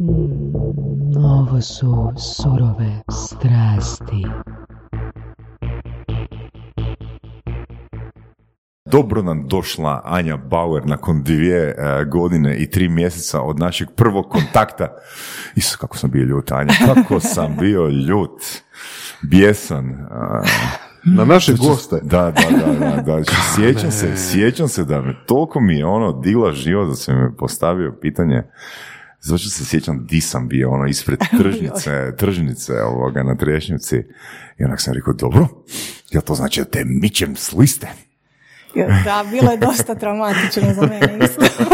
Mm, ovo su surove strasti. Dobro nam došla Anja Bauer nakon dvije e, godine i tri mjeseca od našeg prvog kontakta. Isus, kako sam bio ljut, Anja, kako sam bio ljut, bijesan. Na naše goste. Da, da, da, da, da. Sjećam se, sjećam se da me toliko mi je ono digla život da se mi postavio pitanje zato se sjećam di sam bio, ono, ispred tržnice, tržnice ovoga na Trešnjevci. I onak sam rekao, dobro, ja to znači da te mićem s liste? Da, bilo je dosta traumatično za mene isto.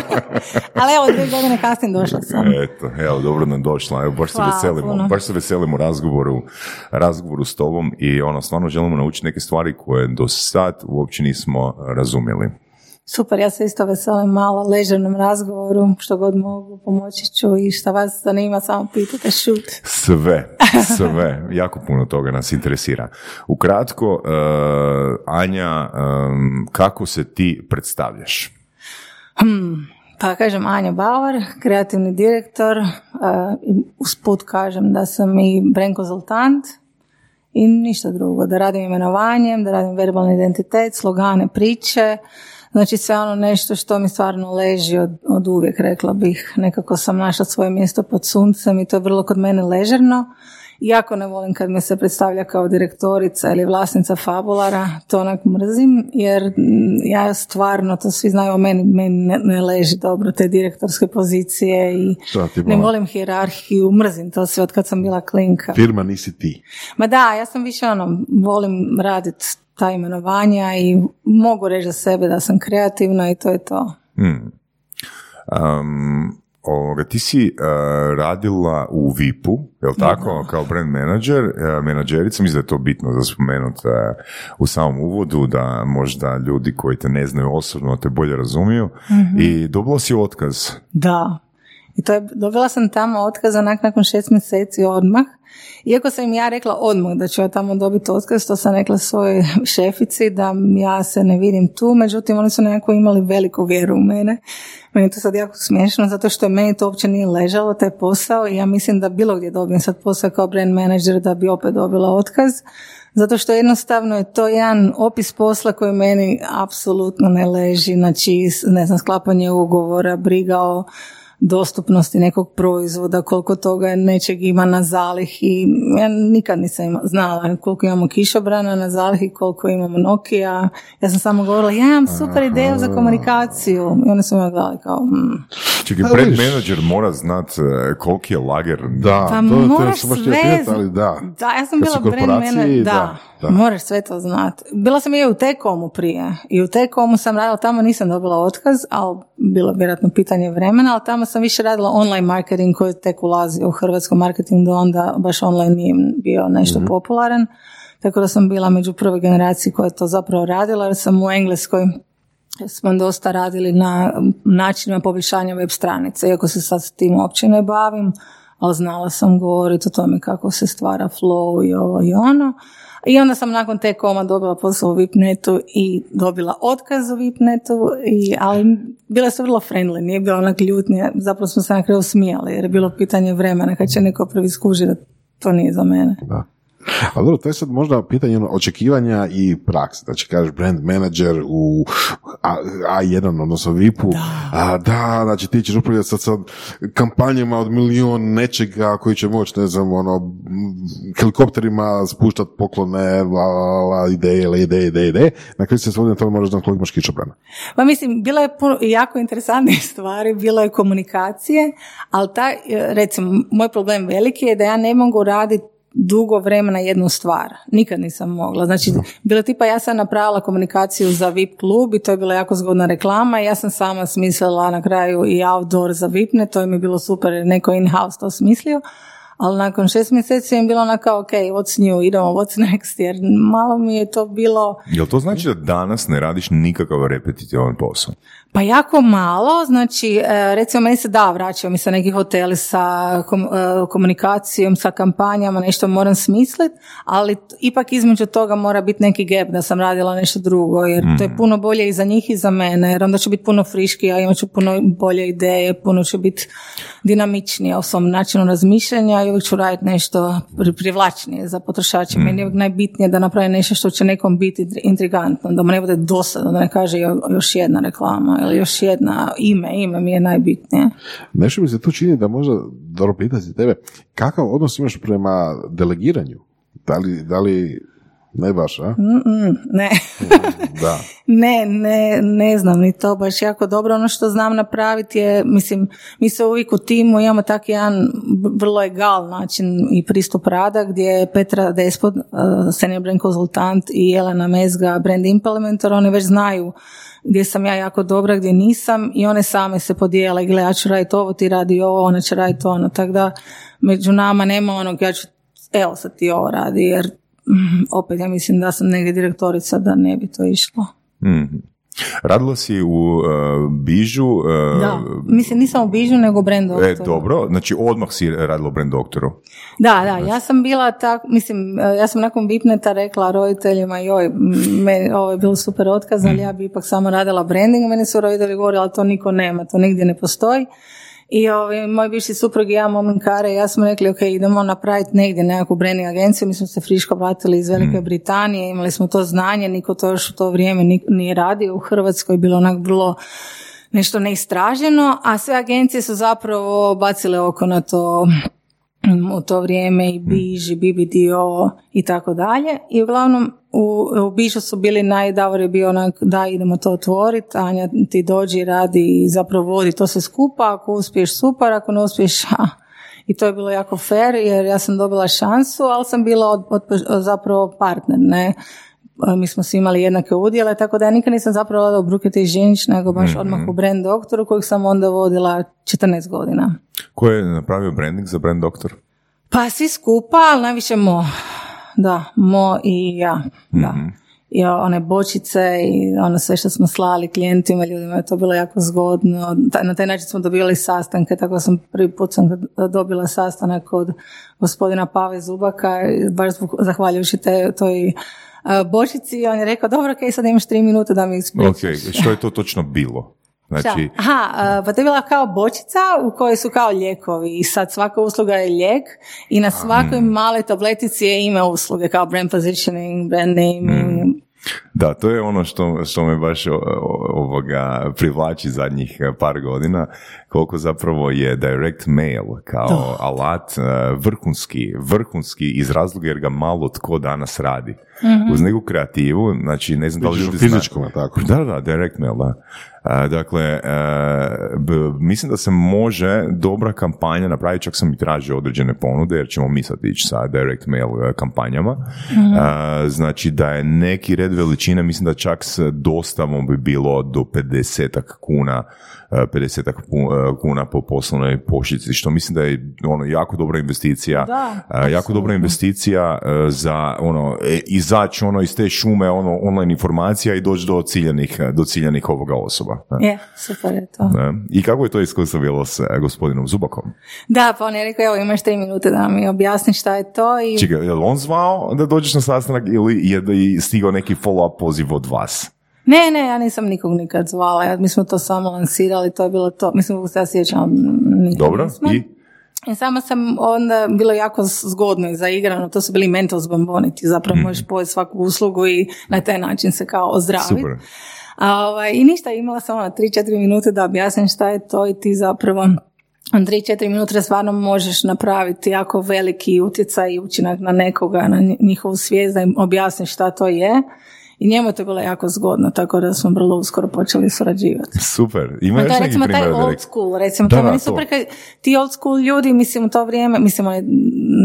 Ali evo, dvije godine kasnije došla sam. Eto, evo, dobro nam došla. Evo, baš se veselimo, baš se veselimo razgovoru, razgovoru s tobom i ono, stvarno želimo naučiti neke stvari koje do sad uopće nismo razumjeli. Super, ja se isto veselim malo ležernom razgovoru, što god mogu, pomoći ću i šta vas zanima, samo pitate, šut. Sve, sve, jako puno toga nas interesira. Ukratko, uh, Anja, kako se ti predstavljaš? Hmm, pa kažem Anja Bauer, kreativni direktor, uh, usput kažem da sam i brand konzultant i ništa drugo, da radim imenovanjem, da radim verbalni identitet, slogane, priče, Znači sve ono nešto što mi stvarno leži od, od uvijek, rekla bih. Nekako sam našla svoje mjesto pod suncem i to je vrlo kod mene ležerno. Jako ne volim kad me se predstavlja kao direktorica ili vlasnica fabulara, to onak mrzim, jer ja stvarno, to svi znaju o meni, meni ne, leži dobro te direktorske pozicije i ne volim hijerarhiju, mrzim to sve od kad sam bila klinka. Firma nisi ti. Ma da, ja sam više ono, volim raditi ta imenovanja i mogu reći za sebe da sam kreativna i to je to. Hmm. ovoga, ti si uh, radila u VIP-u, je tako, kao brand manager, uh, menadžerica, mislim da je to bitno za spomenut uh, u samom uvodu, da možda ljudi koji te ne znaju osobno te bolje razumiju mm i dobila si otkaz. Da, i to je, dobila sam tamo otkaz nakon šest mjeseci odmah iako sam im ja rekla odmah da ću ja tamo dobiti otkaz, to sam rekla svojoj šefici da ja se ne vidim tu, međutim oni su nekako imali veliku vjeru u mene. Meni je to sad jako smiješno zato što meni to uopće nije ležalo, taj posao i ja mislim da bilo gdje dobijem sad posao kao brand manager da bi opet dobila otkaz. Zato što jednostavno je to jedan opis posla koji meni apsolutno ne leži, znači ne znam, sklapanje ugovora, briga o dostupnosti nekog proizvoda, koliko toga nečeg ima na zalih i ja nikad nisam znala koliko imamo kišobrana na zalih i koliko imamo Nokia. Ja sam samo govorila, ja imam super ideju za komunikaciju i oni su me gledali kao... Hmm. Čekaj, brand manager mora znat e, koliki je lager. Da, pa to, moraš to sve... ali da. Da, ja sam bila brand manager, da. Da. Moraš sve to znati. Bila sam i u T-komu prije i u T-komu sam radila, tamo nisam dobila otkaz, ali bilo vjerojatno pitanje vremena, ali tamo sam više radila online marketing koji tek ulazi u hrvatskom marketingu, onda baš online nije bio nešto mm popularan. Tako da sam bila među prvoj generaciji koja je to zapravo radila, jer sam u Engleskoj smo dosta radili na načinima poboljšanja web stranice, iako se sad s tim uopće ne bavim, ali znala sam govoriti o tome kako se stvara flow i ovo i ono. I onda sam nakon te koma dobila posao u Vipnetu i dobila otkaz u Vipnetu, i, ali bile su vrlo friendly, nije bilo onak ljutnije, zapravo smo se na kraju smijali jer je bilo pitanje vremena kad će neko prvi skuži da to nije za mene. Da. Ali dobro, to je sad možda pitanje ono, očekivanja i prakse. Znači, kažeš brand manager u A, 1 odnosno VIP-u. Da. A, da, znači ti ćeš upravljati sad, sad kampanjama od milion nečega koji će moći, ne znam, ono, helikopterima spuštati poklone, la, la, ideje, la, ideje, ideje, ideje. Na kraju se svodi na to možeš znam koliko imaš kičobrana. Pa mislim, bilo je puno, jako interesantne stvari, bilo je komunikacije, ali ta, recimo, moj problem veliki je da ja ne mogu raditi dugo vremena jednu stvar. Nikad nisam mogla. Znači, bilo tipa ja sam napravila komunikaciju za VIP klub i to je bila jako zgodna reklama i ja sam sama smislila na kraju i outdoor za VIPne, to je mi bilo super jer neko in-house to smislio. Ali nakon šest mjeseci je bilo onako, ok, what's new, idemo, what's next, jer malo mi je to bilo... Jel to znači da danas ne radiš nikakav repetitivan posao? Pa jako malo, znači e, recimo meni se da vraćaju mi se neki hoteli sa e, komunikacijom, sa kampanjama, nešto moram smisliti, ali ipak između toga mora biti neki gap da sam radila nešto drugo, jer to je mhm. puno bolje i za njih i za mene, jer onda ću biti puno friškija, imat ću puno bolje ideje, puno ću biti dinamičnija u svom načinu razmišljanja i uvijek ću raditi nešto privlačnije za potrošače. Meni je mhm. najbitnije da napravim nešto što će nekom biti intrigantno, da mu ne bude dosadno, da ne kaže još jedna reklama ili još jedna ime, ime mi je najbitnije. Nešto mi se tu čini da možda, dobro pitati tebe, kakav odnos imaš prema delegiranju? Da li, da li ne baš, a? ne. da. ne, ne, ne znam ni to baš jako dobro. Ono što znam napraviti je, mislim, mi se uvijek u timu imamo tak jedan vrlo egal način i pristup rada gdje je Petra Despot, uh, senior brand konzultant i Jelena Mezga, brand implementor, oni već znaju gdje sam ja jako dobra, gdje nisam i one same se podijele, gle ja ću raditi ovo, ti radi ovo, ona će raditi ono, tako da među nama nema onog ja ću, evo sad ti ovo radi, jer opet ja mislim da sam negdje direktorica da ne bi to išlo. mm Radila si u uh, Bižu? Uh, da, mislim nisam u Bižu nego u Brand Doktoru. E, dobro, znači odmah si radila u Brand Doktoru. Da, da, ja sam bila tak, mislim, ja sam nakon Bipneta rekla roditeljima joj, me, ovo je bilo super otkaz, ali mm. ja bi ipak samo radila branding, meni su roditelji govorili, ali to niko nema, to nigdje ne postoji. I ovi, moj bivši suprug i ja, Momenkare, ja smo rekli, ok, idemo napraviti negdje nekakvu branding agenciju, mi smo se friško vratili iz Velike mm. Britanije, imali smo to znanje, niko to još u to vrijeme nije radio u Hrvatskoj, bilo onak vrlo nešto neistraženo, a sve agencije su zapravo bacile oko na to u to vrijeme i Biž i BBDO i tako dalje. I uglavnom u, u Bižu su bili najdavor je bio onak da idemo to otvoriti, Anja ti dođi radi i zapravo vodi to sve skupa, ako uspiješ super, ako ne uspiješ ha. I to je bilo jako fair jer ja sam dobila šansu, ali sam bila od, od, zapravo partner, ne mi smo svi imali jednake udjele, tako da ja nikad nisam zapravo vodila u Brukete i Žinić, nego baš mm-hmm. odmah u brand doktoru kojeg sam onda vodila 14 godina. Ko je napravio branding za brand doktor? Pa svi skupa, ali najviše Mo. Da, Mo i ja, da. Mhm. I one bočice i ono sve što smo slali klijentima, ljudima je to bilo jako zgodno. Na taj način smo dobili sastanke, tako sam prvi put sam dobila sastanak od gospodina Pave Zubaka, baš zahvaljujući te, toj bočici. On je rekao, dobro, ok, sad imaš tri minute da mi ispričaš. Ok, što je to točno bilo? Znači... Aha, pa to je bila kao bočica u kojoj su kao lijekovi i sad svaka usluga je lijek i na svakoj maloj tabletici je ime usluge kao brand positioning, brand naming, mm. Da, to je ono što, što me baš ovoga privlači zadnjih e, par godina, koliko zapravo je direct mail kao alat e, vrhunski, vrhunski iz razloga jer ga malo tko danas radi. Mm Uz neku kreativu, znači ne znam da li ljudi tako. Da, da, direct mail, da. Dakle, e, mislim da se može dobra kampanja napraviti, čak sam i tražio određene ponude, jer ćemo mi sad ići sa direct mail e, kampanjama. Mhm. Znači da je neki red veličine, mislim da čak s dostavom bi bilo do 50 kuna 50 e, kuna po poslovnoj pošici, što mislim da je ono jako dobra investicija. Da, jako dobra investicija za ono izaći ono iz te šume ono online informacija i doći do ciljanih do ciljanih ovoga osoba. Je, super je to. I kako je to iskustvo bilo s eh, gospodinom Zubakom? Da, pa on je rekao, evo imaš tri minute da mi objasni šta je to. I... Čekaj, je li on zvao da dođeš na sastanak ili je da je stigao neki follow-up poziv od vas? Ne, ne, ja nisam nikog nikad zvala, ja, mi smo to samo lansirali, to je bilo to, mislim, se ja sjećam. Dobro, i? I sama sam onda bilo jako zgodno i zaigrano, to su bili mentos bomboniti, zapravo mm. možeš pojeti svaku uslugu i na taj način se kao ozdraviti. A, ovaj, I ništa, imala sam ono 3-4 minute da objasnim šta je to i ti zapravo 3-4 minute stvarno možeš napraviti jako veliki utjecaj i učinak na nekoga, na njihovu svijest, da im objasniš šta to je i njemu je to bilo jako zgodno, tako da smo vrlo uskoro počeli surađivati. Super. Ima još recimo taj old school, recimo, da, to meni super, kad ti old school ljudi, mislim, u to vrijeme, mislim, oni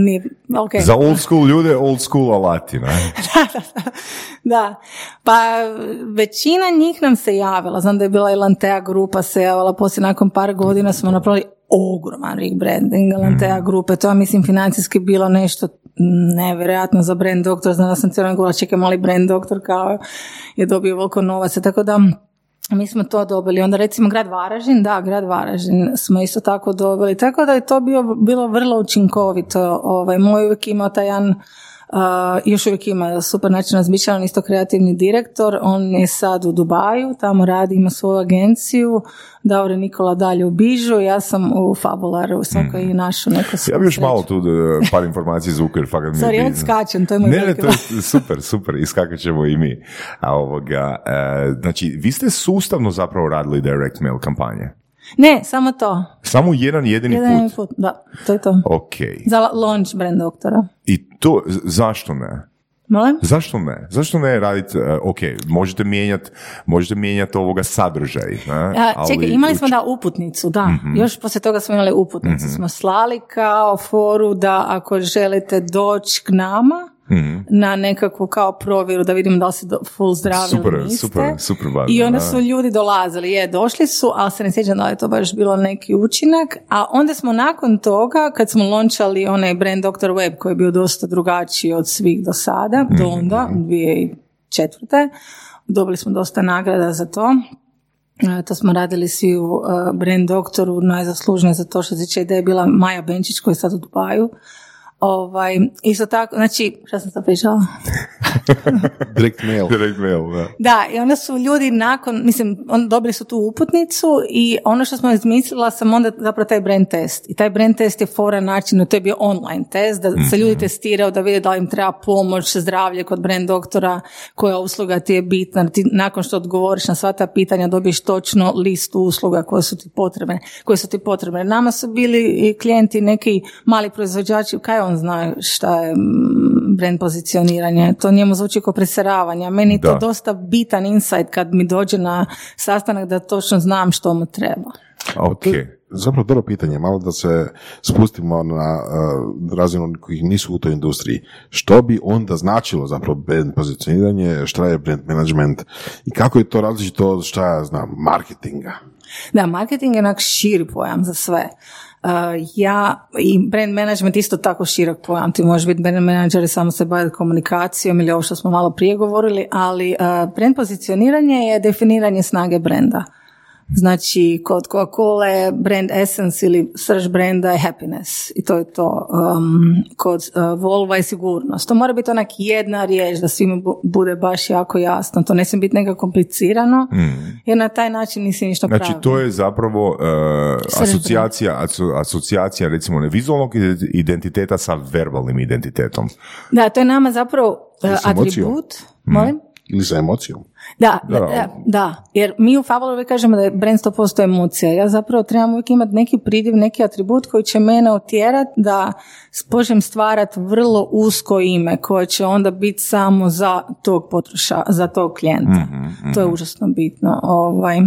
nije, okay. Za old school ljude, old school alati, ne? da, da, da. Pa većina njih nam se javila, znam da je bila i Lantea grupa se javila, poslije nakon par godina smo napravili ogroman rebranding Lantea mm. grupe, to je mislim financijski bilo nešto nevjerojatno za brand doktor, znam da sam cijelo govorila, čekaj mali brand doktor kao je dobio veliko novaca, tako da mi smo to dobili. Onda recimo grad Varaždin, da, grad Varaždin smo isto tako dobili. Tako da je to bio, bilo vrlo učinkovito. Ovaj, moj uvijek imao taj jedan još uvijek ima super način razmišljanja, on isto kreativni direktor, on je sad u Dubaju, tamo radi, ima svoju agenciju, Daure Nikola dalje u Bižu, ja sam u Fabularu, svako mm. i našu neku Ja bi još malo tu uh, par informacija iz jer fakat mi Sorry, skačem, to je moj Ne, ne, to je super, super, iskakat ćemo i mi. A ovoga, uh, znači, vi ste sustavno zapravo radili direct mail kampanje. Ne, samo to. Samo jedan jedini jedan put? Da, to je to. Ok. Za launch brand doktora. I to, zašto ne? Molim? Zašto ne? Zašto ne raditi, uh, ok, možete mijenjati možete mijenjati ovoga sadržaj. Ne? A, čekaj, imali smo da uputnicu, da. mm Još poslije toga smo imali uputnicu. mm Smo slali kao foru da ako želite doći k nama, mm na nekakvu kao provjeru da vidimo da li si full zdravi super, ili niste. Super, super I onda su ljudi dolazili, je, došli su, ali se ne sjećam da li je to baš bilo neki učinak, a onda smo nakon toga, kad smo lončali onaj brand Dr. Web koji je bio dosta drugačiji od svih do sada, mm do onda, 2004. Dobili smo dosta nagrada za to. E, to smo radili svi u uh, Brand Doktoru, najzaslužnije za to što se tiče da je bila Maja Benčić koja je sad u Dubaju. Ovaj, isto tako, znači, šta sam sad pričala? Direct mail. Direct mail, da. Da, i onda su ljudi nakon, mislim, on, dobili su tu uputnicu i ono što smo izmislila sam onda zapravo taj brand test. I taj brand test je fora način, to je bio online test, da se ljudi mhm. testiraju, da vide da li im treba pomoć, zdravlje kod brand doktora, koja usluga ti je bitna. Ti nakon što odgovoriš na sva ta pitanja dobiješ točno listu usluga koje su ti potrebne. Koje su ti potrebne. Nama su bili i klijenti neki mali proizvođači, kaj on zna šta je mm, brand pozicioniranje. To njemu zvuči kao preseravanje. Meni je to dosta bitan insight kad mi dođe na sastanak da točno znam što mu treba. Ok. Zapravo dobro pitanje, malo da se spustimo na uh, razinu kojih nisu u toj industriji. Što bi onda značilo zapravo brand pozicioniranje, šta je brand management i kako je to različito od šta ja znam, marketinga? Da, marketing je onak širi pojam za sve. Uh, ja i brand management isto tako širok pojam. Ti možeš biti brand manager i samo se baviti komunikacijom ili ovo što smo malo prije govorili, ali uh, brand pozicioniranje je definiranje snage brenda. Znači, kod Coca-Cola brand essence ili srž brenda je happiness i to je to. Um, kod uh, Volvo je sigurnost. To mora biti onak jedna riječ da svima bude baš jako jasno. To ne smije biti nekako komplicirano mm. jer na taj način nisi ništa Znači, to je zapravo uh, asocijacija, asocijacija recimo ne vizualnog identiteta sa verbalnim identitetom. Da, to je nama zapravo uh, atribut. Mm. Molim? Ili sa emocijom. Da, da, da, jer mi u Fabulu uvijek kažemo da je brand 100% emocija. Ja zapravo trebam uvijek imati neki pridjev, neki atribut koji će mene otjerati da spožem stvarati vrlo usko ime koje će onda biti samo za tog potroša, za tog klijenta. Mm-hmm, To je užasno bitno. Ovaj,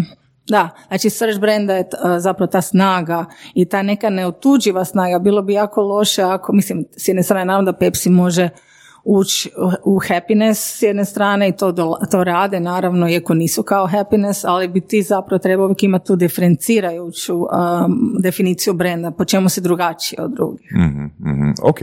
da, znači srž brenda je zapravo ta snaga i ta neka neotuđiva snaga. Bilo bi jako loše ako, mislim, s jedne strane naravno da Pepsi može ući u happiness s jedne strane i to, to rade naravno iako nisu kao happiness, ali bi ti zapravo trebao uvijek imati tu diferencirajuću um, definiciju brenda, po čemu se drugačiji od drugih. Mm-hmm, ok,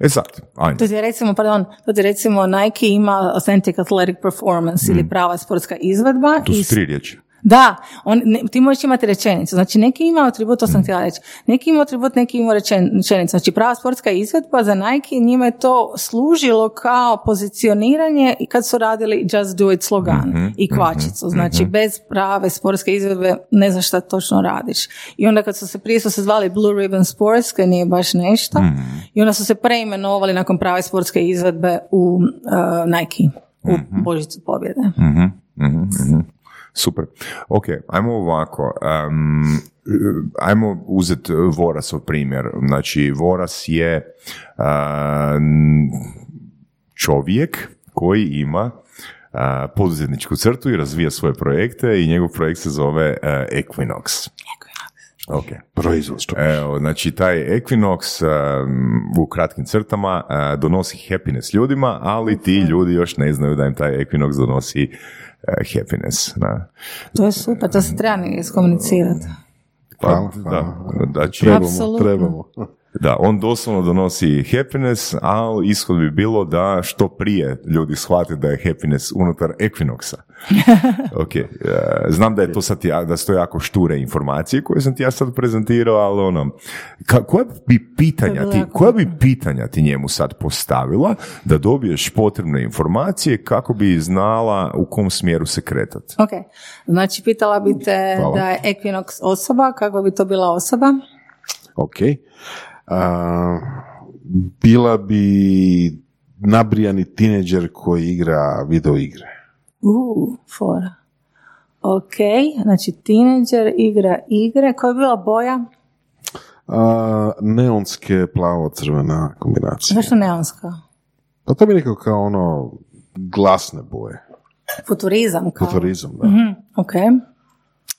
e sad, ajde. To je recimo, pardon, to je recimo Nike ima Authentic Athletic Performance ili mm. prava sportska izvedba. To su tri riječi. Da, on, ne, ti možeš imati rečenicu. Znači, neki ima atribut, to sam htjela reći. Neki ima atribut, neki ima rečenicu. Znači, prava sportska izvedba za Nike, njima je to služilo kao pozicioniranje i kad su radili Just Do It slogan mhm, i mhm, kvačicu. Znači, mhm. bez prave sportske izvedbe ne znaš šta točno radiš. I onda kad su se prije su se zvali Blue Ribbon Sports, koji nije baš nešto, i onda su se preimenovali nakon prave sportske izvedbe u uh, Nike, u Božicu pobjede. Super. Ok, ajmo ovako. Um, ajmo uzeti Vorasov primjer. Znači, Voras je čovjek koji ima uh, poduzetničku crtu i razvija svoje projekte i njegov projekt se zove uh, Equinox. Ok. Proizvod. Evo, znači taj Equinox u kratkim crtama donosi happiness ljudima, ali ti ljudi još ne znaju da im taj Equinox donosi uh, happiness. Na. To je super, to se treba iskomunicirati. Pa, da, da, trebamo, trebamo. Da, on doslovno donosi happiness, ali ishod bi bilo da što prije ljudi shvate da je happiness unutar Equinoxa. ok, uh, znam da je to sad, da su to jako šture informacije koje sam ti ja sad prezentirao, ali ono, ka, koja bi pitanja ti, koja bi pitanja ti njemu sad postavila da dobiješ potrebne informacije kako bi znala u kom smjeru se kretati? Ok, znači pitala bi te da je Equinox osoba, kako bi to bila osoba? Ok. Bila bi nabrijani tineđer koji igra video igre. Uh, fora. Ok, znači tineđer igra igre. Koja je bila boja? Uh, neonske plavo-crvena kombinacija. Zašto neonska? Pa to bi rekao kao ono glasne boje. Futurizam kao? Futurizam, da. Mm-hmm, ok.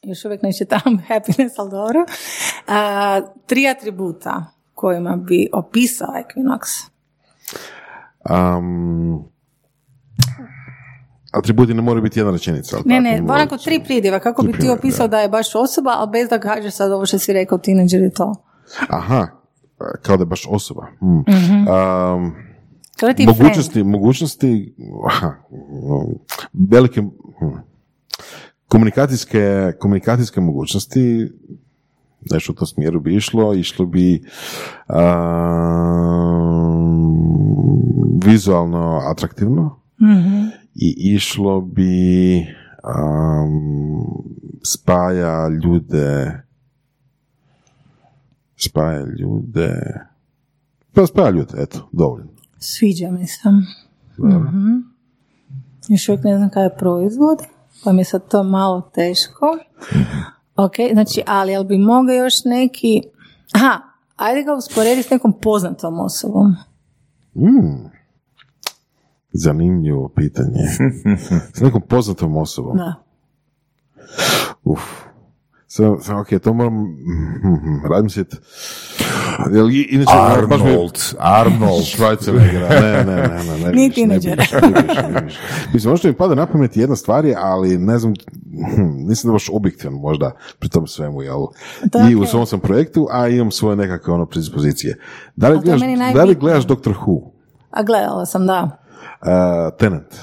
Još uvijek ne čitam happiness, ali dobro. Uh, tri atributa kojima bi opisao Equinox? Um, atributi ne moraju biti jedna rečenica. Ne, ne, onako tri pridjeva. Kako bi ti opisao da. je baš osoba, ali bez da kažeš sad ovo što si rekao, tineđer je to. Aha, kao da je baš osoba. Hmm. Um, mogućnosti, mogućnosti, aha, velike, hm, komunikacijske, komunikacijske mogućnosti nešto u tom smjeru bi išlo, išlo bi vizualno atraktivno mm i išlo bi spaja ljude spaja ljude pa spaja ljude, eto, dovoljno. Sviđa mi se. mm Još uvijek ne znam kaj je proizvod, pa mi je sad to malo teško. Ok, znači, ali jel bi mogao još neki... Aha, ajde ga usporedi s nekom poznatom osobom. Mm. Zanimljivo pitanje. s nekom poznatom osobom? Da. Uf. So, so, ok, to moram razmisliti. Inače, Arnold, Arnold Schwarzenegger, ne, ne, ne, ne, ne, Ni tineđer. Mislim, možda mi pada na pamet jedna stvar ali ne znam, hm, nisam da baš objektivan možda pri tom svemu, jel? I u svom sam projektu, a imam svoje nekakve ono predispozicije. Da li, gledaš, da li gledaš Doctor Who? A gledala sam, da. Uh, Tenant,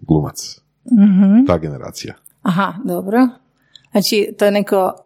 glumac. mm Ta generacija. Aha, dobro. Znači, to je neko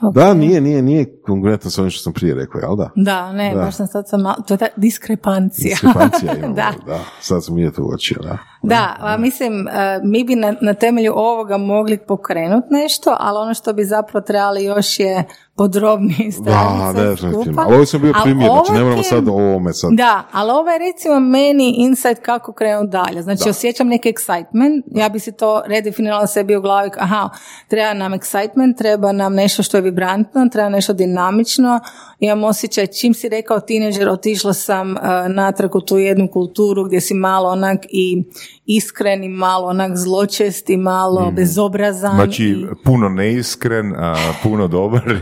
Okay. Da, nije, nije, nije konkretno s ovim što sam prije rekao, jel da? Da, ne, da. baš sam sad sam malo, to je ta diskrepancija. Diskrepancija imamo, da. da. Sad sam je to uočio, da. Da, a mislim, e, mi bi na, na temelju ovoga mogli pokrenuti nešto, ali ono što bi zapravo trebali još je podrobniji Da, definitivno. Ovo sam bio primjer, znači ne moramo sad o ovome sad. Da, ali ovo je recimo meni insight kako krenu dalje. Znači da. osjećam neki excitement, ja bi si to redefinirala sebi u glavi, aha, treba nam excitement, treba nam nešto što je vibrantno, treba nešto dinamično, imam osjećaj, čim si rekao tineđer, otišla sam uh, natrag u tu jednu kulturu gdje si malo onak i iskren i malo onak zločest i malo mm. bezobrazan. Znači, i... puno neiskren, a puno dobar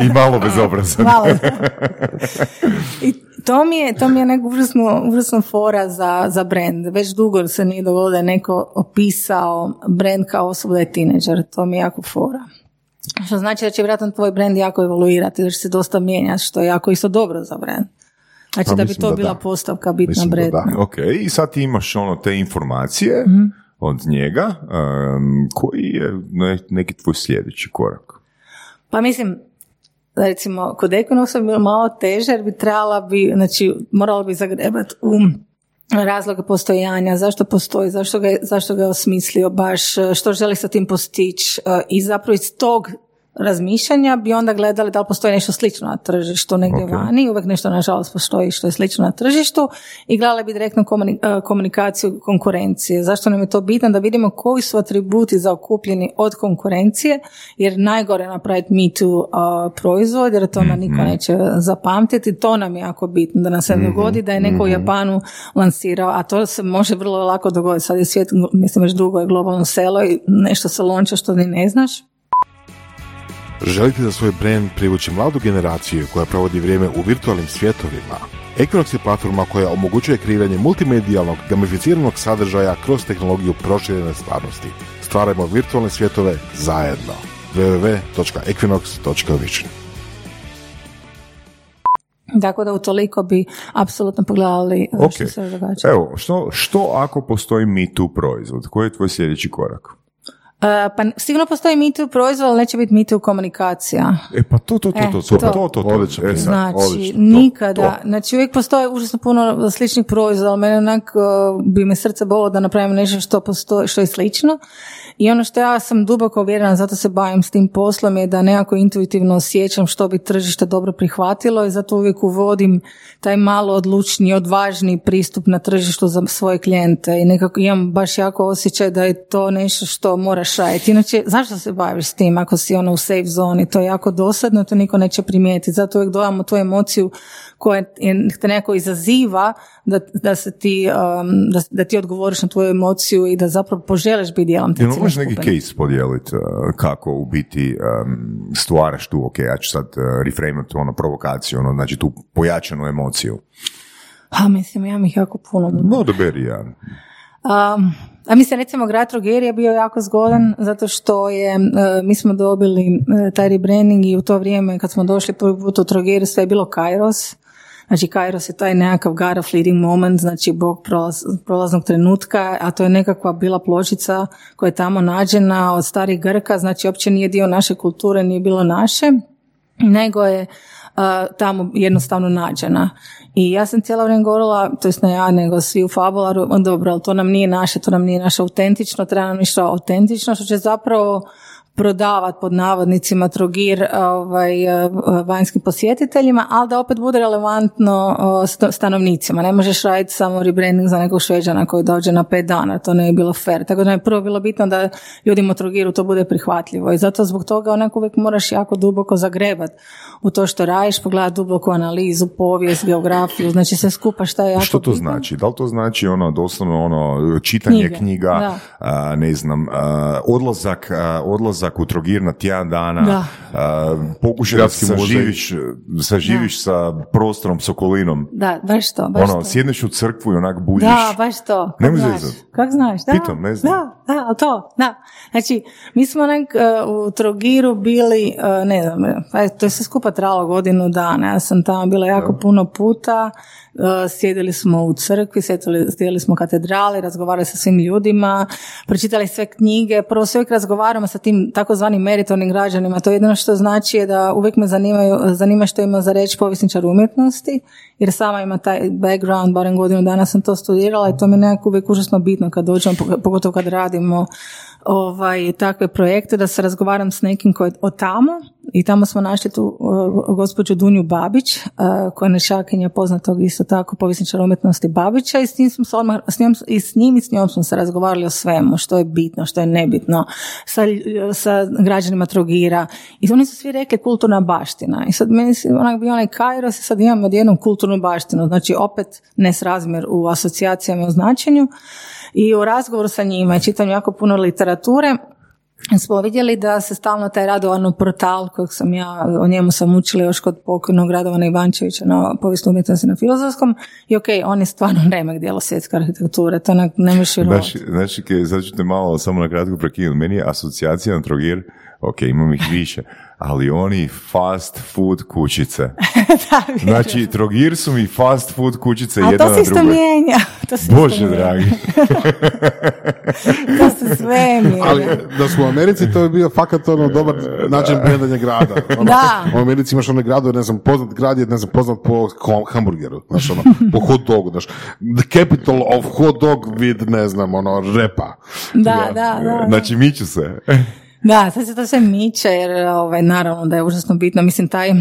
i malo bezobrazan. malo. I to mi je, to mi je neko fora za, za brand. Već dugo se nije dogodilo da je neko opisao brand kao osobu da je tineđer. To mi je jako fora. Što znači da će vjerojatno tvoj brand jako evoluirati, da će se dosta mijenjati, što je jako isto dobro za brand. Znači pa da bi to bila postavka bitna bredna. Ok, i sad ti imaš ono te informacije mhm. od njega, koji je neki tvoj sljedeći korak? Pa mislim, recimo, kod ekonosa bi bilo malo teže, jer bi trebala bi, znači, morala bi zagrebati u razloga postojanja, zašto postoji, zašto ga, zašto ga je osmislio baš, što želi sa tim postići i zapravo iz tog razmišljanja bi onda gledali da li postoji nešto slično na tržištu negdje okay. vani, uvijek nešto nažalost postoji što je slično na tržištu i gledali bi direktno e, komunikaciju konkurencije. Zašto nam je to bitno? Da vidimo koji su atributi zaokupljeni od konkurencije, jer najgore je napraviti me too uh, proizvod, jer to nam niko mhm. neće zapamtiti. To nam je jako bitno, da nam se mm dogodi da je neko u mhm. Japanu lansirao, a to se može vrlo lako dogoditi. Sad je svijet, mislim, već dugo je globalno selo i nešto se lonča što ni ne znaš. Želite za svoj brand privući mladu generaciju koja provodi vrijeme u virtualnim svjetovima? Equinox je platforma koja omogućuje kreiranje multimedijalnog, gamificiranog sadržaja kroz tehnologiju proširene stvarnosti. Stvarajmo virtualne svjetove zajedno. www.equinox.vision Tako da utoliko bi apsolutno pogledali okay. što se događa. Evo, što, što ako postoji Me Too proizvod? Koji je tvoj sljedeći korak? Uh, pa sigurno postoji Too proizvod, ali neće biti Too komunikacija. E pa to, to, to, E, to, to. to, to, to, to. E, sad, Znači, odlično, to, nikada, to. znači uvijek postoje užasno puno sličnih proizvoda, ali mene onak uh, bi me srce bolo da napravim nešto što postoji, što je slično. I ono što ja sam duboko uvjerena, zato se bavim s tim poslom, je da nekako intuitivno osjećam što bi tržište dobro prihvatilo i zato uvijek uvodim taj malo odlučni, odvažni pristup na tržištu za svoje klijente i nekako imam baš jako osjećaj da je to nešto što moraš raditi. Inače, zašto se baviš s tim ako si ono u safe zoni? To je jako dosadno, to niko neće primijetiti. Zato uvijek dojamo tu emociju koja te nekako izaziva da, da, se ti, um, da, da, ti odgovoriš na tvoju emociju i da zapravo poželiš biti dijelom te možeš neki case podijeliti uh, kako u biti um, stvaraš tu, ok, ja ću sad uh, reframati ono provokaciju, ono, znači tu pojačanu emociju? A mislim, ja mi jako puno. No, doberi ja. Um, a mislim, recimo, grad Trogir je bio jako zgodan zato što je, uh, mi smo dobili uh, taj rebranding i u to vrijeme kad smo došli prvi put u Trogir sve je bilo Kairos. Znači, Kairos je taj nekakav God of leading moment, znači bog prolaz, prolaznog trenutka, a to je nekakva bila pločica koja je tamo nađena od starih Grka, znači uopće nije dio naše kulture, nije bilo naše, nego je tamo jednostavno nađena. I ja sam cijelo vrijeme govorila, to jest ne ja, nego svi u Fabularu, dobro, ali to nam nije naše, to nam nije naše autentično, treba nam ništa autentično, što će zapravo prodavat pod navodnicima trogir ovaj, vanjskim posjetiteljima, ali da opet bude relevantno stanovnicima. Ne možeš raditi samo rebranding za nekog šveđana koji dođe na pet dana, to ne je bilo fair. Tako da je prvo bilo bitno da ljudima u trogiru to bude prihvatljivo i zato zbog toga onako uvijek moraš jako duboko zagrebat u to što radiš, pogledati duboku analizu, povijest, geografiju, znači sve skupa šta je jako Što to bitno. znači? Da li to znači ono doslovno ono čitanje Knjige, knjiga, a, ne znam, a, odlazak, a, odlazak u Trogir na tjedan dana, Da. a, pokušaj da saživiš, saživiš sa prostorom, s okolinom. Da, baš to, baš Ono, to. sjedneš u crkvu i onak budiš. Da, baš to. Kak Nemoj znaš? zezat. Kak znaš? Da, Pitam, ne znam. Da, da, ali to, da. Znači, mi smo onak uh, u Trogiru bili, uh, ne znam, pa to je sve skupa trajalo godinu dana. Ja sam tamo bila jako puno puta, uh, sjedili smo u crkvi, sjedili, sjedili smo u katedrali, razgovarali sa svim ljudima, pročitali sve knjige, prvo se uvijek razgovaramo sa tim takozvanim meritornim građanima. To jedino što znači je da uvijek me zanimaju, zanima što ima za reći povjesničar umjetnosti, jer sama ima taj background, barem godinu dana sam to studirala i to mi je nekako uvijek užasno bitno kad dođem, pogotovo kad radimo ovaj, takve projekte, da se razgovaram s nekim koji je od tamo. I tamo smo našli tu gospođu Dunju Babić, koja je nešakinja poznatog isto tako povjesničara umjetnosti Babića i s, njim smo se odmah, s, njom, i s njim i s njom smo se razgovarali o svemu, što je bitno, što je nebitno, sa, sa građanima Trogira. I oni su svi rekli kulturna baština. I sad meni se onak bio onaj Kairos i sad imamo odjednom kulturnu baštinu, znači opet nesrazmjer u asocijacijama i značenju i u razgovoru sa njima i čitanju jako puno literature smo vidjeli da se stalno taj Radovanov portal kojeg sam ja, o njemu sam učila još kod pokojnog Radovana Ivančevića na povijesnu umjetnosti na filozofskom i ok, on je stvarno remek dijelo svjetske arhitekture, to ne možeš vjerovati. Znači, znači sad ću te malo samo na kratko prekinuti. Meni je asocijacija na Trogir, ok, imam ih više, ali oni fast food kućice. da. Znači, Trogir su mi fast food kućice A jedna to na se isto drugoj. mijenja. To se isto Bože mijenja. dragi. To se sve mijenja. Ali da smo u Americi, to je bio fakat ono dobar način brendanja grada. Ono, Da. U Americi imaš one gradove, ne znam, poznat grad je, ne znam, poznat po hamburgeru, znaš, ono, po hot dogu, znaš, the capital of hot dog with, ne znam, ono, repa. Da, da, da. da. Znači, miću se. Da, sad se to sve miče jer ovaj, naravno da je užasno bitno. Mislim, taj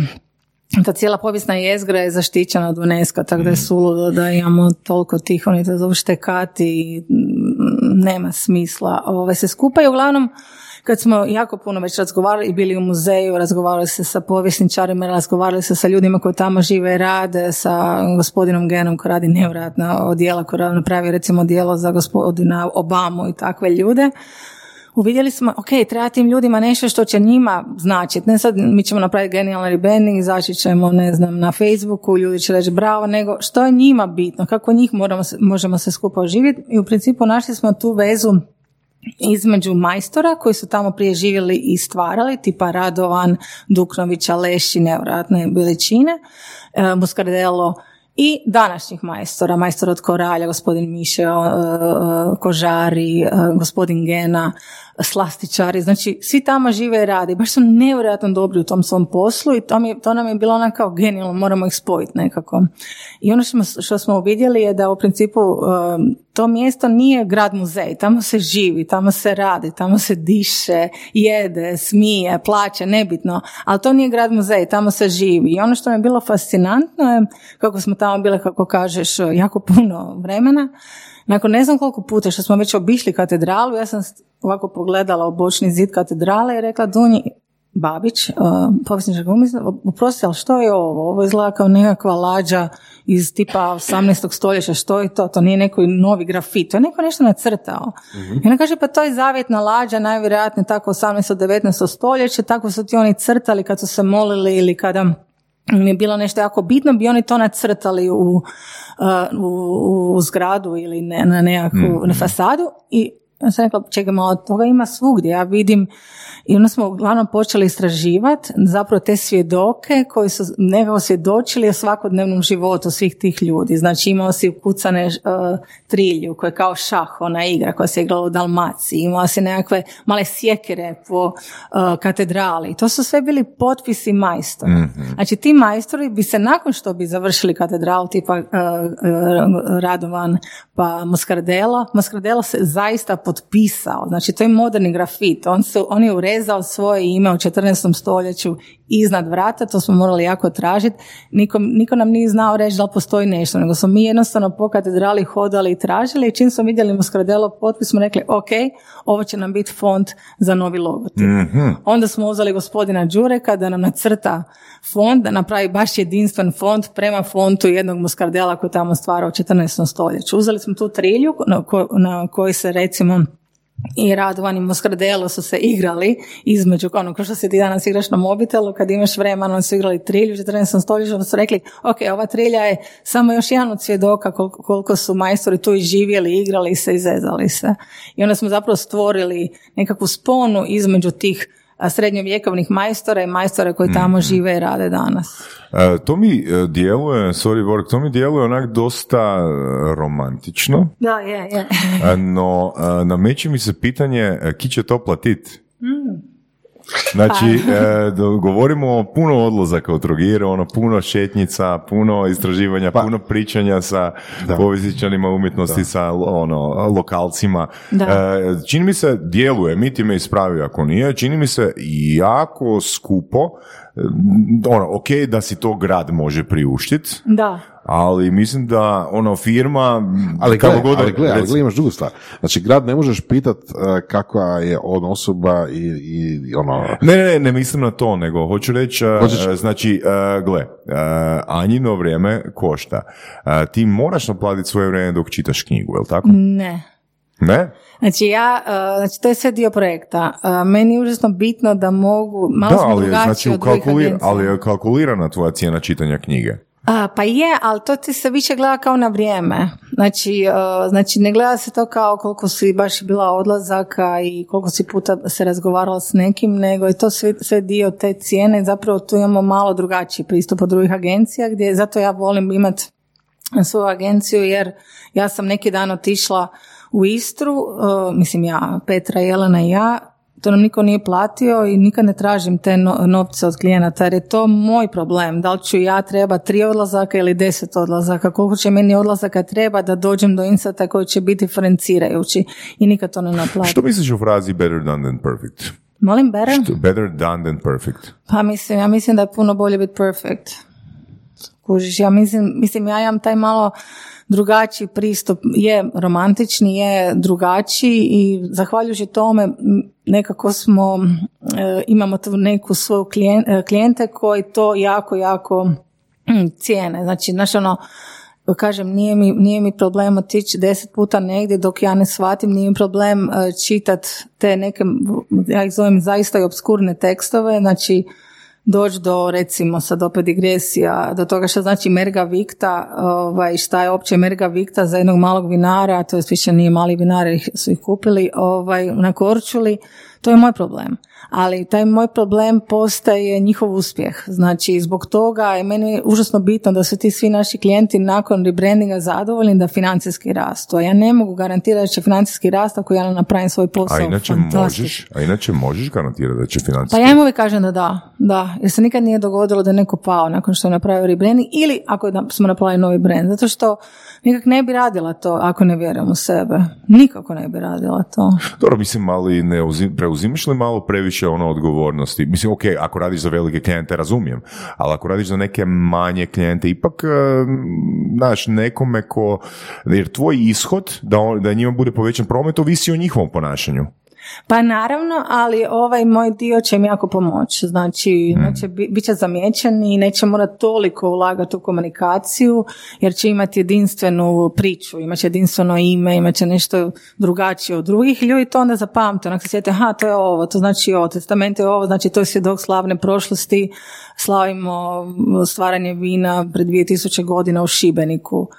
ta cijela povijesna jezgra je zaštićena od UNESCO, tako da je suludo da imamo toliko tih, oni to zovu štekati i mm, nema smisla. Ove se skupaju uglavnom kad smo jako puno već razgovarali i bili u muzeju, razgovarali se sa povjesničarima, razgovarali se sa ljudima koji tamo žive i rade, sa gospodinom Genom koji radi nevjerojatna odjela, koji napravi recimo dijelo za gospodina Obamu i takve ljude uvidjeli smo, ok, treba tim ljudima nešto što će njima značiti. Ne sad mi ćemo napraviti genijalni rebranding, izaći ćemo, ne znam, na Facebooku, ljudi će reći bravo, nego što je njima bitno, kako njih moramo, možemo se skupa oživjeti i u principu našli smo tu vezu između majstora koji su tamo prije živjeli i stvarali, tipa Radovan, Duknovića, Leši, nevjerojatne veličine, e, i današnjih majstora, majstor od Koralja, gospodin Mišeo, e, e, Kožari, e, gospodin Gena, slastičari, znači svi tamo žive i radi, baš su nevjerojatno dobri u tom svom poslu i to, mi, to nam je bilo ono kao genijalno, moramo ih spojiti nekako. I ono što, što smo uvidjeli je da u principu to mjesto nije grad muzej, tamo se živi, tamo se radi, tamo se diše, jede, smije, plaće, nebitno, ali to nije grad muzej, tamo se živi. I ono što mi je bilo fascinantno je, kako smo tamo bile, kako kažeš, jako puno vremena, nakon ne znam koliko puta što smo već obišli katedralu, ja sam ovako pogledala u bočni zid katedrale i rekla Dunji, Babić, uh, povjesničar oprosti, ali što je ovo? Ovo izgleda kao nekakva lađa iz tipa 18. stoljeća, što je to? To nije neki novi grafit, to je neko nešto nacrtao. Mm-hmm. I ona kaže, pa to je zavjetna lađa, najvjerojatnije tako 18. 19. stoljeće, tako su ti oni crtali kad su se molili ili kada mi je bilo nešto jako bitno, bi oni to nacrtali u, uh, u, u zgradu ili ne, na nekakvu mm-hmm. fasadu i ja sam rekla, čekaj malo, toga ima svugdje. Ja vidim i onda smo uglavnom počeli istraživati zapravo te svjedoke koji su nekako svjedočili o svakodnevnom životu svih tih ljudi. Znači imao si ukucane uh, trilju koje je kao šah, ona igra koja se igrala u Dalmaciji. Imao si nekakve male sjekere po uh, katedrali. To su sve bili potpisi majstora. mm Znači ti majstori bi se nakon što bi završili katedralu tipa uh, Radovan pa Moscardelo, Moscardelo se zaista potpisao. Znači to je moderni grafit. On, se, on je urezao svoje ime u 14. stoljeću iznad vrata, to smo morali jako tražiti. Niko, niko nam nije znao reći da li postoji nešto, nego smo mi jednostavno po katedrali hodali i tražili i čim smo vidjeli Moskradelo potpis smo rekli ok, ovo će nam biti font za novi logotip. mm Onda smo uzeli gospodina Đureka da nam nacrta font, da napravi baš jedinstven font prema fontu jednog Moskardela koji tamo stvara u 14. stoljeću. Uzeli smo tu trilju na, na kojoj se recimo i Radovan i Moskardelo su se igrali između, ono, kao što se ti danas igraš na mobitelu, kad imaš vremena, oni su igrali trilju u 14. stoljeću, su rekli, ok, ova trilja je samo još jedan od svjedoka koliko, koliko su majstori tu i živjeli, igrali se i zezali se. I onda smo zapravo stvorili nekakvu sponu između tih srednjovjekovnih majstora i majstora koji tamo mhm. žive i rade danas. E, to mi e, djeluje, sorry work, to mi djeluje onak dosta e, romantično. Da, je, je. no, nameće mi se pitanje, ki će to platit? Mm. Znači, pa. e, govorimo o puno odlazaka u Trogir, ono, puno šetnjica, puno istraživanja, pa. puno pričanja sa povjesničanima umjetnosti, sa ono, lokalcima. E, čini mi se, djeluje, mi ti me ispravi ako nije, čini mi se jako skupo, e, ono, ok da si to grad može priuštiti. Da ali mislim da ono firma ali gle, god, ali, gle, ali gle, imaš drugu stvar znači grad ne možeš pitat uh, kakva je on osoba i, i ono ne, ne, ne mislim na to nego hoću reći uh, znači uh, gle uh, Anjino vrijeme košta ti moraš naplatiti svoje vrijeme dok čitaš knjigu, je tako? Ne. Ne? Znači ja, znači to je sve dio projekta. Meni je užasno bitno da mogu, malo da, ali, znači, od Ali je kalkulirana tvoja cijena čitanja knjige. A, pa je, ali to ti se više gleda kao na vrijeme. Znači, uh, znači ne gleda se to kao koliko si baš bila odlazaka i koliko si puta se razgovarala s nekim, nego je to sve, sve dio te cijene. Zapravo tu imamo malo drugačiji pristup od drugih agencija, gdje zato ja volim imati svoju agenciju jer ja sam neki dan otišla u Istru, uh, mislim ja, Petra, Jelena i ja, to nam niko nije platio i nikad ne tražim te novce od klijenata jer je to moj problem. Da li ću ja treba tri odlazaka ili deset odlazaka, koliko će meni odlazaka treba da dođem do insata koji će biti diferencirajući i nikad to ne naplatim. Što misliš u frazi better done than perfect? Molim, better? Što, better done than perfect. Pa mislim, ja mislim da je puno bolje biti perfect. Kužiš, ja mislim, mislim, ja imam taj malo drugačiji pristup, je romantični, je drugačiji i zahvaljujući tome nekako smo, e, imamo tu neku svoju e, klijente koji to jako, jako mm, cijene. Znači, znači ono, kažem, nije mi, nije mi problem otići deset puta negdje dok ja ne shvatim, nije mi problem uh, čitat te neke, ja ih zovem zaista i obskurne tekstove, znači doći do, recimo, sad opet digresija, do toga što znači merga vikta, ovaj, šta je opće merga vikta za jednog malog vinara, to je više nije mali vinar, su ih kupili ovaj, na Korčuli, to je moj problem ali taj moj problem postaje njihov uspjeh. Znači, zbog toga je meni užasno bitno da su ti svi naši klijenti nakon rebrandinga zadovoljni da financijski rastu. A ja ne mogu garantirati da će financijski rast ako ja napravim svoj posao. A inače možeš, a inače možeš garantirati da će financijski Pa ja im uvijek kažem da da, da, jer se nikad nije dogodilo da je neko pao nakon što je napravio rebranding ili ako smo napravili novi brand, zato što nikak ne bi radila to ako ne vjerujem u sebe. Nikako ne bi radila to. Dobro, mislim, ali ne preuzimaš li malo previše ono odgovornosti? Mislim, ok, ako radiš za velike klijente, razumijem, ali ako radiš za neke manje klijente, ipak, eh, znaš, nekome ko, jer tvoj ishod, da, on, da njima bude povećan promet, ovisi o njihovom ponašanju. Pa naravno, ali ovaj moj dio će mi jako pomoći. Znači, mm. znači bit će zamijećen i neće morati toliko ulagati u komunikaciju, jer će imati jedinstvenu priču, imat će jedinstveno ime, imat će nešto drugačije od drugih ljudi, to onda zapamte. Onak se sjete, aha, to je ovo, to znači ovo, testament je ovo, znači to je svjedok slavne prošlosti, slavimo stvaranje vina pred 2000 godina u Šibeniku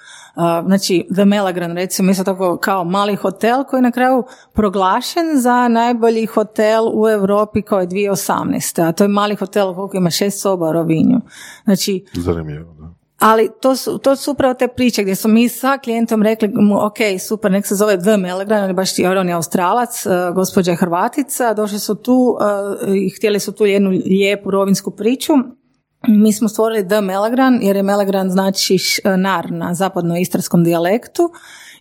znači The Melagran recimo isto tako kao mali hotel koji je na kraju proglašen za najbolji hotel u Europi kao je 2018. A to je mali hotel koliko ima šest soba u Rovinju. Znači, Zanimljivo, da. Ali to su, to su upravo te priče gdje smo mi sa klijentom rekli ok, super, nek se zove The Melagran, on je baš on je australac, uh, gospođa je Hrvatica, došli su tu uh, i htjeli su tu jednu lijepu rovinsku priču mi smo stvorili The Melagran, jer je Melagran znači nar na zapadno-istarskom dijalektu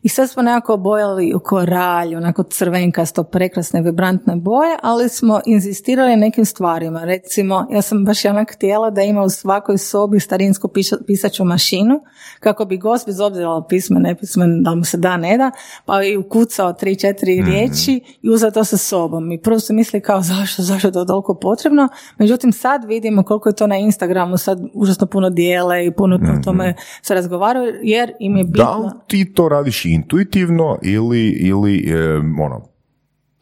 i sve smo nekako bojali u koralj, onako crvenkasto, prekrasne, vibrantne boje, ali smo inzistirali nekim stvarima. Recimo, ja sam baš onak htjela da ima u svakoj sobi starinsku pisaću mašinu, kako bi gost, bez obzira pismen, nepismen, da mu se da, ne da, pa i ukucao tri, četiri mm riječi i uzeo to sa sobom. I prvo su mislili kao zašto, zašto je to toliko potrebno, međutim sad vidimo koliko je to na Instagramu, sad užasno puno dijele i puno mm-hmm. tome se razgovaraju, jer im je bitno... Da ti to radiš intuitivno ili, ili ono,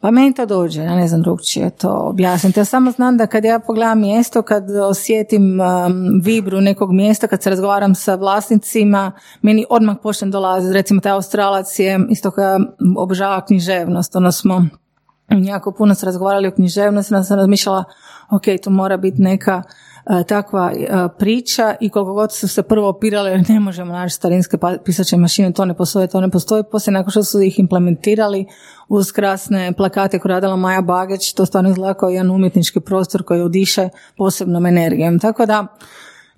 pa meni to dođe, ja ne znam drugčije to objasniti. Ja samo znam da kad ja pogledam mjesto, kad osjetim um, vibru nekog mjesta, kad se razgovaram sa vlasnicima, meni odmah počne dolaziti. Recimo, taj Australac je isto koja obožava književnost. Ono smo jako puno se razgovarali o književnosti, onda sam razmišljala, ok, to mora biti neka takva e, priča i koliko god su se prvo opirale, ne možemo naći starinske pa, pisače mašine, to ne postoje, to ne postoji. Poslije nakon što su ih implementirali uz krasne plakate koje radila Maja Bageć, to stvarno izgleda kao jedan umjetnički prostor koji udiše posebnom energijom. Tako da,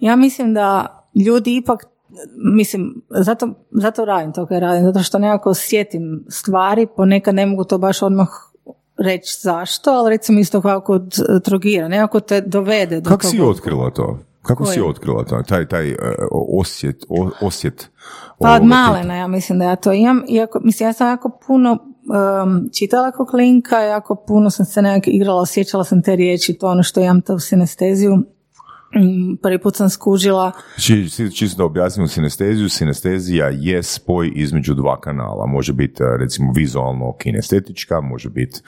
ja mislim da ljudi ipak mislim, zato, zato radim to kaj radim, zato što nekako sjetim stvari, ponekad ne mogu to baš odmah reći zašto, ali recimo isto kao kod e, Trogira, nekako te dovede do Kako si otkrila to? Kako si otkrila to? Taj, taj uh, osjet, osjet Pa od malena ja mislim da ja to imam. Iako, mislim, ja sam jako puno um, čitala klinka, jako puno sam se nekako igrala, osjećala sam te riječi, to ono što imam to sinesteziju prvi put sam skužila. Čisto da objasnimo sinesteziju, sinestezija je spoj između dva kanala. Može biti eh, recimo vizualno kinestetička, može biti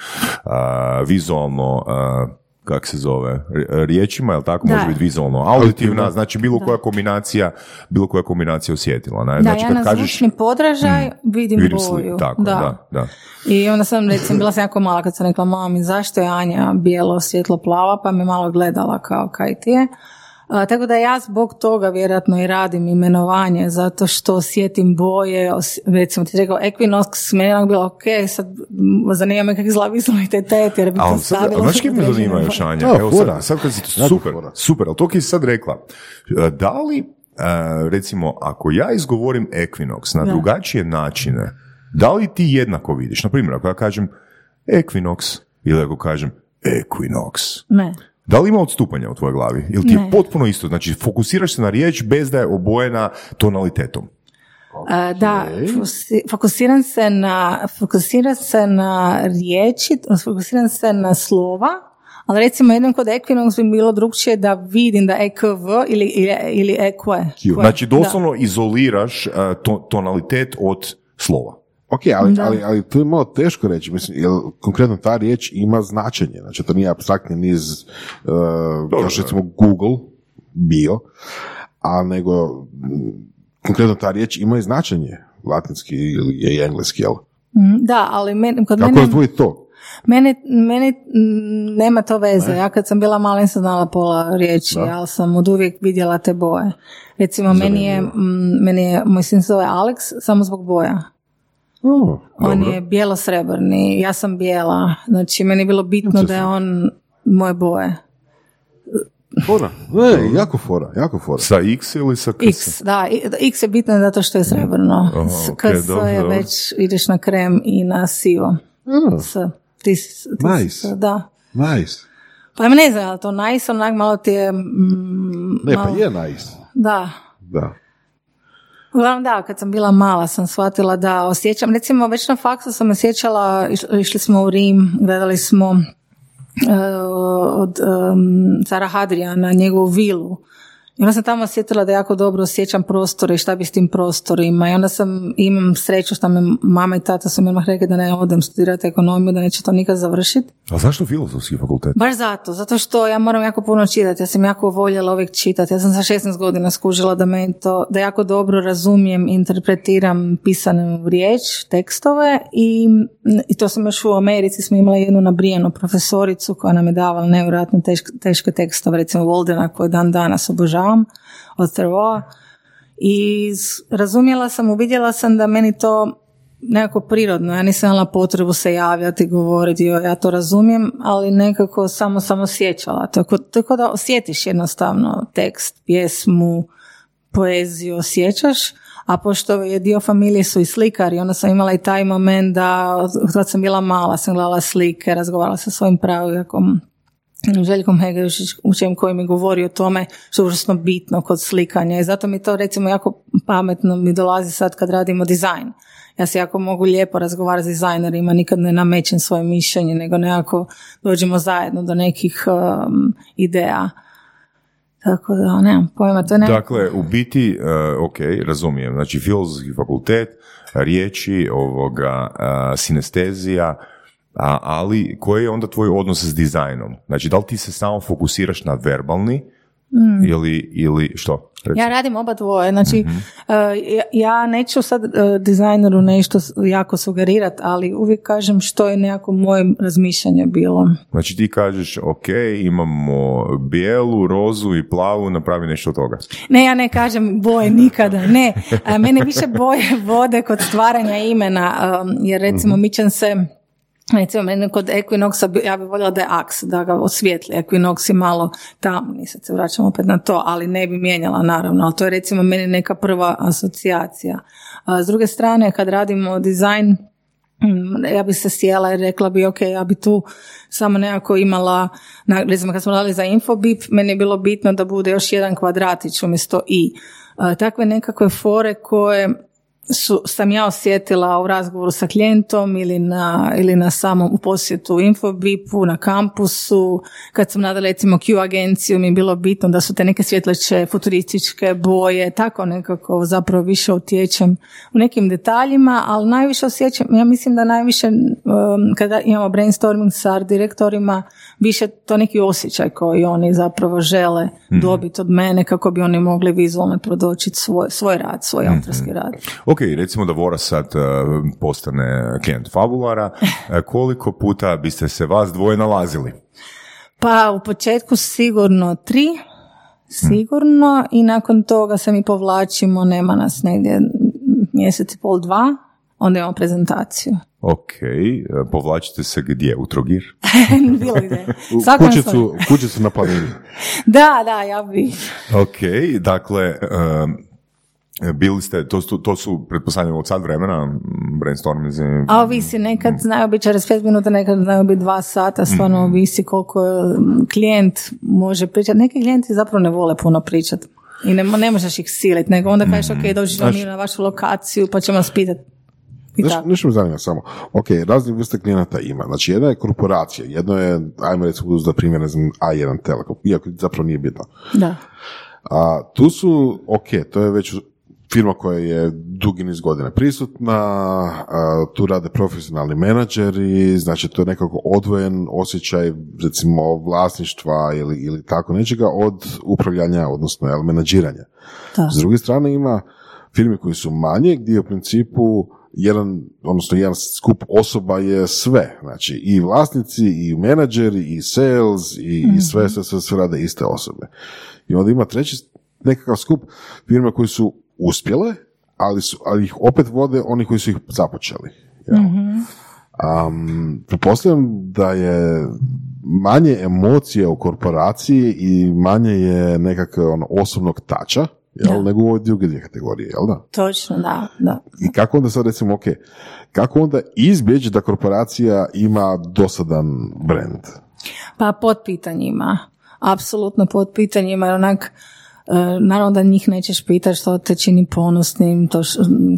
uh, vizualno uh, kak se zove, riječima, jel tako, može biti vizualno auditivna, znači bilo koja kombinacija, bilo koja kombinacija osjetila. Ne? Da, znači, ja kad na kažeš, zvučni podražaj mm, vidim boju. Tako, da. da. I onda sam, recimo, bila sam jako mala kad sam rekla mami zašto je Anja bijelo, svjetlo, plava, pa me malo gledala kao kaj ti je tako da ja zbog toga vjerojatno i radim imenovanje, zato što osjetim boje, recimo ti rekao Equinox, meni je bilo ok, sad zanima me kak izgleda vizualitet, jer bi to stavilo. Znaš kje me zanima još, Anja? Evo sad, sad kad si to super, super, ali to kaj si sad rekla, e, da li, e, recimo, ako ja izgovorim Equinox na drugačije načine, da li ti jednako vidiš? Na primjer, ako ja kažem Equinox, ili ako kažem Equinox. Ne. Da li ima odstupanja u tvojoj glavi? Ili ti je potpuno isto? Znači, fokusiraš se na riječ bez da je obojena tonalitetom. Okay. Da, fokusiram se na, fokusiram se na riječi, fokusiram se na slova, ali recimo jednom kod Equinox bi bilo drugčije da vidim da EKV ili, ili, ili EQE. Znači doslovno izoliraš uh, tonalitet od slova. Ok, ali, ali, ali to je malo teško reći, mislim, jer konkretno ta riječ ima značenje, znači to nije abstraktni niz, uh, kao što recimo Google bio, a nego konkretno ta riječ ima i značenje, latinski ili je engleski, jel? Mm, da, ali men, kod Kako mene... to? Meni, meni nema to veze. Ja kad sam bila mala sam znala pola riječi, ali sam od uvijek vidjela te boje. Recimo, meni je, meni je, moj sin zove Alex samo zbog boja. On je bijelo-srebrni, ja sam bijela. Znači, meni je bilo bitno da je on moje boje. Fora, ne, jako fora, jako fora. Sa X ili sa KS? X, da, X je bitno zato što je srebrno. Oh, okay, KS je već, ideš na krem i na sivo. Mm. S, ti, ti, nice. Da. Nice. Pa ne znam, to nice, onak malo ti je... Mm, ne, pa je nice. Da. Da. Uglavnom da, kad sam bila mala sam shvatila da osjećam, recimo već na faksu sam osjećala, išli smo u Rim, gledali smo od um, Cara Hadrijana, njegovu vilu i onda sam tamo osjetila da jako dobro osjećam prostore i šta bi s tim prostorima. I onda sam, imam sreću što me mama i tata su mi odmah rekli da ne odem studirati ekonomiju, da neće to nikad završiti. A zašto filozofski fakultet? Baš zato, zato što ja moram jako puno čitati. Ja sam jako voljela uvijek čitati. Ja sam sa 16 godina skužila da meni to, da jako dobro razumijem, interpretiram pisanu riječ, tekstove i, i to sam još u Americi smo imali jednu nabrijenu profesoricu koja nam je davala nevjerojatno teške, teške tekstove, recimo Voldena koju dan danas obožavam od Theroa i razumjela sam, uvidjela sam da meni to nekako prirodno, ja nisam imala potrebu se javljati, govoriti, ja to razumijem, ali nekako samo sam osjećala. Tako, tako da osjetiš jednostavno tekst, pjesmu, poeziju osjećaš, a pošto je dio familije su i slikari, onda sam imala i taj moment da kad sam bila mala sam gledala slike, razgovarala sa svojim pravijakom Željkom Hegerušićem koji mi govori o tome što je užasno bitno kod slikanja i zato mi to recimo jako pametno mi dolazi sad kad radimo dizajn. Ja se jako mogu lijepo razgovarati s dizajnerima, nikad ne namećem svoje mišljenje, nego nekako dođemo zajedno do nekih um, ideja. Tako da, nemam pojma, to ne... Dakle, u biti, uh, ok, razumijem, znači filozofski fakultet, riječi, ovoga, uh, sinestezija, a, ali koji je onda tvoj odnos s dizajnom? Znači, da li ti se samo fokusiraš na verbalni mm. ili, ili što? Ja radim oba dvoje, znači mhm. e, ja neću sad uh, dizajneru nešto jako sugerirati, ali uvijek kažem što je nekako moje razmišljanje bilo. Znači ti kažeš, ok, imamo bijelu, rozu i plavu, napravi nešto od toga. Ne, ja ne kažem boje nikada, ne. mene više boje vode kod stvaranja imena, jer recimo mm mićem se Recimo, meni kod Equinoxa, ja bih voljela da je aks, da ga osvijetli. Equinox je malo tamo, sad se vraćam opet na to, ali ne bi mijenjala naravno, ali to je recimo meni neka prva asocijacija. S druge strane, kad radimo dizajn, mm, ja bi se sjela i rekla bi, ok, ja bi tu samo nekako imala, recimo kad smo radili za Infobip, meni je bilo bitno da bude još jedan kvadratić umjesto i. takve nekakve fore koje su, sam ja osjetila u razgovoru sa klijentom ili na, ili na samom posjetu Infobipu, na kampusu, kad sam nadala recimo Q agenciju mi je bilo bitno da su te neke svjetleće futurističke boje, tako nekako zapravo više utječem u nekim detaljima, ali najviše osjećam, ja mislim da najviše um, kada imamo brainstorming sa direktorima, više to neki osjećaj koji oni zapravo žele mm dobiti od mene kako bi oni mogli vizualno prodočiti svoj, svoj rad, svoj mm autorski rad. Ok, recimo da Vora sad uh, postane klijent Fabulara, uh, koliko puta biste se vas dvoje nalazili? Pa u početku sigurno tri, sigurno i nakon toga se mi povlačimo, nema nas negdje mjesec i pol dva, onda imamo prezentaciju. Ok, uh, povlačite se gdje? U Trogir? Bilo gdje. U kućicu, kućicu na planini. da, da, ja bi. Ok, dakle, um, bili ste, to su, to su pretpostavljamo od sad vremena, brainstorming. A ovisi, nekad znaju biti čez pet minuta, nekad znaju biti dva sata, stvarno mm ovisi koliko klijent može pričati. Neki klijenti zapravo ne vole puno pričati i ne, ne možeš ih siliti, nego onda kažeš, mm ok, dođi na vašu lokaciju pa ćemo vas pitati. Nešto, nešto me zanima samo. Ok, raznih vrste klijenata ima. Znači, jedna je korporacija, jedno je, ajmo recimo za primjer, ne znam, A1 Telekom, iako zapravo nije bitno. Da. A, tu su, ok, to je već firma koja je dugi niz godina prisutna, tu rade profesionalni menadžeri, znači to je nekako odvojen osjećaj recimo vlasništva ili, ili tako nečega od upravljanja, odnosno jel, menadžiranja. S druge strane ima firme koji su manje gdje u principu jedan, odnosno jedan skup osoba je sve, znači i vlasnici, i menadžeri, i sales, i, i sve, sve, sve, sve rade iste osobe. I onda ima treći nekakav skup firme koji su uspjele, ali, su, ali ih opet vode oni koji su ih započeli. Mm-hmm. Um, da je manje emocije u korporaciji i manje je nekakve ono, osobnog tača, jel, nego u ovoj druge dvije kategorije, jel da? Točno, da, da. I kako onda sad recimo, ok, kako onda izbjeći da korporacija ima dosadan brand? Pa pod pitanjima, apsolutno pod pitanjima, onak, E, naravno da njih nećeš pitati što te čini ponosnim, to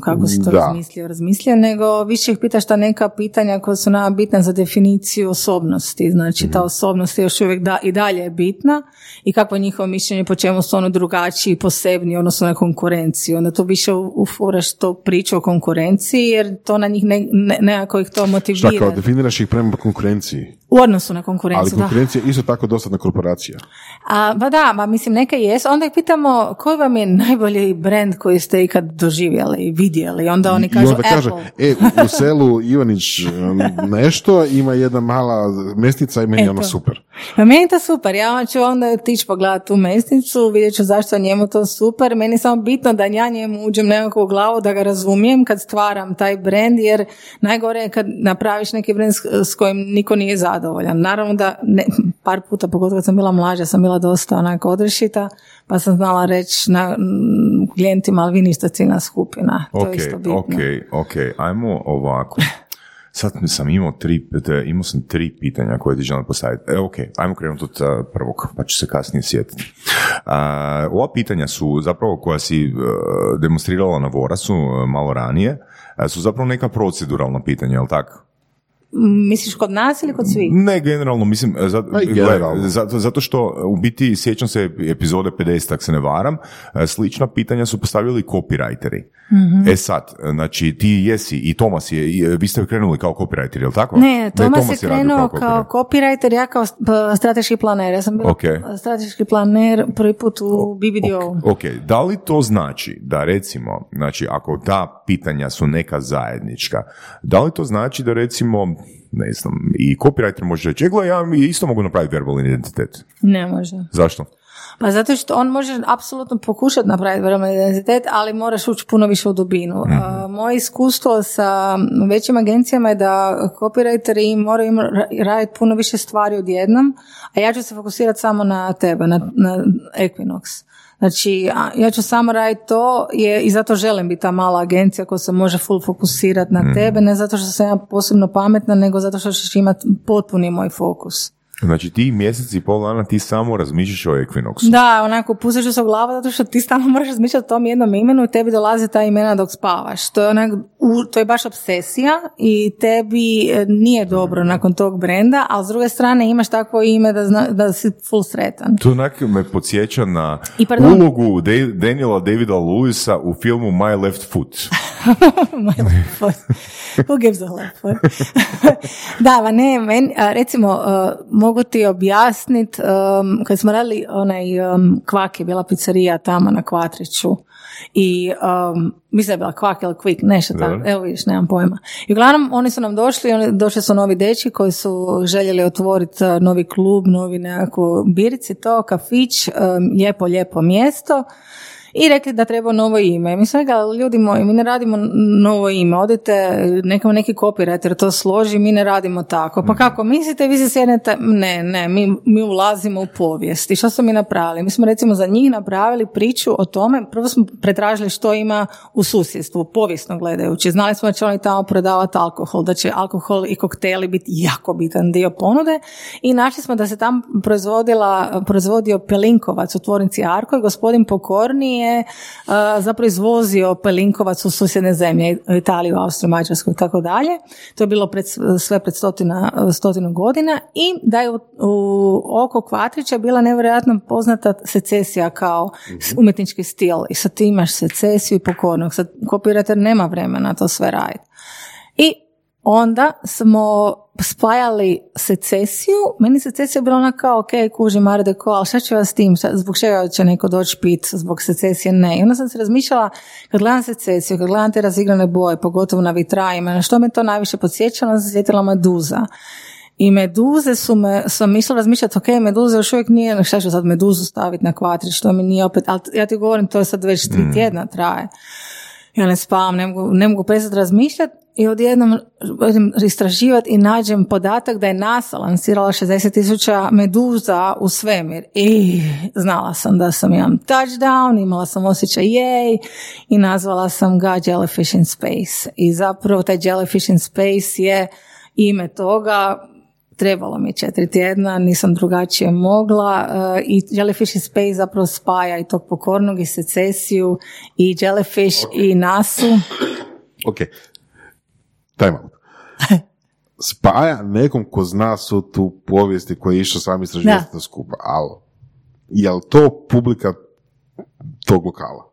kako si to da. razmislio, razmislio, nego više ih pitaš ta neka pitanja koja su nama bitna za definiciju osobnosti. Znači, ta mhm. osobnost je još uvijek da, i dalje je bitna i kako je njihovo mišljenje po čemu su ono drugačiji, posebni odnosno na konkurenciju. Onda to više ufuraš to priču o konkurenciji jer to na njih ne, ne, nekako ih to motivira. Šta kao, definiraš ih prema konkurenciji? U odnosu na konkurenciju, Ali konkurencija je isto tako dosadna korporacija. A, ba da, ba, mislim neka jesu. Onda ih pitamo koji vam je najbolji brand koji ste ikad doživjeli i vidjeli. Onda oni kažu I onda kaže, e, u selu Ivanić um, nešto, ima jedna mala mesnica i meni je ono super. Pa meni je to super. Ja ću onda tići pogledati tu mesnicu, vidjet ću zašto njemu to super. Meni je samo bitno da ja njemu uđem nekako u glavu, da ga razumijem kad stvaram taj brand, jer najgore je kad napraviš neki brand s kojim niko nije zadovoljan. Naravno da ne, par puta, pogotovo kad sam bila mlađa, sam bila dosta onako odrešita, pa sam znala reći na klijentima, ali vi niste ciljna skupina. To je isto bitno. Ok, ok, ajmo ovako. Sad sam imao tri, imao sam tri pitanja koje ti želim postaviti. E, ok, ajmo krenuti od prvog, pa ću se kasnije sjetiti. ova pitanja su zapravo koja si uh, demonstrirala na Vorasu uh, malo ranije, su zapravo neka proceduralna pitanja, jel tako? Misliš kod nas ili kod svih? Ne, generalno, mislim, zato, generalno. zato, zato što u biti, sjećam se epizode 50, ako se ne varam, e, slična pitanja su postavili copywriteri. mm E sad, znači, ti jesi i Tomas je, vi ste krenuli kao copywriter, je li tako? Ne, Tomas, je krenuo kao, kao copywriter, ja kao strateški planer. Ja sam bila okay. strateški planer prvi put u BBDO. Ok, da li to znači da recimo, znači, ako ta pitanja su neka zajednička, da li to znači da recimo ne znam, i copywriter može reći, egle, ja isto mogu napraviti verbalni identitet. Ne može. Zašto? Pa zato što on može apsolutno pokušati napraviti verbalni identitet, ali moraš ući puno više u dubinu. mm moje iskustvo sa većim agencijama je da copywriteri moraju raditi puno više stvari odjednom, a ja ću se fokusirati samo na tebe, na, na Equinox. Znači, ja ću samo raditi to je, i zato želim biti ta mala agencija koja se može full fokusirati na mm. tebe, ne zato što sam ja posebno pametna, nego zato što ćeš imati potpuni moj fokus. Znači ti mjesec i pol dana ti samo razmišljaš o Equinoxu. Da, onako pusaš se u glavu zato što ti stalno moraš razmišljati o tom jednom imenu i tebi dolaze ta imena dok spavaš. To je, onak, to je baš obsesija i tebi e, nije dobro nakon tog brenda, ali s druge strane imaš takvo ime da, zna, da si full sretan. To onak me podsjeća na ulogu Daniela Davida Lewisa u filmu My Left Foot. My. Who gives a left foot? da, ne, men, recimo, uh, mogu ti objasniti, um, kad smo radili onaj um, kvak je bila pizzerija tamo na Kvatriću i um, mislim da je bila kvak ili kvik, nešto tako, evo vidiš, nemam pojma. I uglavnom oni su nam došli, oni, došli su novi dečki koji su željeli otvoriti novi klub, novi nekako birici, to, kafić, um, lijepo, lijepo mjesto i rekli da treba novo ime. Mi smo rekli, ljudi moji, mi ne radimo novo ime, odite nekom neki copywriter to složi, mi ne radimo tako. Pa mhm. kako mislite, vi se sjednete, ne, ne, mi, mi ulazimo u povijest. I što smo mi napravili? Mi smo recimo za njih napravili priču o tome, prvo smo pretražili što ima u susjedstvu, povijesno gledajući. Znali smo da će oni tamo prodavati alkohol, da će alkohol i kokteli biti jako bitan dio ponude i našli smo da se tam proizvodila, proizvodio Pelinkovac u tvornici Arko i gospodin Pokorni je zapravo izvozio pelinkovac u susjedne zemlje, Italiju, Austriju, Mađarsku i tako dalje. To je bilo pred, sve pred stotina, stotinu godina i da je u, oko Kvatrića bila nevjerojatno poznata secesija kao mhm. umjetnički stil i sad ti imaš secesiju i pokornog. Sad kopirator nema vremena to sve raditi. Onda smo spajali secesiju, meni secesija bila ona kao, ok, kuži Marde ko, ali šta će vas s tim, zbog čega će neko doći pit zbog secesije, ne. I onda sam se razmišljala, kad gledam secesiju, kad gledam te razigrane boje, pogotovo na vitrajima, na što me to najviše podsjećalo, sam se sjetila Meduza. I meduze su me, sam mislila razmišljati, ok, meduze još uvijek nije, šta ću sad meduzu staviti na kvatrić, što mi nije opet, ali ja ti govorim, to je sad već tri mm. tjedna traje. Ja ne spavam, ne mogu, ne mogu prestati razmišljati i odjednom istraživati i nađem podatak da je NASA lansirala 60 tisuća meduza u svemir. I znala sam da sam imam touchdown, imala sam osjećaj jej i nazvala sam ga Jellyfish in Space. I zapravo taj Jellyfish in Space je ime toga trebalo mi četiri tjedna, nisam drugačije mogla uh, i Jellyfish in Space zapravo spaja i tog pokornog i secesiju i Jellyfish i nasu. Ok, time out. Spaja nekom ko zna su tu povijesti koje je išao sam istraživati skupa, ali je li to publika tog lokala?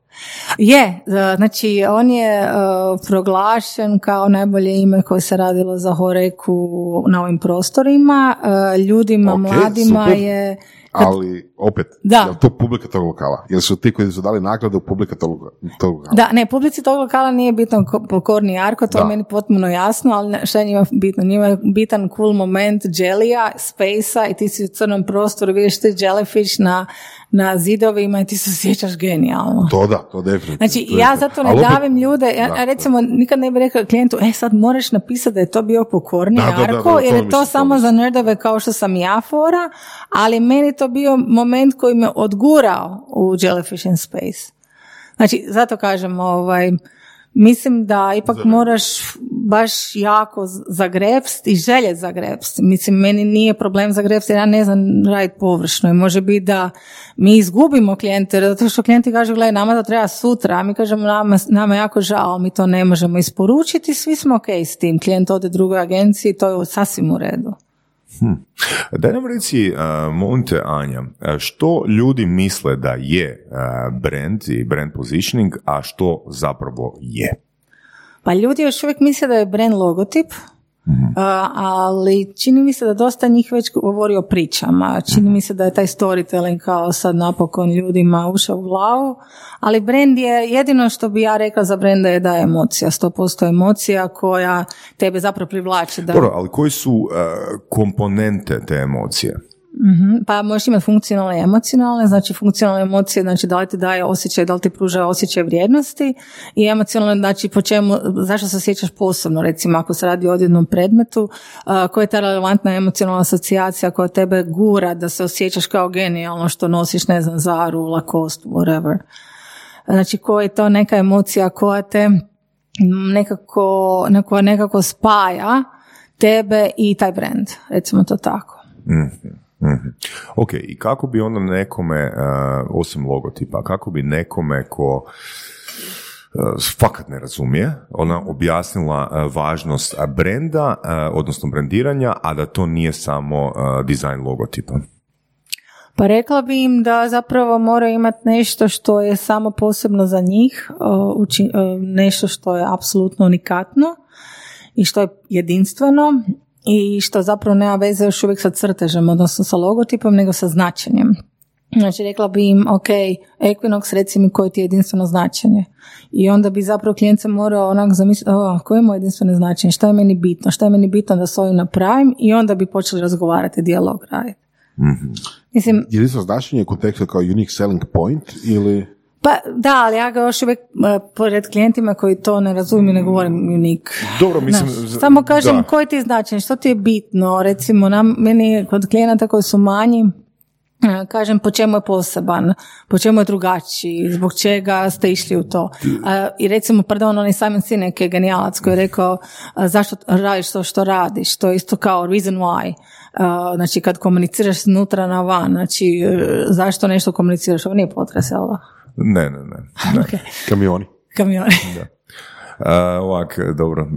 Je, e, znači on je uh, proglašen kao najbolje ime koje se radilo za Horeku na ovim prostorima. Uh, ljudima, okay, mladima super. je ali opet, da. je to publika tog lokala? Jel su ti koji su dali nagradu publika tog, tog lokala? Da, ne, publici tog lokala nije bitno pokorni Arko, to je meni potpuno jasno, ali šta je njima bitno? Njima je bitan cool moment jelija, space i ti si u crnom prostoru, vidiš te jellyfish na na zidovima i ti se sjećaš genijalno. To da, to definitivno. Znači, ja zato ne davim ljude, ja recimo nikad ne bih rekao klijentu, e sad moraš napisati da je to bio pokorni da, Arko, jer je to samo za nerdove kao što sam ja fora, ali meni to bio moment koji me odgurao u Jellyfish in Space. Znači, zato kažem, ovaj, mislim da ipak moraš baš jako zagrepst i željet zagrepst. Mislim, meni nije problem zagrepst jer ja ne znam raditi površno i može biti da mi izgubimo klijente, zato što klijenti kažu, gledaj, nama to treba sutra, a mi kažemo, nama, nama je jako žao, mi to ne možemo isporučiti, svi smo ok s tim, klijent ode drugoj agenciji, to je sasvim u redu. Hm. Daj nam reci, uh, Monte Anja, što ljudi misle da je uh, brand i brand positioning, a što zapravo je? Pa ljudi još uvijek misle da je brand logotip, mhm. ali čini mi se da dosta njih već govori o pričama. Čini mi se da je taj storytelling kao sad napokon ljudima ušao u glavu, ali brand je jedino što bi ja rekla za brenda je da je emocija, 100% emocija koja tebe zapravo privlači. Da... Dobro, ali koji su uh, komponente te emocije? Mm Pa možeš imati funkcionalne i emocionalne, znači funkcionalne emocije, znači da li ti daje osjećaj, da li ti pruža osjećaj vrijednosti i emocionalne, znači po čemu, zašto se osjećaš posebno, recimo ako se radi o jednom predmetu, uh, koja je ta relevantna emocionalna asocijacija koja tebe gura da se osjećaš kao genijalno što nosiš, ne znam, zaru, lakost, whatever. Znači koja je to neka emocija koja te nekako, nekako, nekako spaja tebe i taj brand, recimo to tako. mm mm Ok, i kako bi onda nekome, uh, osim logotipa, kako bi nekome ko uh, fakat ne razumije, ona objasnila uh, važnost brenda, odnosno brendiranja, a da to nije samo dizajn logotipa? Pa rekla bi im da zapravo moraju imati nešto što je samo posebno za njih, nešto što je apsolutno unikatno i što je jedinstveno i što zapravo nema veze još uvijek sa crtežem, odnosno sa logotipom, nego sa značenjem. Znači, rekla bi im, ok, Equinox, reci mi koje ti je jedinstveno značenje. I onda bi zapravo klijent se morao onako zamisliti, o, koje je moje jedinstveno značenje, šta je meni bitno, šta je meni bitno da s ovim napravim i onda bi počeli razgovarati, dijalog raditi. Mm-hmm. Mislim, jedinstveno značenje u kontekstu kao unique selling point ili... Pa da, ali ja ga još uvijek uh, pored klijentima koji to ne razumiju ne govorim unik. Dobro, mislim... samo kažem da. koji ti je značaj, što ti je bitno, recimo nam, meni kod klijenata koji su manji, e, kažem po čemu je poseban, po čemu je drugačiji, zbog čega ste išli u to. I recimo, pardon, onaj Simon Sinek je genijalac koji je rekao zašto radiš to što radiš, to je isto kao reason why. Znači kad komuniciraš nutra na van, znači e, zašto nešto komuniciraš, ovo nije potres, jel da? Ne, ne, ne. ne. Kamioni. Kamioni. Da. Uh, ovak, dobro,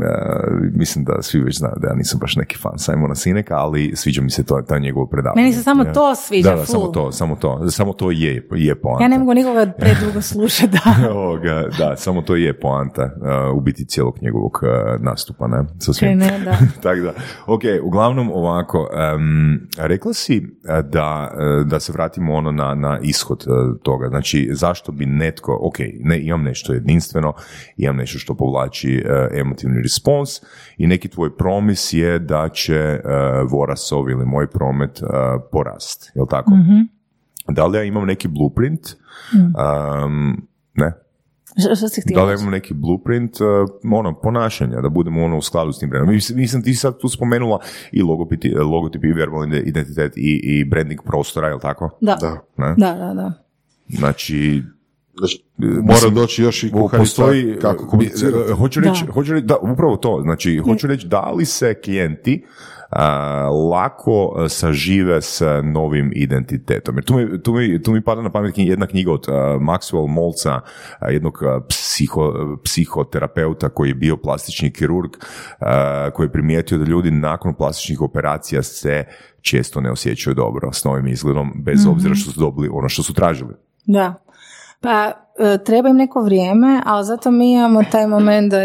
mislim da svi već znaju da ja nisam baš neki fan Simona Sineka, ali sviđa mi se to, ta njegovo predavanje. Meni se samo to sviđa, da, da, samo to, samo to, samo to je, je poanta. Ja ne mogu nikoga predugo slušati, da. Ovoga, da, samo to je poanta uh, u biti cijelog njegovog uh, nastupa, ne? Sa svim. Ne, da. Tako da, ok, uglavnom ovako, um, rekla si da, da se vratimo ono na, na ishod toga, znači zašto bi netko, ok, ne, imam nešto jedinstveno, imam nešto što povlači uh, emotivni respons i neki tvoj promis je da će uh, Vorasov ili moj promet uh, porast, jel tako? mm Da li ja imam neki blueprint? Um, ne? Što si da li imam neki blueprint uh, ono, ponašanja, da budemo ono u skladu s tim brandom. Mislim, ti sad tu spomenula i logotip, logotip i verbalni identitet i, i branding prostora, jel tako? Da. Da. da, da, da. Znači, Znači, mora doći još i kuharica postoji, kako komunicirati. Hoću reći, da. hoću reći, da, upravo to, znači, hoću reći da li se klijenti lako sažive s novim identitetom. Jer tu mi, tu mi, tu mi pada na pamet jedna knjiga od uh, Maxwell Molca, jednog psiho, psihoterapeuta koji je bio plastični kirurg, koji je primijetio da ljudi nakon plastičnih operacija se često ne osjećaju dobro s novim izgledom, bez mhm. obzira što su dobili ono što su tražili. Da. Pa e, treba im neko vrijeme, ali zato mi imamo taj moment da,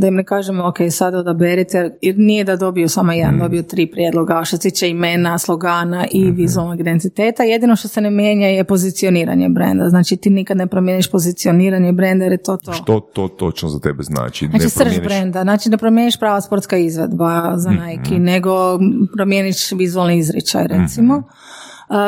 da im ne kažemo ok, sad odaberite, jer nije da dobiju samo jedan, mm. dobiju tri prijedloga što se tiče imena, slogana i mm vizualnog identiteta. Jedino što se ne mijenja je pozicioniranje brenda. Znači ti nikad ne promijeniš pozicioniranje brenda jer je to to. Što to točno za tebe znači? Znači ne srž brenda, znači ne promijeniš prava sportska izvedba za mhm. Nike, nego promijeniš vizualni izričaj recimo. Mhm.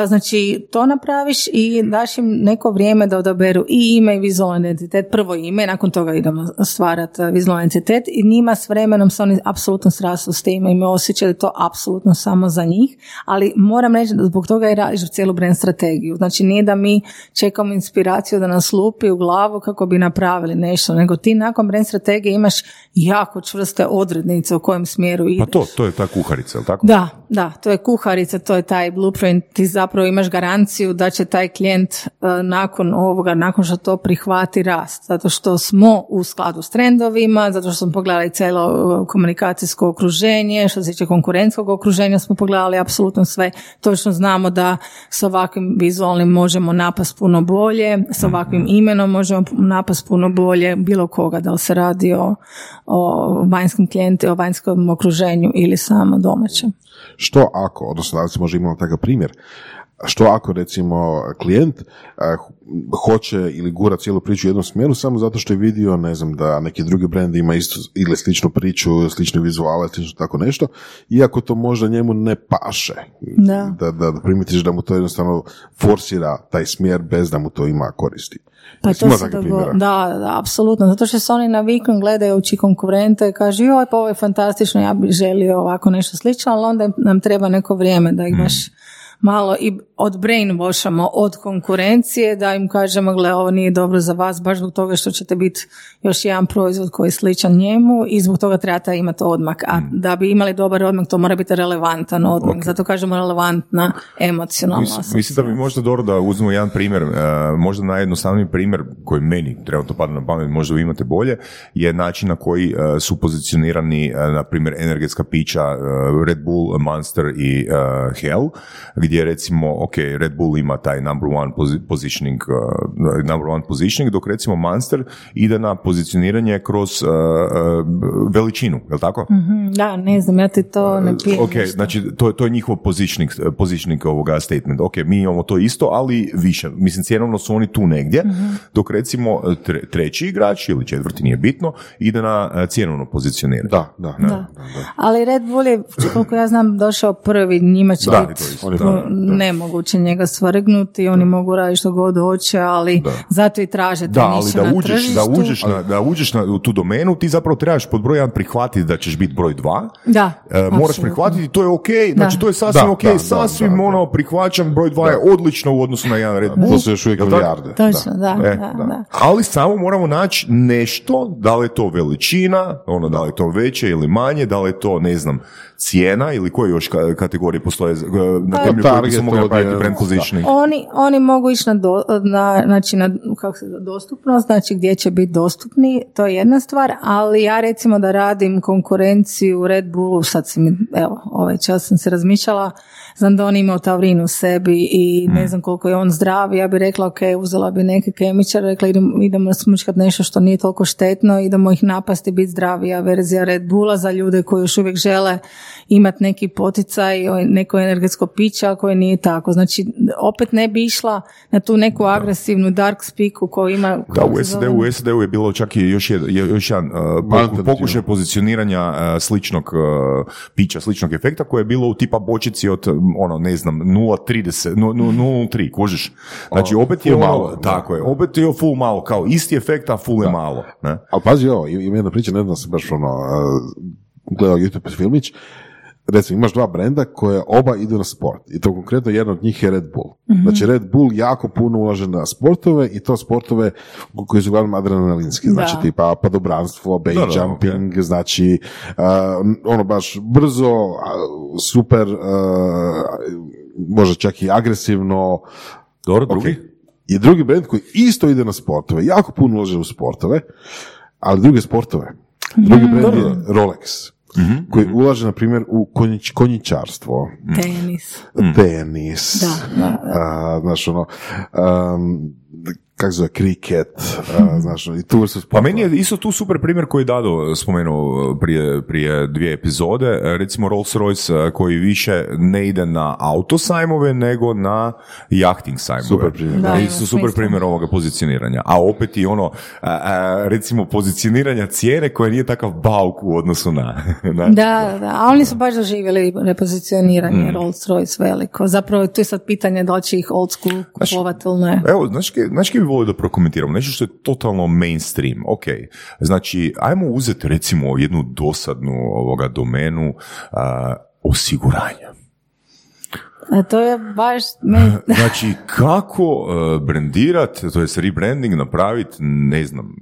Znači, to napraviš i daš im neko vrijeme da odaberu i ime i vizualni identitet, prvo ime, nakon toga idemo stvarati vizualni identitet i njima s vremenom se oni apsolutno srastu s tim, da je to apsolutno samo za njih, ali moram reći da zbog toga i radiš cijelu brand strategiju. Znači, nije da mi čekamo inspiraciju da nas lupi u glavu kako bi napravili nešto, nego ti nakon brand strategije imaš jako čvrste odrednice u kojem smjeru ideš. Pa to, to je ta kuharica, je tako? Da, da, to je kuharica, to je taj blueprint, ti zapravo imaš garanciju da će taj klijent e, nakon ovoga, nakon što to prihvati rast, zato što smo u skladu s trendovima, zato što smo pogledali cijelo e, komunikacijsko okruženje, što se tiče konkurentskog okruženja smo pogledali apsolutno sve, točno znamo da s ovakvim vizualnim možemo napast puno bolje, s ovakvim imenom možemo napast puno bolje bilo koga, da li se radi o, o vanjskim klijentima, o vanjskom okruženju ili samo domaćem. Što ako, odnosno da li se može imati takav primjer, što ako recimo klijent hoće ili gura cijelu priču u jednom smjeru samo zato što je vidio, ne znam, da neki drugi brand ima isto ili sličnu priču, slične vizuale, slično tako nešto, iako to možda njemu ne paše. Da. Da, da, da primitiš da mu to jednostavno forsira taj smjer bez da mu to ima koristi. Pa to se da, da, apsolutno, zato što se oni naviknu gledajući konkurente i kažu joj pa ovo je fantastično, ja bih želio ovako nešto slično, ali onda nam treba neko vrijeme da ih baš malo i od brainwashamo od konkurencije da im kažemo gle ovo nije dobro za vas baš zbog toga što ćete biti još jedan proizvod koji je sličan njemu i zbog toga trebate imati odmak. A mm. da bi imali dobar odmak to mora biti relevantan odmak. Zato kažemo relevantna emocionalna Mislim, mislim da bi možda dobro da uzmemo jedan primjer, uh, možda najjednostavniji primjer koji meni trenutno pada na pamet, možda vi imate bolje, je način na koji uh, su pozicionirani uh, na primjer energetska pića Red Bull, Monster i Hell, gdje recimo, ok, Red Bull ima taj number one positioning, uh, number one positioning, dok recimo Monster ide na pozicioniranje kroz uh, uh, veličinu, je li tako? mm da, ne znam, ja ti to ne pijem. Ok, znači to, to je njihov positioning, positioning ovoga statement. Ok, mi imamo to isto, ali više. Mislim, cijenovno su oni tu negdje, mhm. dok recimo treći igrač ili četvrti, nije bitno, ide na cijenovno pozicioniranje. Da, da, da. da. Ali Red Bull je, koliko ja znam, došao prvi, njima će biti nemoguće njega svrgnuti, oni mogu raditi što god hoće, ali zato i traže da, ali da uđeš, da uđeš, na, da uđeš na tu domenu, ti zapravo trebaš pod broj jedan prihvatiti da ćeš biti broj dva. Da, e, moraš prihvatiti, to je ok, znači to je sasvim ok, sasvim ono prihvaćam, broj dva je odlično u odnosu na jedan red. To su još uvijek milijarde. Točno, da, e, da, da. Ali samo moramo naći nešto, da li je to veličina, ono da li je to veće ili manje, da li je to, ne znam, cijena ili koje još kategorije postoje na temelju koji su mogli napraviti brand positioning? Oni, oni mogu ići na, do, na, znači na kako se dostupnost, znači gdje će biti dostupni, to je jedna stvar, ali ja recimo da radim konkurenciju Red Bullu, sad sam, evo, ovaj čas sam se razmišljala, znam da on imao taurinu u sebi i ne mm. znam koliko je on zdrav, ja bih rekla, ok, uzela bi neke kemičare, rekla idemo, idemo smučkat nešto što nije toliko štetno, idemo ih napasti, biti zdravija verzija Red Bulla za ljude koji još uvijek žele imati neki poticaj, neko energetsko piće, a koje nije tako. Znači, opet ne bi išla na tu neku agresivnu dark speaku koju ima... Da, u SAD, u SAD je bilo čak i još, jedan, još jedan uh, pokušaj pozicioniranja uh, sličnog uh, pića, sličnog efekta koje je bilo u tipa bočici od, ono, ne znam, 0,30, 0,03, kužiš? Znači, opet je ono, tako je, opet je full malo, kao isti efekt, a full je malo. Ne? Ali pazi ovo, ima jedna priča, ne znam se baš ono, gledao YouTube filmić, recimo imaš dva brenda koje oba idu na sport i to konkretno jedan od njih je Red Bull. mm Znači Red Bull jako puno ulaže na sportove i to sportove koji su uglavnom adrenalinski, znači da. tipa padobranstvo, base jumping, znači ono baš brzo, super, uh, možda čak i agresivno. Dobro, drugi? I drugi brend koji isto ide na sportove, jako puno ulaže u sportove, ali druge sportove. Drugi mm brend je Rolex mm koji ulaže, na primjer, u konjič, konjičarstvo. Tenis. Tenis. Da, da, da. znaš, ono, um, kako zove, kriket, znaš, i tu su Pa meni je isto tu super primjer koji Dado spomenuo prije, prije dvije epizode, recimo Rolls Royce koji više ne ide na autosajmove nego na jachting sajmove. Super primjer. Da, isto super primjer ovoga pozicioniranja. A opet i ono, recimo pozicioniranja cijene koje nije takav bauk u odnosu na... na da, da, a oni su baš doživjeli repozicioniranje mm. Rolls Royce veliko. Zapravo tu je sad pitanje da li će ih old school kupovati ili ne. Evo, znaš, znaš bi volio da prokomentiramo? Nešto što je totalno mainstream. Ok, znači, ajmo uzeti recimo jednu dosadnu ovoga domenu uh, osiguranja. A to je baš... znači, kako uh, brendirat, to je rebranding napraviti, ne znam,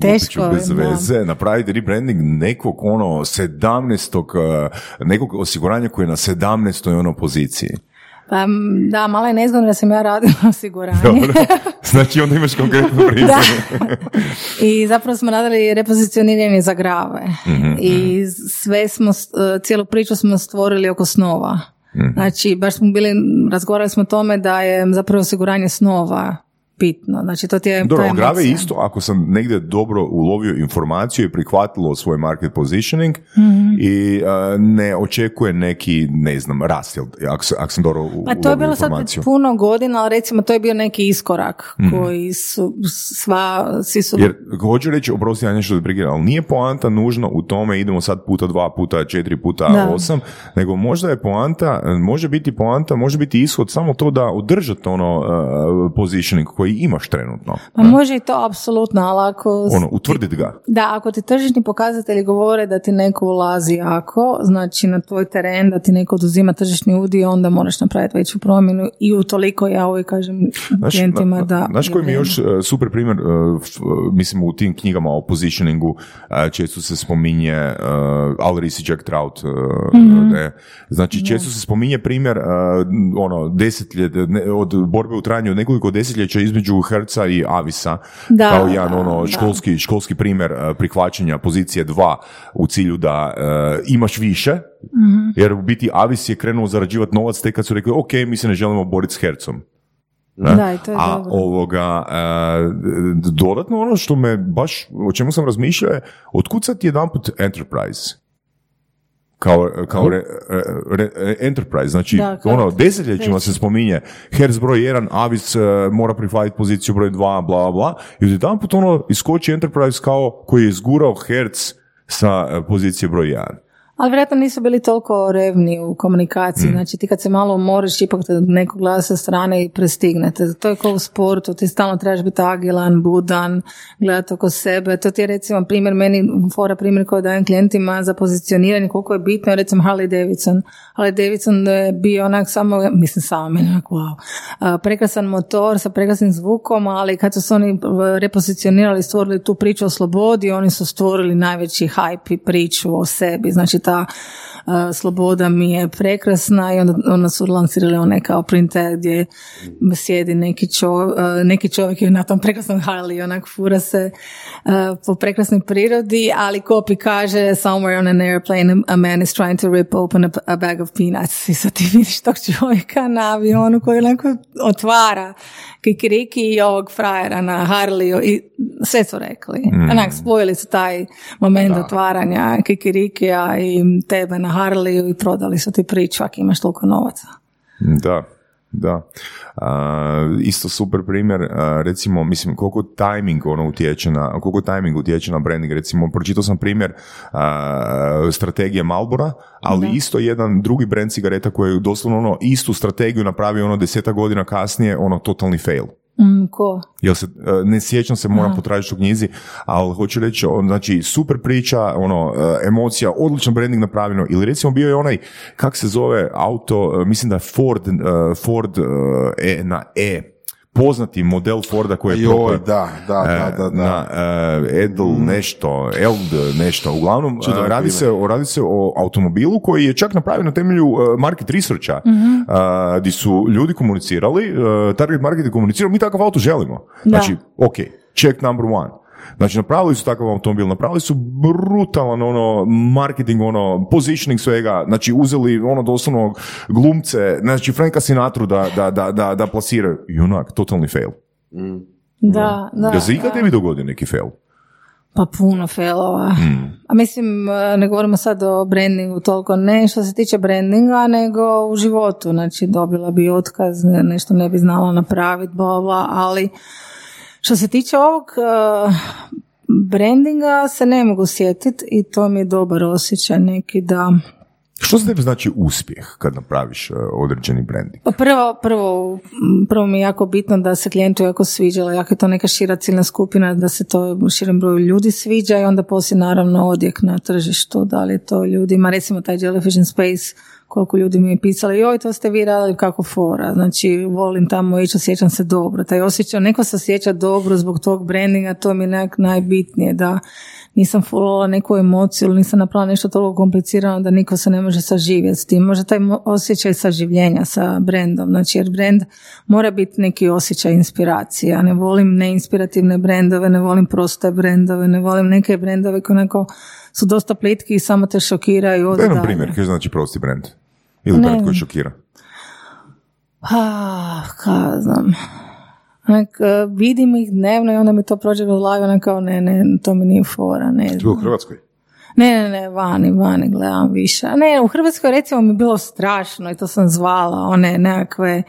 Teško, bez veze, napraviti rebranding nekog ono 17. nekog osiguranja koje je na 17. ono poziciji. Pa da, malo je nezgodno da sam ja radila osiguranje. Znači onda imaš konkretnu priču. I zapravo smo radili repozicioniranje za grave. Mhm, I mhm. sve smo, e, cijelu priču smo stvorili oko snova. Mhm. Znači, baš smo bili, razgovarali smo o tome da je zapravo osiguranje snova bitno. Znači, to ti je Dobro, grave isto, ako sam negdje dobro ulovio informaciju i prihvatilo svoj market positioning mm-hmm. i uh, ne očekuje neki, ne znam, rast, ako, ako sam dobro Pa to je bilo sad puno godina, ali recimo to je bio neki iskorak mm-hmm. koji su sva, svi su... Jer, hoću reći, oprosti ja nešto da ali nije poanta nužno u tome idemo sad puta dva, puta četiri, puta da. osam, nego možda je poanta, može biti poanta, može biti ishod samo to da održate ono uh, positioning koji koji imaš trenutno. Pa može i to apsolutno, ali ako... Ono, utvrditi ga. Da, ako ti tržišni pokazatelji govore da ti neko ulazi jako, znači na tvoj teren, da ti neko oduzima tržišni udio, onda moraš napraviti veću promjenu i u toliko ja uvijek kažem klijentima da... Znaš koji mi još e, super primjer, e, mislim u tim knjigama o positioningu e, često se spominje Alrisi Jack Trout, mm znači često se spominje primjer ono desetlje, od borbe u trajanju od nekoliko desetljeća između Herca i Avisa da, kao jedan ono školski, školski primjer uh, prihvaćanja pozicije dva u cilju da uh, imaš više mm jer u biti Avis je krenuo zarađivati novac tek kad su rekli ok, mi se ne želimo boriti s Hercom. Da, i to je A ovoga, uh, dodatno ono što me baš, o čemu sam razmišljao je, otkud sad jedanput Enterprise? Kao, kao re, re, enterprise, znači da, ono, desetljećima se spominje Hertz broj 1, Avis uh, mora prihvatiti poziciju broj 2, bla, bla, i jedan put ono iskoči enterprise kao koji je izgurao Hertz sa uh, pozicije broj 1. Ali vjerojatno nisu bili toliko revni u komunikaciji. Mm. Znači ti kad se malo umoriš, ipak te neko gleda sa strane i prestignete. To je kao u sportu, ti stalno trebaš biti agilan, budan, gledati oko sebe. To ti je recimo primjer, meni fora primjer koji dajem klijentima za pozicioniranje, koliko je bitno, recimo Harley Davidson. Harley Davidson je bio onak samo, mislim samo, meni onak wow. Prekrasan motor sa prekrasnim zvukom, ali kad su se oni repozicionirali, stvorili tu priču o slobodi, oni su stvorili najveći hype i priču o sebi. Znači ta sloboda mi je prekrasna i onda, onda su lansirali one kao printe gdje sjedi neki, čo, neki čovjek je na tom prekrasnom Harley, onak fura se po prekrasnoj prirodi, ali kopi kaže somewhere on an airplane a man is trying to rip open a, a bag of peanuts i sad ti vidiš tog čovjeka na avionu koji onako otvara kikiriki i ovog frajera na Harleyu i sve su rekli. Mm. Onak, spojili su taj moment da. otvaranja kikirikija i tebe na Harleyu i prodali su ti priču ako imaš toliko novaca. Da, da. isto super primjer, recimo, mislim, koliko timing ono utječe na, koliko timing utječe na branding, recimo, pročitao sam primjer strategije Malbora, ali isto jedan drugi brand cigareta koji je doslovno ono, istu strategiju napravio ono deseta godina kasnije, ono, totalni fail. Mm, ko? Jel se, e, ne sjećam se, moram potražiti u knjizi, ali hoću reći, znači, super priča, ono, e, emocija, odličan branding napravljeno, ili recimo bio je onaj, kak se zove auto, e, mislim da je Ford, Ford e, na E, poznati model Forda koji je Joj, da, da, da, da, da. na Edel mm. nešto, Eld nešto. Uglavnom, radi se, radi se o automobilu koji je čak napravljen na temelju market researcha, mm gdje su ljudi komunicirali, target market je komunicirao, mi takav auto želimo. Znači, ok, check number one. Znači, napravili su takav automobil, napravili su brutalan ono, marketing, ono, positioning svega, znači, uzeli ono doslovno glumce, znači, Franka Sinatru da, da, da, da, da plasiraju. Junak, totalni fail. Mm. Da, da. Ja se ikad tebi dogodio neki fail? Pa puno failova. Mm. A mislim, e, ne govorimo sad o brandingu toliko, ne što se tiče brandinga, nego u životu. Znači, dobila bi otkaz, nešto ne bi znala napraviti, bla, bla, ali što se tiče ovog uh, brandinga se ne mogu sjetiti i to mi je dobar osjećaj neki da što se tebi znači uspjeh kad napraviš uh, određeni branding? Pa prvo, prvo, prvo mi je jako bitno da se klijentu jako sviđalo, jako je to neka šira ciljna skupina, da se to širem broju ljudi sviđa i onda poslije naravno odjek na tržištu, da li je to ljudima, recimo taj Jellyfish in Space, koliko ljudi mi je pisali, joj, to ste vi radili kako fora, znači volim tamo ići, osjećam se dobro, taj osjećaj, neko se osjeća dobro zbog tog brandinga, to mi je nek najbitnije, da nisam fulala neku emociju ili nisam napravila nešto toliko komplicirano da niko se ne može saživjeti s tim. Može taj osjećaj saživljenja sa brendom, znači jer brend mora biti neki osjećaj inspiracije. Ja ne volim neinspirativne brendove, ne volim proste brendove, ne volim neke brendove koji neko su dosta plitki i samo te šokiraju. Daj nam primjer, kaj znači prosti brend? Ili brend koji šokira? Pa, kada znam. Onak, e, vidim ih dnevno i onda mi to prođe kroz glavu, kao ne, ne, to mi nije fora, ne znam. u Hrvatskoj? Ne, ne, ne, vani, vani gledam više. Ne, u Hrvatskoj recimo mi bilo strašno i to sam zvala, one nekakve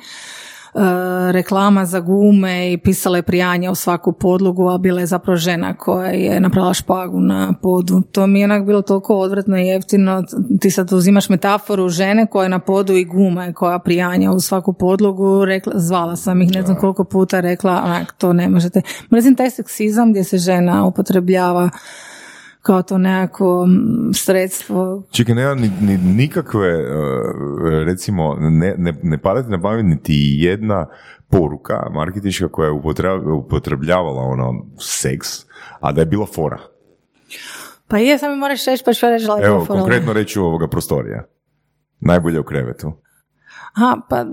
reklama za gume i pisala je prijanje u svaku podlogu, a bila je zapravo žena koja je napravila špagu na podu. To mi je onak bilo toliko odvratno i jeftino. Ti sad uzimaš metaforu žene koja je na podu i gume koja prijanja u svaku podlogu. Rekla, zvala sam ih ne znam koliko puta rekla, onak, to ne možete. Mrzim taj seksizam gdje se žena upotrebljava kao to nekako sredstvo. Čekaj, nema ni, ni, nikakve, e, recimo, ne, ne, ne padate na pamet niti jedna poruka marketička koja je upotrebljavala ono seks, a da je bila fora. Pa je, samo moraš reći, pa što reći Evo, konkretno reći ovoga prostorija. Najbolje u krevetu. Aha, pa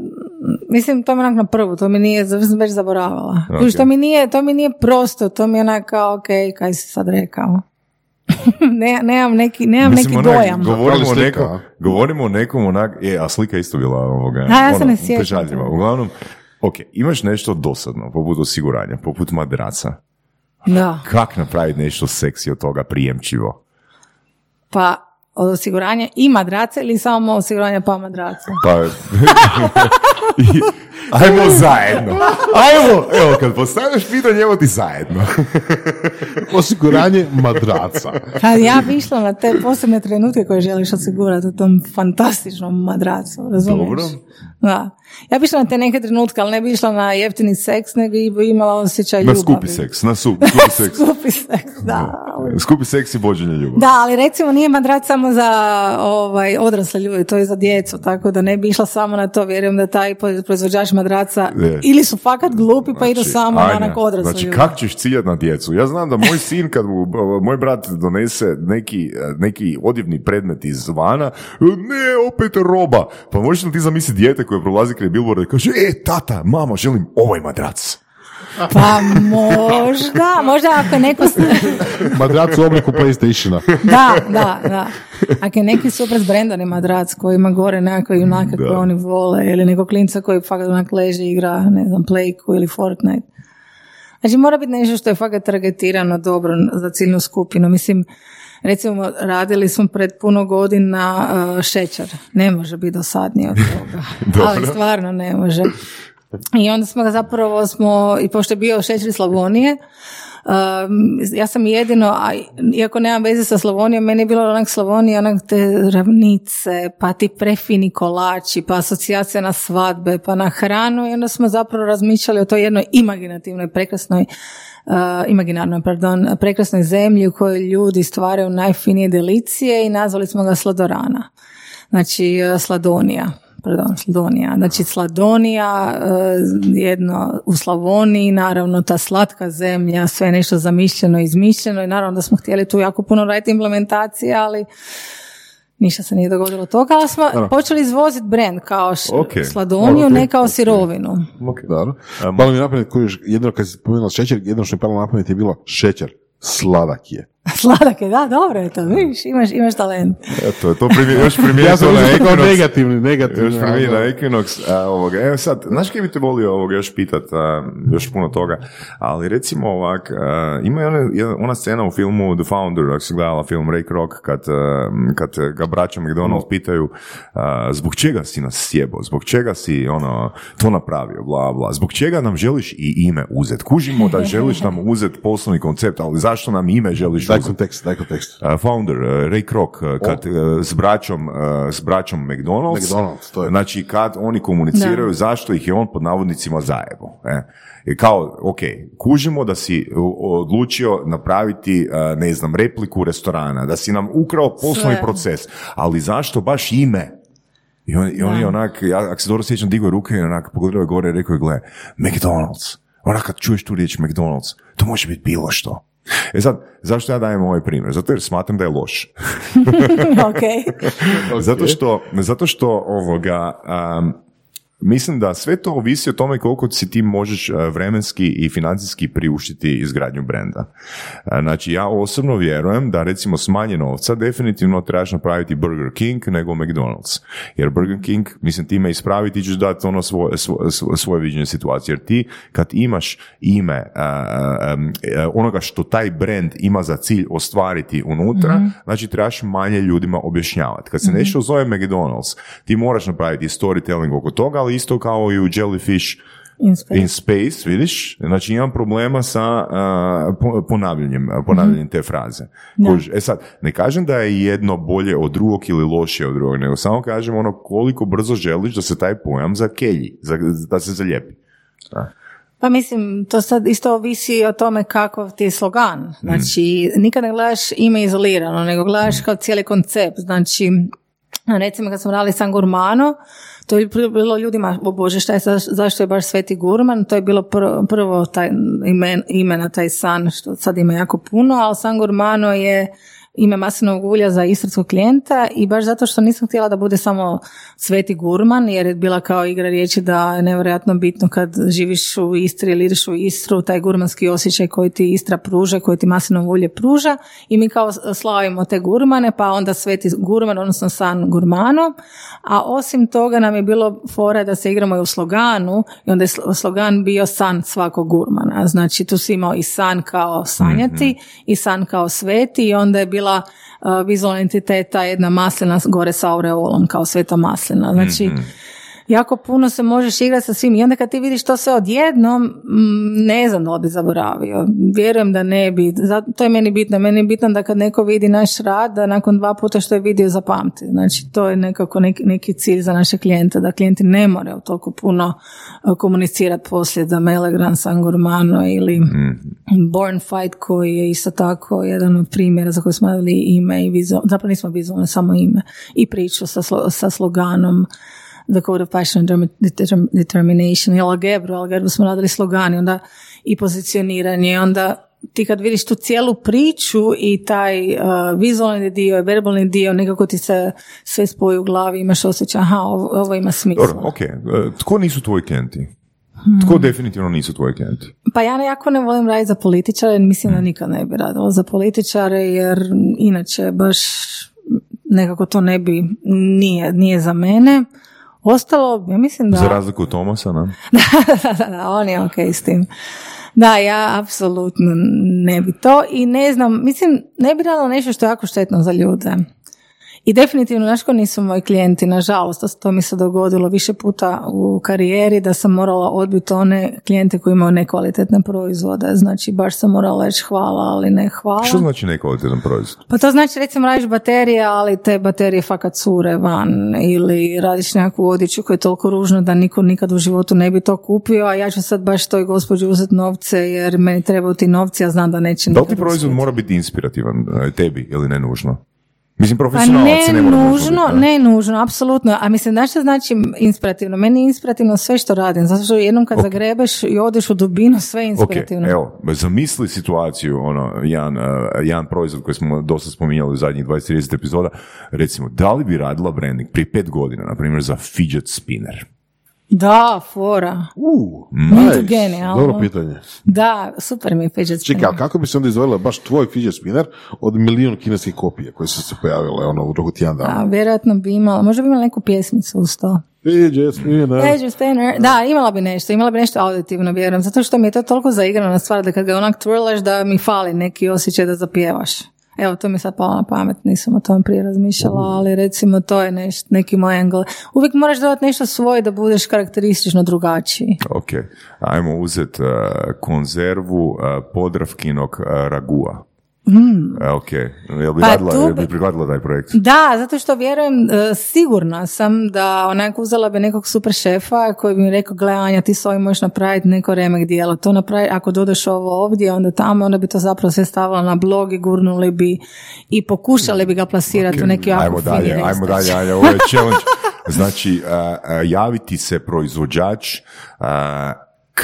mislim to mi onak na prvu, to mi nije, sam već zaboravala. Okay. To, mi nije, to mi nije prosto, to mi je onak kao, ok, kaj si sad rekao. ne, nemam neki, nemam neki dojam. Govorimo o, nekom, govorimo o nekom onak, je, a slika isto bila ovoga. A, ja se ono, ne sjećam. Uglavnom, ok, imaš nešto dosadno, poput osiguranja, poput madraca. Da. Kak napraviti nešto seksi od toga prijemčivo? Pa, od osiguranja i madraca ili samo osiguranja pa madraca? Pa, Ajmo zajedno. Ajmo, evo, kad postaviš pitanje, evo ti zajedno. Osiguranje madraca. Kad ja bi išla na te posebne trenutke koje želiš osigurati u tom fantastičnom madracu, razumiješ? Dobro. Da. Ja bi išla na te neke trenutke, ali ne bi išla na jeftini seks, nego bi imala osjećaj ljubavi. Na skupi seks, na su, skupi seks. skupi seks, da. Skupi seks i vođenje ljubavi. Da, ali recimo nije madrac samo za ovaj, odrasle ljude, to je za djecu, tako da ne bi išla samo na to. Vjerujem da taj proizvođač madraca, ili su fakat glupi pa idu znači, samo na onak odrasli. Znači, kak ćeš ciljati na djecu? Ja znam da moj sin, kad mu, moj brat donese neki, neki odjevni predmet izvana, ne, opet roba. Pa možeš li ti zamisliti dijete koje prolazi kraj billboarda i kaže, e, tata, mamo, želim ovaj madrac. Pa možda, možda ako neko... madrac u obliku PlayStationa. da, da, da. Ako je neki super zbrendani madrac koji ima gore nekakve junake koje oni vole ili nekog klinca koji fakat onak leži igra, ne znam, Playku ili Fortnite. Znači mora biti nešto što je fakat targetirano dobro za ciljnu skupinu. Mislim, recimo radili smo pred puno godina uh, šećer. Ne može biti dosadnije od toga. Ali stvarno ne može. I onda smo ga zapravo smo, i pošto je bio šećer Slavonije, um, ja sam jedino, a iako nemam veze sa Slavonijom, meni je bilo onak Slavonija, onak te ravnice, pa ti prefini kolači, pa asocijacija na svadbe, pa na hranu i onda smo zapravo razmišljali o toj jednoj imaginativnoj, prekrasnoj Uh, imaginarnoj, pardon, prekrasnoj zemlji u kojoj ljudi stvaraju najfinije delicije i nazvali smo ga Sladorana. Znači, uh, Sladonija pardon, Sladonija. Znači Sladonija, e, jedno u Slavoniji, naravno ta slatka zemlja, sve nešto zamišljeno, izmišljeno i naravno da smo htjeli tu jako puno raditi implementacije, ali ništa se nije dogodilo toga, ali smo počeli izvoziti brand kao okay. Sladoniju, ne kao sirovinu. Ok, dobro. Palo mi napamet, jedno kad si spomenula šećer, jedno što mi palo napamet je bilo šećer. Sladak je. Sladak je, da, dobro je to, vidiš, imaš, imaš talent. Eto, to primjer, još primjer ja sam na Equinox. negativni, negativni. Još primjer na Equinox. A, ovoga, evo sad, znaš kaj bi te volio ovoga još pitat, a, još puno toga, ali recimo ovak, a, ima ona, ona scena u filmu The Founder, ako si gledala film Ray Kroc, kad, kad ga braća McDonald's pitaju zbog čega si nas sjebo, zbog čega si ono, to napravio, bla, bla, zbog čega nam želiš i ime uzet. Kužimo da želiš nam uzet poslovni koncept, ali zašto nam ime želiš Daj kontekst, daj kontekst. Uh, founder, uh, Ray Kroc, uh, kad, uh, s, braćom, s braćom McDonald's, McDonald's to je. znači kad oni komuniciraju zašto ih je on pod navodnicima zajebo. E? I kao, ok, kužimo da si odlučio napraviti, ne znam, repliku restorana, da si nam ukrao poslovni proces, ali zašto baš ime? I on, i on je onak, ja, ako se dobro sjećam, digao ruke i onak pogledao gore i rekao je, gle, McDonald's. Onak kad čuješ tu riječ McDonald's, to može biti bilo što. E sad, zašto ja dajem ovaj primjer? Zato jer smatram da je loš. ok. zato, što, zato što ovoga, Mislim da sve to ovisi o tome koliko si ti možeš e, vremenski i financijski priuštiti izgradnju brenda. E, znači ja osobno vjerujem da recimo s manje novca definitivno trebaš napraviti Burger King nego McDonald's. Jer Burger King, mislim time ispraviti ćeš dati ono svoje, svoje, svoje viđenje situacije. Jer ti kad imaš ime uh, onoga što taj brand ima za cilj ostvariti unutra, mm znači trebaš manje ljudima objašnjavati. Kad se mm nešto zove McDonald's, ti moraš napraviti storytelling oko toga, ali isto kao i u Jellyfish In space. in space, vidiš? Znači imam problema sa uh, ponavljanjem, ponavljanjem te fraze. E sad, ne kažem da je jedno bolje od drugog ili lošije od drugog, nego samo kažem ono koliko brzo želiš da se taj pojam zakelji, za, da se zaljepi. Pa mislim, to sad isto ovisi o tome kakav ti je slogan. Znači, nikad ne gledaš ime izolirano, nego gledaš kao cijeli koncept. Znači, recimo kad smo radili San Gurmano, to je bilo ljudima, o Bože, šta je, zašto je baš Sveti Gurman? To je bilo prvo, prvo taj imen, imena, taj san, što sad ima jako puno, ali San Gurmano je ime maslinovog ulja za istarskog klijenta i baš zato što nisam htjela da bude samo sveti gurman jer je bila kao igra riječi da je nevjerojatno bitno kad živiš u Istri ili ideš u Istru, taj gurmanski osjećaj koji ti Istra pruža, koji ti maslinovo ulje pruža i mi kao slavimo te gurmane pa onda sveti gurman, odnosno san gurmano, a osim toga nam je bilo fora da se igramo i u sloganu i onda je slogan bio san svakog gurmana, znači tu si imao i san kao sanjati mhm. i san kao sveti i onda je bilo bila uh, vizualna entiteta jedna maslina gore sa aureolom kao sveta maslina. Znači, mhm jako puno se možeš igrati sa svim i onda kad ti vidiš to sve odjednom, mm, ne znam da bi zaboravio. Vjerujem da ne bi. To je meni bitno. Meni je bitno da kad neko vidi naš rad, da nakon dva puta što je vidio zapamti. Znači to je nekako neki, neki cilj za naše klijente, da klijenti ne moraju toliko puno uh, komunicirati poslije da Melegran, Sangurmano ili mm. Born Fight koji je isto tako jedan od primjera za koje smo radili ime i vizualno, zapravo nismo vizualno, samo ime i priču sa, sa sloganom The Code of Passion and Determination, i algebru, algebru smo radili slogani, onda i pozicioniranje, onda ti kad vidiš tu cijelu priču i taj uh, vizualni dio i verbalni dio, nekako ti se sve spoji u glavi, imaš osjećaj, aha, ovo, ovo ima smisla. Dobro, ok. Uh, tko nisu tvoji klijenti? Tko definitivno nisu tvoji klijenti? Pa ja jako ne volim raditi za političare, mislim da nikad ne bi radila za političare, jer inače baš nekako to ne bi, nije, nije za mene. Ostalo, ja mislim da... Za razliku od Tomasa, ne? da, da, da, on je ok s tim. Da, ja apsolutno ne bi to i ne znam, mislim, ne bi radila nešto što je jako štetno za ljude. I definitivno, znaš nisu moji klijenti, nažalost, to mi se dogodilo više puta u karijeri da sam morala odbiti one klijente koji imaju nekvalitetne proizvode. Znači, baš sam morala reći hvala, ali ne hvala. Što znači nekvalitetan proizvod? Pa to znači, recimo, radiš baterije, ali te baterije fakat cure van ili radiš nekakvu odjeću koja je toliko ružna da niko nikad u životu ne bi to kupio, a ja ću sad baš toj gospođi uzeti novce jer meni trebaju ti novci, a znam da neće Da li ti proizvod mora biti inspirativan e, tebi ili ne nužno? Mislim, pa ne, ne nužno, ne nužno, apsolutno. A mislim, znaš što znači inspirativno? Meni je inspirativno sve što radim, zato što jednom kad zagrebeš i odeš u dubinu, sve je inspirativno. Okay, evo, zamisli situaciju, ono, jedan, uh, jedan proizvod koji smo dosta spominjali u zadnjih 20-30 epizoda, recimo, da li bi radila branding prije pet godina, na primjer, za fidget spinner? Da, fora. Uh, nice. genijalno. Dobro pitanje. Da, super mi je fidget spinner. Čekaj, kako bi se onda izvojila baš tvoj fidget spinner od milijun kineskih kopije koje su se pojavile ono, u roku tjedan dana? A, vjerojatno bi imala, možda bi imala neku pjesmicu uz to. Fidget spinner. Fidget spinner. Da, imala bi nešto, imala bi nešto auditivno, vjerujem, zato što mi je to toliko zaigrana stvar da kad ga onak twirlaš da mi fali neki osjećaj da zapjevaš. Evo, to mi sad palo na pamet, nisam o tom prije razmišljala, ali recimo to je neš, neki moj angle. Uvijek moraš dodati nešto svoje da budeš karakteristično drugačiji. Ok, ajmo uzeti uh, konzervu uh, podravkinog uh, ragua. Mm. E, ok, jel bi, pa radila, bi prihvatila taj projekt? Da, zato što vjerujem, e, sigurna sam da onako uzela bi nekog super šefa koji bi mi rekao, gle Anja, ti s ovim možeš napraviti neko remek dijelo. To napravi, ako dodaš ovo ovdje, onda tamo, onda bi to zapravo sve stavila na blog i gurnuli bi i pokušali bi ga plasirati okay. u neki jako ajmo dalje, Ajmo dalje, Anja, ovo je challenge. Znači, uh, javiti se proizvođač uh,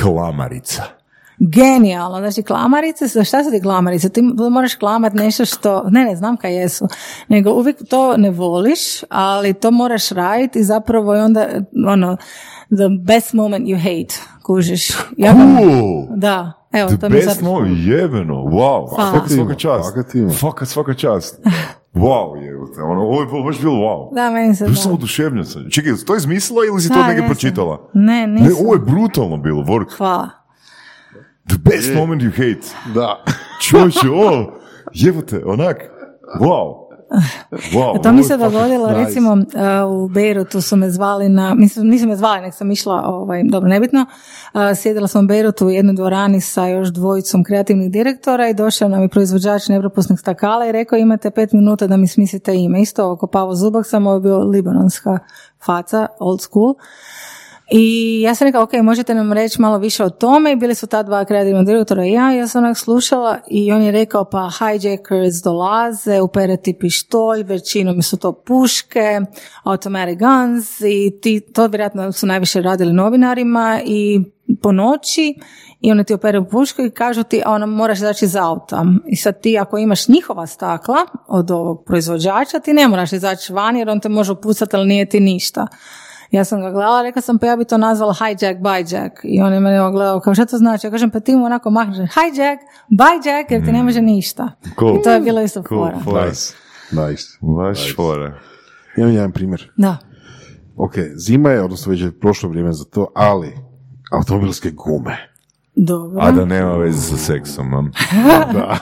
klamarica genijalno. Znači, klamarice, za šta su ti klamarice? Ti moraš klamat nešto što, ne, ne znam kaj jesu, nego uvijek to ne voliš, ali to moraš raditi i zapravo je onda, ono, the best moment you hate, kužiš. Ja cool. Da. Evo, the to best moment, jebeno, wow, svaka, svaka čast, svaka, svaka čast. Wow, je, ono, ovo je baš bilo wow. Da, meni se da. sam oduševljen. Čekaj, to je izmislila ili si da, to negdje pročitala? Ne, nisam. Ne, ovo je brutalno bilo, Vork. Hvala. The best moment you hate. Da. Čovječe, o, jebote, onak, wow. Wow, to mi se dogodilo, nice. recimo uh, u Beirutu su me zvali na, mislim, nisu me zvali, nek sam išla, ovaj, dobro, nebitno, uh, sjedila sam u Beirutu u jednoj dvorani sa još dvojicom kreativnih direktora i došao nam je proizvođač nepropusnih stakala i rekao imate pet minuta da mi smislite ime. Isto oko Pavo Zubak, samo je bio libanonska faca, old school. I ja sam rekla, ok, možete nam reći malo više o tome i bili su ta dva kreativna direktora i ja, ja sam onak slušala i on je rekao, pa hijackers dolaze, upereti pištolj, većinom su to puške, automatic guns i ti, to vjerojatno su najviše radili novinarima i po noći i oni ti operu pušku i kažu ti ono moraš izaći iz auta. I sad ti ako imaš njihova stakla od ovog proizvođača ti ne moraš izaći van jer on te može upustati ali nije ti ništa. Ja sam ga gledala, rekla sam pa ja bi to nazvala hijack, byjack. I on je mene gledao kao šta to znači? Ja kažem pa ti mu onako mahneš hijack, byjack jer ti ne može ništa. Cool. I to je bilo isto cool. fora. Nice. Nice. Baš nice. fora. Imam jedan primjer. Da. Ok, zima je, odnosno već je prošlo vrijeme za to, ali automobilske gume. Dobro. A da nema veze sa seksom, mam. da.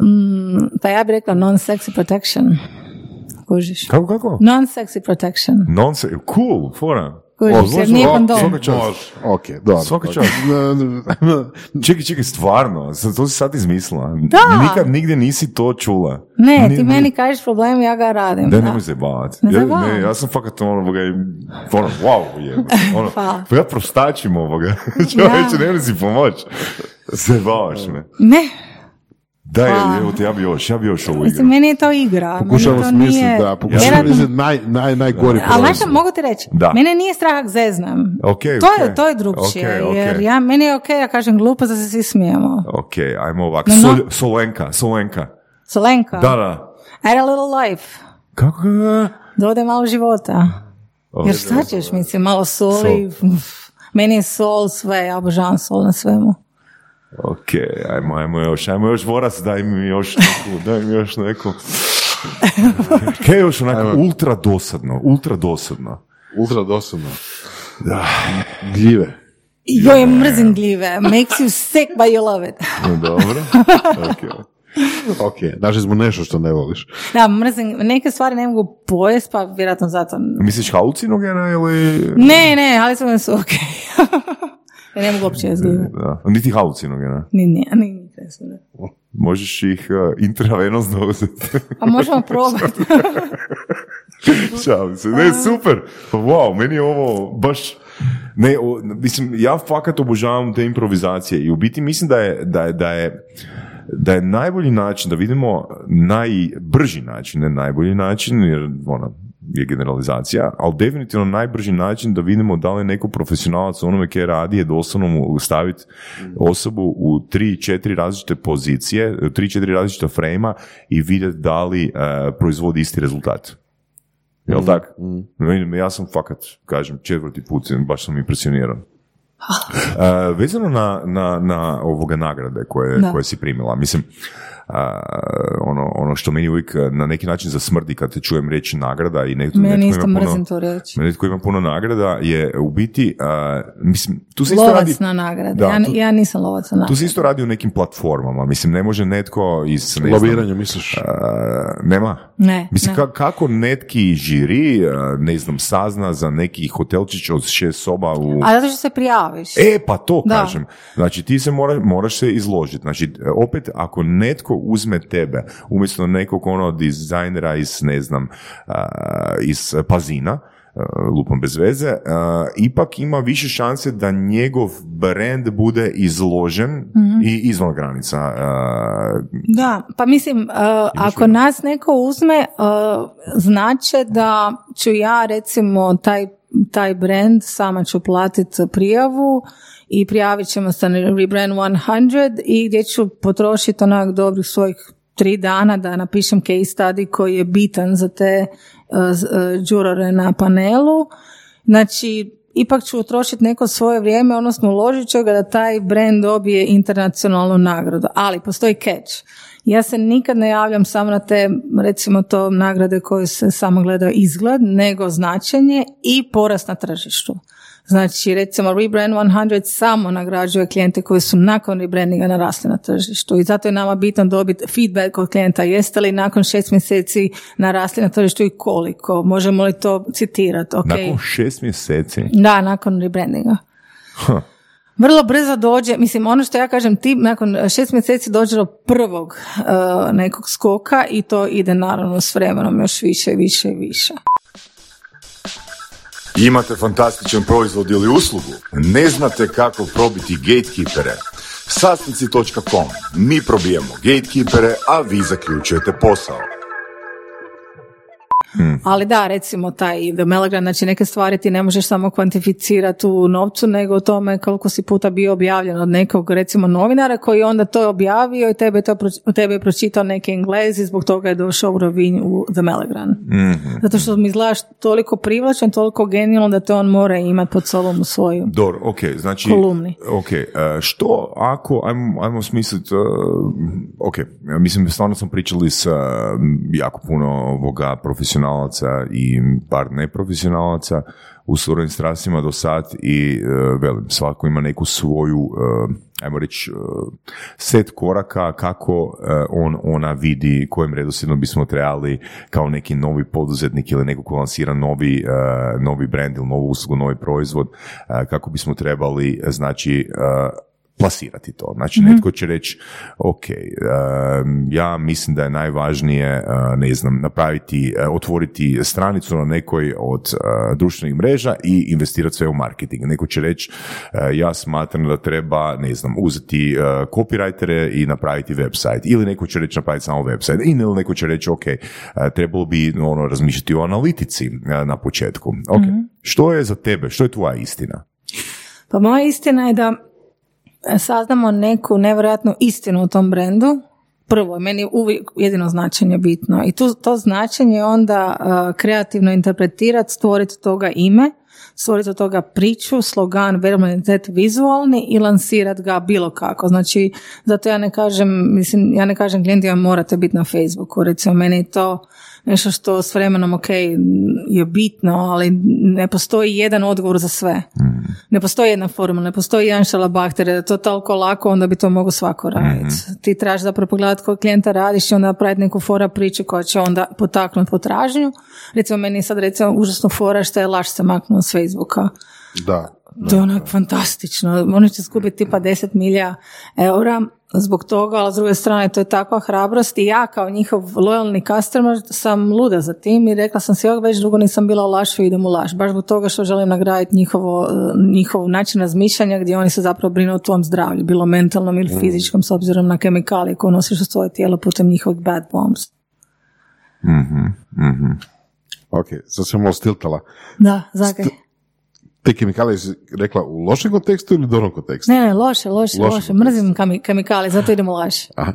mm, pa ja bih rekla non-sexy protection kužiš. Kako, kako? Non-sexy protection. Non-sexy, cool, fora. Kužiš, jer nije kondom. Svaka čast. Ok, dobro. Svaka čast. čekaj, čekaj, stvarno, to si sad izmislila. Da. Nikad nigdje nisi to čula. Ne, ti meni kažeš problem, ja ga radim. Da, nemoj se bavati. Ne ja, ne, ja sam fakat ono, ovoga, ono, wow, je. Ono, pa ja prostačim ovoga. Čovječe, ne si pomoć. Se bavaš me. Ne. Da, je, evo te, ja bi još, ja bi još ovo igrao. Meni je to igra. Pokušamo smisliti, nije... da, pokušamo smisliti naj, naj, najgori Ali znaš mogu ti reći, da. mene nije strah ako zeznam. Okay, to, okay. je, to je drugčije, okay, okay. jer ja, meni je ok, ja kažem glupo da se svi smijemo. Ok, ajmo ovako, no, no. Sol, Solenka, Solenka. Solenka? Da, da. Add a little life. Kako? Dode malo života. Oh, jer šta ćeš, mislim, malo soli, sol. meni je sol sve, ja obožavam sol na svemu. Ok, ajmo, ajmo još, ajmo još vorac, daj mi još neku, daj mi još neku. Kaj je još onako ultra dosadno, ultra dosadno. Ultra dosadno. Da. Gljive. Joj, mrzim gljive. Makes you sick, but you love it. Dobro. Ok. ok, našli smo nešto što ne voliš. Da, mrzim, neke stvari ne mogu pojest, pa vjerojatno zato... Misliš halucinogena ili... Ne, ne, halucinogena su ok. Ja ne mogu uopće Da. Niti halucinogena? Ni, ni, ni, ni Možeš ih uh, intravenozno uzeti. A možemo probati. Šalim se. Ne, super. Pa wow, meni je ovo baš... Ne, o, mislim, ja fakat obožavam te improvizacije i u biti mislim da je, da je, da je da je najbolji način da vidimo najbrži način, ne najbolji način, jer ono, je generalizacija, ali definitivno najbrži način da vidimo da li je neko profesionalac u onome koje radi je doslovno mu staviti osobu u tri, četiri različite pozicije, tri, četiri različita frejma i vidjeti da li uh, proizvodi isti rezultat. Jel mm, tak? Mm. Ja sam fakat, kažem, četvrti put, baš sam impresioniran. Uh, vezano na, na, na ovoga nagrade koje, koje si primila, mislim, ono, ono što meni uvijek na neki način zasmrdi kad te čujem reći nagrada i netko, meni netko ima puno, to reći. netko ima puno nagrada je u biti, mislim, tu se isto radi... na nagrade, ja, ja, nisam lovac na nagrade. Tu se isto radi u nekim platformama, mislim, ne može netko iz... Ne Lobiranju, misliš? nema. Ne, Mislim, kako netki žiri, ne znam, sazna za neki hotelčić od šest soba u... A zato što se prijaviš. E, pa to kažem. Znači, ti se mora, moraš se izložiti. Znači, opet, ako netko uzme tebe, umjesto nekog ono dizajnera iz, ne znam, iz Pazina, lupom bez veze, ipak ima više šanse da njegov brand bude izložen mm i izvan granica. Da, pa mislim, ako nas neko uzme, znače da ću ja recimo taj, taj brand, sama ću platiti prijavu, i prijavit ćemo se na Rebrand 100 i gdje ću potrošiti onak dobrih svojih tri dana da napišem case study koji je bitan za te uh, na panelu. Znači, ipak ću utrošiti neko svoje vrijeme, odnosno uložit ću ga da taj brand dobije internacionalnu nagradu. Ali postoji catch. Ja se nikad ne javljam samo na te, recimo to, nagrade koje se samo gledaju izgled, nego značenje i porast na tržištu. Znači, recimo Rebrand 100 samo nagrađuje klijente koji su nakon rebrandinga narasli na tržištu i zato je nama bitno dobiti feedback od klijenta jeste li nakon šest mjeseci narasli na tržištu i koliko. Možemo li to citirati? Okay. Nakon šest mjeseci? Da, nakon rebrandinga. Huh. Vrlo brzo dođe, mislim ono što ja kažem, ti nakon šest mjeseci dođe do prvog uh, nekog skoka i to ide naravno s vremenom još više i više i više. Imate fantastičan proizvod ili uslugu? Ne znate kako probiti gatekeepere? Sastnici.com Mi probijemo gatekeepere, a vi zaključujete posao. Hmm. Ali da, recimo taj The Melagran, znači neke stvari ti ne možeš samo kvantificirati u novcu, nego o tome koliko si puta bio objavljen od nekog recimo novinara koji onda to objavio i tebe, to, tebe je pročitao neki englezi, zbog toga je došao u Rovinj u The Melagran. mm Zato što mi izgledaš toliko privlačan, toliko genijalno da te on mora imati pod sobom u svoju Dobro, ok, znači, kolumni. Ok, uh, što ako, ajmo, ajmo smisliti, uh, ok, mislim, stvarno smo pričali s uh, jako puno ovoga profesionalnog profesionalaca i par neprofesionalaca u surovim strastima do sad i e, velim, svako ima neku svoju, e, ajmo reći, e, set koraka kako on, ona vidi kojem redoslijedom bismo trebali kao neki novi poduzetnik ili neko ko lansira novi, novi brand ili novu uslugu, novi proizvod, kako bismo trebali, znači, plasirati to. Znači, mm netko će reći, ok, ja mislim da je najvažnije, ne znam, napraviti, otvoriti stranicu na nekoj od društvenih mreža i investirati sve u marketing. Neko će reći, ja smatram da treba, ne znam, uzeti copywritere i napraviti website. Ili neko će reći napraviti samo website. Ili neko će reći, ok, trebalo bi ono, razmišljati o analitici na početku. Ok, mhm. što je za tebe, što je tvoja istina? Pa moja istina je da saznamo neku nevjerojatnu istinu u tom brendu, prvo, meni uvijek jedino značenje bitno i tu, to značenje onda uh, kreativno interpretirati, stvoriti toga ime, stvoriti od toga priču, slogan, verbalni vizualni i lansirati ga bilo kako. Znači, zato ja ne kažem, mislim, ja ne kažem klijentima morate biti na Facebooku, recimo meni to nešto što s vremenom ok je bitno, ali ne postoji jedan odgovor za sve. Mm. Ne postoji jedna formula, ne postoji jedan šalabakter, da je to toliko lako, onda bi to mogo svako raditi. Mm-hmm. Ti tražiš zapravo pogledati kod klijenta radiš i onda napraviti neku fora priču koja će onda potaknuti potražnju. Recimo meni sad recimo užasno fora što je laš se maknuo s Facebooka. Da. To je onak fantastično. Oni će skupiti tipa 10 milija eura zbog toga, ali s druge strane to je takva hrabrost i ja kao njihov lojalni customer sam luda za tim i rekla sam si ovog već dugo nisam bila u lašu i idem u laš. Baš zbog toga što želim nagraditi njihovo, njihov način razmišljanja gdje oni se zapravo brinu o tvom zdravlju, bilo mentalnom ili mm. fizičkom s obzirom na kemikalije koje nosiš u svoje tijelo putem njihovih bad bombs. Mhm, mhm. Ok, sad sam malo stiltala. Da, zakaj? Te kemikalije si rekla u lošem kontekstu ili dobrom kontekstu? Ne, ne, loše, loše, loše. Mrzim kemikalije, zato idemo loše. Aha.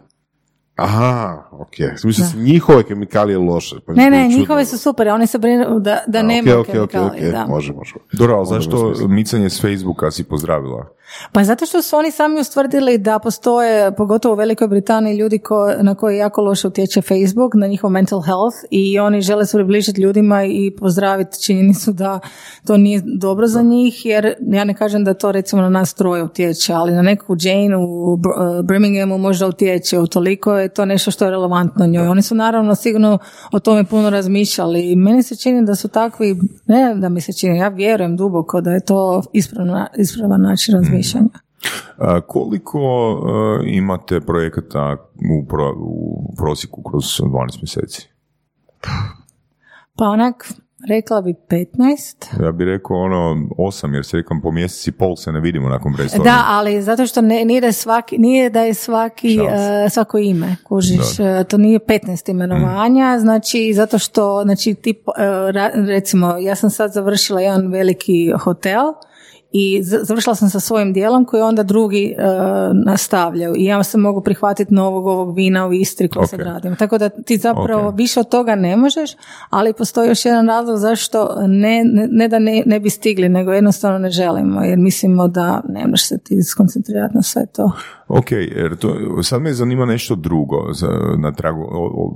Aha, ok. Mislim se njihove kemikalije loše. Pa ne, ne, njihove su super, oni se brinu da, da nema okay, kemikalije. Okay, da. Može, može. Dobro, zašto micanje s Facebooka si pozdravila? Pa zato što su oni sami ustvrdili da postoje, pogotovo u Velikoj Britaniji, ljudi ko, na koje jako loše utječe Facebook, na njihov mental health i oni žele se približiti ljudima i pozdraviti činjenicu da to nije dobro za njih, jer ja ne kažem da to recimo na nas troje utječe, ali na neku Jane u uh, Birminghamu možda utječe, toliko je to nešto što je relevantno njoj. Oni su naravno sigurno o tome puno razmišljali i meni se čini da su takvi, ne da mi se čini, ja vjerujem duboko da je to ispravan način razmišljanja razmišljanja. koliko imate projekata u, pro, u prosjeku kroz 12 mjeseci? Pa onak, rekla bi 15. Ja bih rekao ono 8, jer se rekam po mjeseci pol se ne vidimo nakon brainstorminga. Da, ali zato što ne, nije, da svaki, nije da je svaki, uh, svako ime, kužiš, to nije 15 imenovanja, mm. znači zato što, znači tip, uh, recimo, ja sam sad završila jedan veliki hotel, i završila sam sa svojim dijelom koji onda drugi uh, nastavljaju i ja se mogu prihvatiti novog ovog vina u Istri koji okay. sad radim. Tako da ti zapravo više od toga ne možeš, ali postoji još jedan razlog zašto ne, ne, da ne, ne, bi stigli, nego jednostavno ne želimo jer mislimo da ne možeš se ti skoncentrirati na sve to. Ok, jer to, sad me zanima nešto drugo na tragu,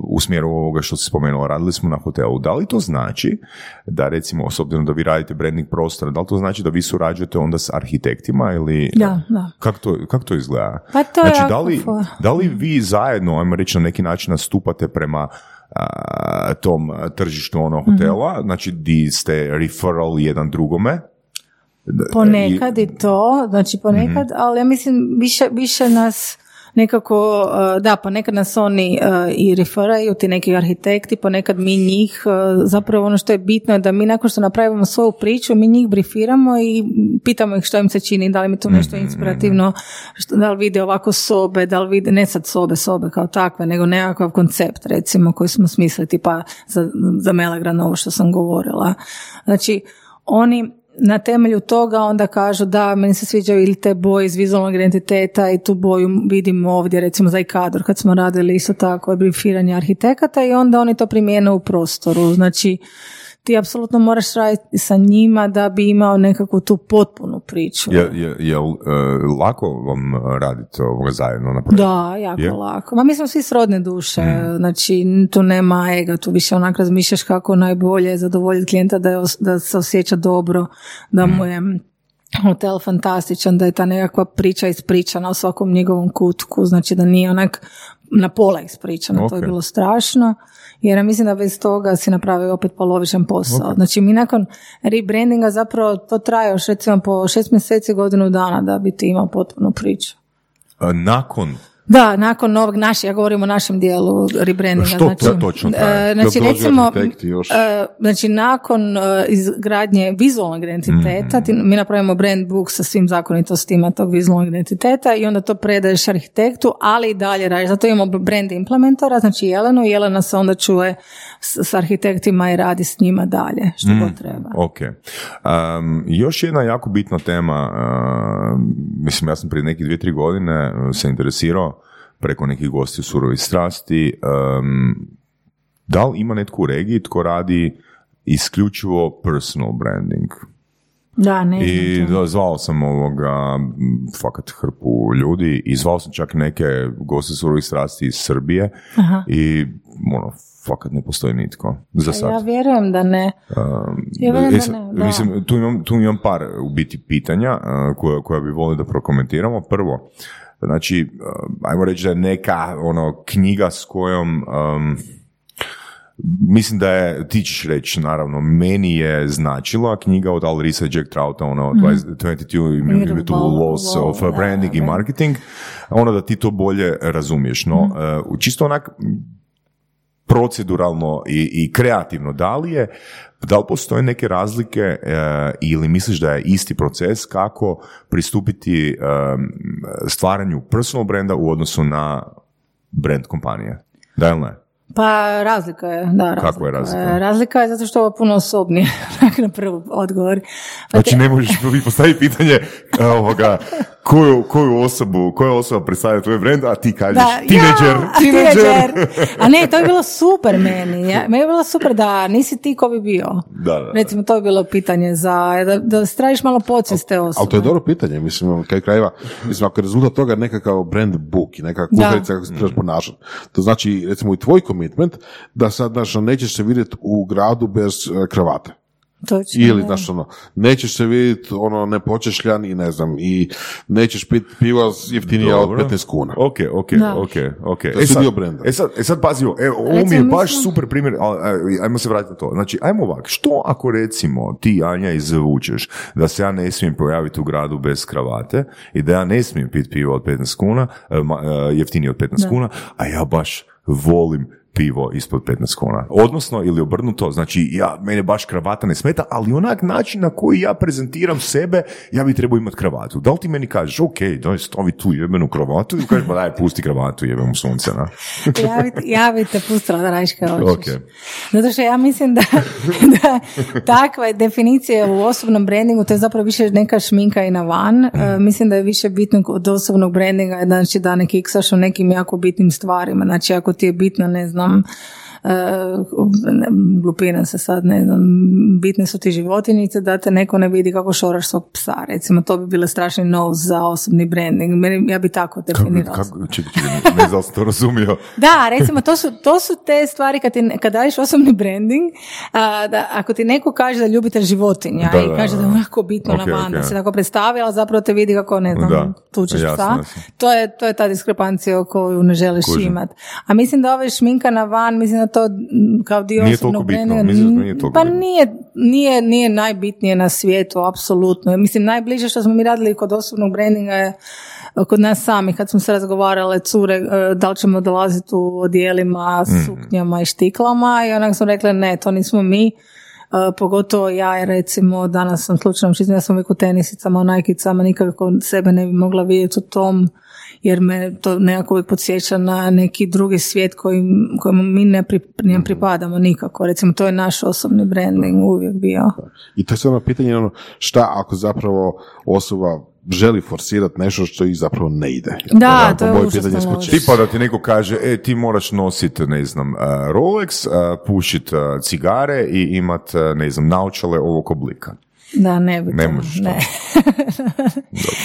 u smjeru ovoga što si spomenula. Radili smo na hotelu. Da li to znači da recimo, s obzirom da vi radite branding prostora, da li to znači da vi surađujete onda s arhitektima ili... Da, da. Kako to, kako to izgleda? Pa to znači, da li, da li vi zajedno, ajmo reći, na neki način nastupate prema tom tržištu ono hotela, mm-hmm. znači di ste referral jedan drugome, Ponekad i to, znači ponekad, mhm. ali ja mislim više, više nas nekako, uh, da, ponekad nas oni uh, i referaju, ti neki arhitekti, ponekad mi njih, uh, zapravo ono što je bitno je da mi nakon što napravimo svoju priču, mi njih brifiramo i pitamo ih što im se čini, da li mi to nešto mhm. inspirativno, što, da li vide ovako sobe, da li vide, ne sad sobe, sobe kao takve, nego nekakav koncept recimo koji smo smislili, tipa za, za Melegran, ovo što sam govorila. Znači, oni na temelju toga onda kažu da meni se sviđaju ili te boje iz vizualnog identiteta i tu boju vidimo ovdje recimo za ikador kad smo radili isto tako briefiranje arhitekata i onda oni to primijene u prostoru. Znači ti apsolutno moraš raditi sa njima da bi imao nekakvu tu potpunu priču. Je, je, je uh, lako vam raditi ovoga zajedno na Da, jako je? lako. Ma mi smo svi srodne duše, mm. znači tu nema ega, tu više onak razmišljaš kako najbolje zadovoljiti klijenta da, je, da se osjeća dobro, da mu mm. je hotel fantastičan, da je ta nekakva priča ispričana u svakom njegovom kutku, znači da nije onak na pola ispričano, to je bilo strašno, jer mislim da bez toga si napravio opet polovičan posao. Znači mi nakon rebrandinga zapravo to traje još recimo po šest mjeseci, godinu dana da bi ti imao potpunu priču. Nakon da, nakon novog naše, ja govorim o našem dijelu rebrandinga. Što znači, to točno traje? Znači, recimo, još? E, znači, nakon e, izgradnje vizualnog identiteta, mm. mi napravimo brand book sa svim zakonitostima tog vizualnog identiteta i onda to predaješ arhitektu, ali i dalje radiš. Zato imamo brand implementora, znači Jelenu, Jelena se onda čuje s, arhitektima i radi s njima dalje, što mm. god treba. Ok. Um, još jedna jako bitna tema, uh, mislim, ja sam prije nekih dvije, tri godine se interesirao preko nekih gosti u surovi strasti. Um, da li ima netko u regiji tko radi isključivo personal branding? Da, ne I zvao sam ovoga, fakat hrpu ljudi i zvao sam čak neke goste surovih strasti iz Srbije Aha. i ono, fakat ne postoji nitko za sad. Ja vjerujem da ne. Um, ja vjerujem da ne, da. Mislim, tu imam, tu imam par u biti pitanja uh, koja, koja bi volio da prokomentiramo. Prvo, Znači, um, ajmo reći da je neka ono knjiga s kojom um, mislim da je, ti ćeš reći, naravno, meni je značila knjiga od Alrisa Jack Trouta, ono, mm. 22 Immutable Laws of Branding i Marketing, ono da ti to bolje razumiješ. No, mm. čisto onak proceduralno i, i kreativno, da li je da li postoje neke razlike e, ili misliš da je isti proces kako pristupiti e, stvaranju personal brenda u odnosu na brand kompanije? Da ili ne? Pa razlika je, da. Razlika. Kako je razlika? Razlika je zato što ovo puno osobnije, na prvi odgovor. Pa znači ne možeš postaviti pitanje ovoga, koju, koju osobu, koja osoba predstavlja tvoj brand, a ti kažeš da, teenager, ja, teenager. A ne, to je bilo super meni. Ja, meni je bilo super da nisi ti ko bi bio. Da, da, Recimo, to je bilo pitanje za, da, da straviš malo podsvijest te osobe. Ali to je dobro pitanje, mislim, kaj krajeva, mislim, ako je rezultat toga nekakav brand book i nekakva kuharica kako se trebaš ponašati, to znači, recimo, i tvoj commitment, da sad, znaš, nećeš se vidjeti u gradu bez uh, kravate. Točno, Ili, znaš, ono, nećeš se vidjeti, ono, nepočešljan i ne znam, i nećeš pit piva jeftinija od 15 kuna. Ok, ok, ok, ok. To e sad, dio E sad, e sad pazi, e, ovo mi je baš super primjer, ajmo se vratiti na to. Znači, ajmo ovak, što ako recimo ti, Anja, izvučeš da se ja ne smijem pojaviti u gradu bez kravate i da ja ne smijem pit pivo od 15 kuna, e, e, jeftinije od 15 kuna, a ja baš volim pivo ispod 15 kuna. Odnosno, ili obrnuto, znači ja, mene baš kravata ne smeta, ali onak način na koji ja prezentiram sebe, ja bi trebao imati kravatu. Da li ti meni kažeš, ok, daj stavi tu jebenu kravatu i kažeš, ba daj, pusti kravatu, jebem u sunce, na. ja, bi, ja bi te pustila da radiš kao hoćeš. Zato što ja mislim da, da takva definicija u osobnom brandingu, to je zapravo više neka šminka i na van. Mm. Uh, mislim da je više bitno od osobnog brandinga, znači da ne kiksaš o nekim jako bitnim stvarima. Znači ako ti je bitno, ne znam, znam, glupiram se sad, ne znam, bitne su ti životinjice da te neko ne vidi kako šoraš svog psa, recimo, to bi bile strašni nose za osobni branding, ja bi tako definirala. Kako, ne znam to razumio. da, recimo, to su, to su te stvari kad, ti, kad daješ osobni branding, a, da ako ti neko kaže da ljubite životinja da, i kaže da je onako bitno na van, da se tako predstavi, ali zapravo te vidi kako, ne znam, tučeš psa, to je, to je ta diskrepancija koju ne želiš imati. A mislim da ove šminka na van, mislim da to kao dio nije osobnog bitno, nije Pa nije, nije, nije najbitnije na svijetu, apsolutno. Mislim, najbliže što smo mi radili kod osobnog brandinga je kod nas sami, kad smo se razgovarale cure, e, da li ćemo dolaziti u odijelima, mhm. suknjama i štiklama i onak smo rekli ne, to nismo mi. Uh, pogotovo ja, recimo, danas sam slučajno čitala, ja sam uvijek u tenisicama, u najkicama, nikako sebe ne bi mogla vidjeti u tom jer me to nekako uvijek podsjeća na neki drugi svijet koji, kojemu mi ne, ne pripadamo nikako. Recimo, to je naš osobni branding uvijek bio. I to je samo pitanje, ono, šta ako zapravo osoba želi forsirati nešto što ih zapravo ne ide. Da, to je užasno Tipa da ti neko kaže, e, ti moraš nositi, ne znam, Rolex, pušit cigare i imat, ne znam, naučale ovog oblika. Da, ne bi Ne možeš ne.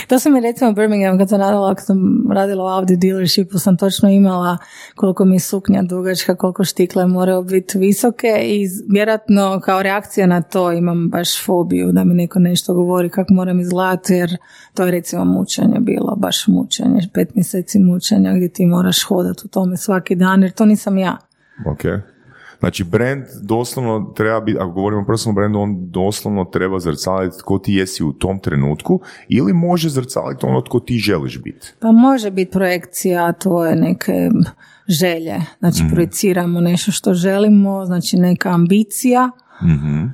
to sam mi recimo u Birmingham kad sam radila, kad sam radila u Audi dealershipu, sam točno imala koliko mi je suknja dugačka, koliko štikle moraju biti visoke i vjerojatno kao reakcija na to imam baš fobiju da mi neko nešto govori kako moram izgledati jer to je recimo mučenje bilo, baš mučenje, pet mjeseci mučenja gdje ti moraš hodati u tome svaki dan jer to nisam ja. Ok. Znači, brand doslovno treba biti, ako govorimo o personalnom brandu, on doslovno treba zrcaliti tko ti jesi u tom trenutku ili može zrcaliti ono tko ti želiš biti? Pa može biti projekcija tvoje neke želje. Znači, mm projiciramo nešto što želimo, znači neka ambicija, mm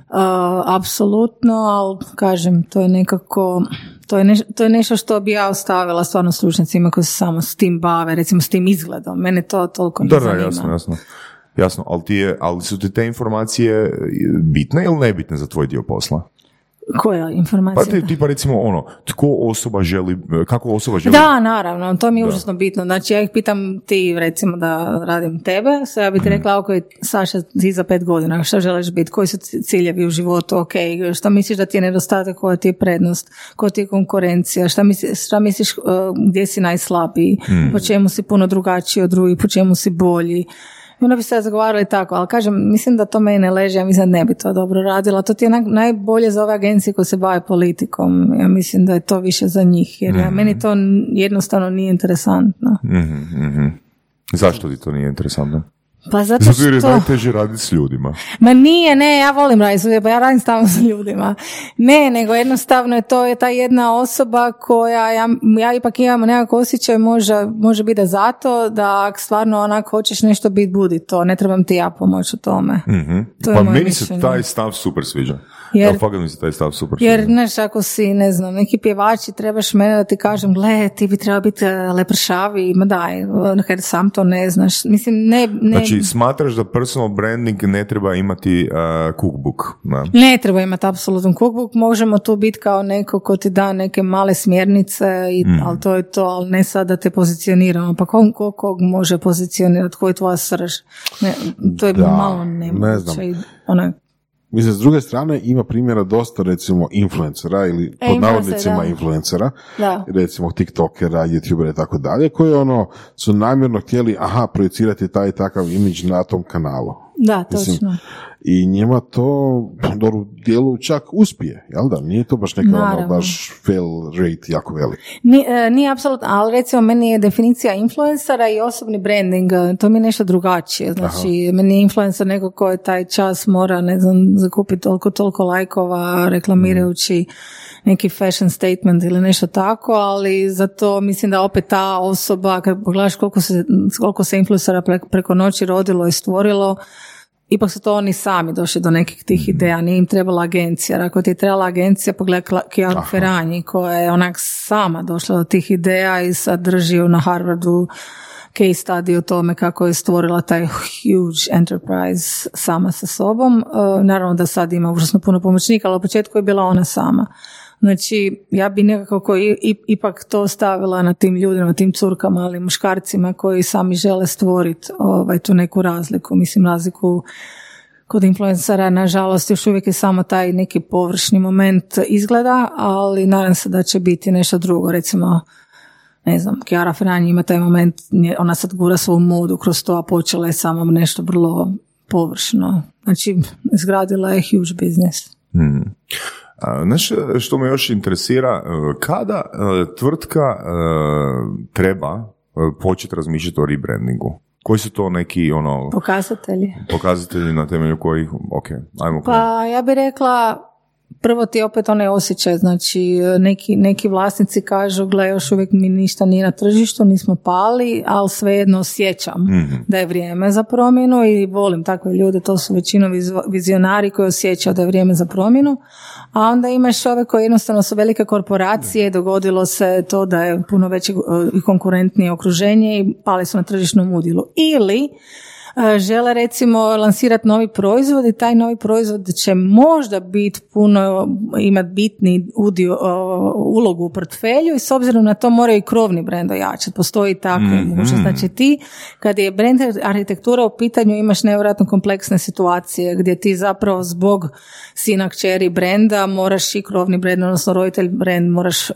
apsolutno, ali kažem, to je nekako to je, to je nešto što bi ja ostavila stvarno stručnicima koji se samo s tim bave, recimo s tim izgledom. Mene to toliko ne da, zanima. Da, jasno, jasno. Jasno, ali, ti je, ali su ti te informacije bitne ili nebitne za tvoj dio posla? Koja informacija? Pa te, tipa recimo ono, tko osoba želi, kako osoba želi... Da, naravno, to mi je užasno bitno. Znači ja ih pitam ti recimo da radim tebe, sve ja bih ti mhm. rekla, ok, Saša, ti za pet godina, što želiš biti, koji su ciljevi u životu, ok, što misliš da ti je nedostatak, koja ti je prednost, koja ti je konkurencija, šta misliš, šta misliš uh, gdje si najslabiji, mm. po čemu si puno drugačiji od drugih, po čemu si bolji, onda bi se zagovarali tako, ali kažem, mislim da to meni ne leži, ja mislim da ne bi to dobro radila. To ti je najbolje za ove agencije koje se bave politikom. Ja mislim da je to više za njih, jer mm meni to jednostavno nije interesantno. mm Zašto ti to nije interesantno? Pa zato što... Zato je najteže raditi s ljudima. Ma nije, ne, ja volim raditi s ljudima, pa ja radim stalno s ljudima. Ne, nego jednostavno je to je ta jedna osoba koja, ja, ja ipak imam nekako osjećaj, može, može biti da zato da stvarno onako hoćeš nešto biti, budi to, ne trebam ti ja pomoći u tome. Mm-hmm. To pa meni se taj stav super sviđa. Jer, Evo, mi se taj stav super Jer, znaš, ako si, ne znam, neki pjevači, trebaš mene da ti kažem, gle, ti bi trebao biti e, lepršavi, ma daj, kad sam to ne znaš. Mislim, ne, ne... Znači, smatraš da personal branding ne treba imati uh, cookbook? Ne? ne treba imati apsolutno cookbook, možemo tu biti kao neko ko ti da neke male smjernice, i, mm. ali to je to, ali ne sad da te pozicioniramo. Pa ko, ko kog može pozicionirati, koji je tvoja srž? Ne, to je da, malo nemoguće. Ne znam. Ona, Mislim, s druge strane ima primjera dosta recimo influencera ili e, pod navodnicima influencera, da. recimo tiktokera, youtubera i tako dalje, koji ono su namjerno htjeli aha, projicirati taj takav imidž na tom kanalu. Da, točno. I njima to u dijelu čak uspije, jel da? Nije to baš neka ono, baš fail rate jako velik. Nije, nije apsolutno, ali recimo meni je definicija influencera i osobni branding, e, to mi je nešto drugačije. Znači, meni je influencer neko ko je taj čas mora, ne znam, zakupiti toliko, toliko lajkova reklamirajući mm. neki fashion statement ili nešto tako, ali zato mislim da opet ta osoba, kad pogledaš koliko se, koliko se influencera preko noći rodilo i stvorilo, ipak su to oni sami došli do nekih tih mhm. ideja, nije im trebala agencija. Ako ti je trebala agencija, pogledaj Kiara Ferranji koja je onak sama došla do tih ideja i sad drži na Harvardu case study o tome kako je stvorila taj huge enterprise sama sa sobom. E, naravno da sad ima užasno puno pomoćnika, ali u početku je bila ona sama. Znači, ja bi nekako ipak to stavila na tim ljudima, tim curkama, ali muškarcima koji sami žele stvoriti ovaj, tu neku razliku. Mislim, razliku kod influencera, nažalost, još uvijek je samo taj neki površni moment izgleda, ali nadam se da će biti nešto drugo. Recimo, ne znam, Kiara Ferragni ima taj moment, ona sad gura svoju modu kroz to, a počela je samo nešto vrlo površno. Znači, izgradila je huge business. Hmm. Znaš što me još interesira, e, kada e, tvrtka e, treba početi razmišljati o rebrandingu? Koji su to neki ono... Pokazatelji. Pokazatelji na temelju kojih, ok, ajmo. Pa ja bih rekla prvo ti opet onaj osjećaj, znači neki, neki vlasnici kažu, gle, još uvijek mi ništa nije na tržištu, nismo pali, ali svejedno osjećam mm da je vrijeme za promjenu i volim takve ljude, to su većinom vizionari koji osjećaju da je vrijeme za promjenu, a onda imaš ove koje jednostavno su velike korporacije, dogodilo se to da je puno veće i konkurentnije okruženje i pali su na tržišnom udjelu. Ili E, žele recimo lansirati novi proizvod i taj novi proizvod će možda biti puno, imati bitni udio ulogu u portfelju i s obzirom na to moraju i krovni brend ojačati. Postoji tako mm mogućnost. Znači ti, kad je brand arhitektura u pitanju, imaš nevjerojatno kompleksne situacije gdje ti zapravo zbog sina kćeri brenda moraš i krovni brend, odnosno roditelj brend moraš uh,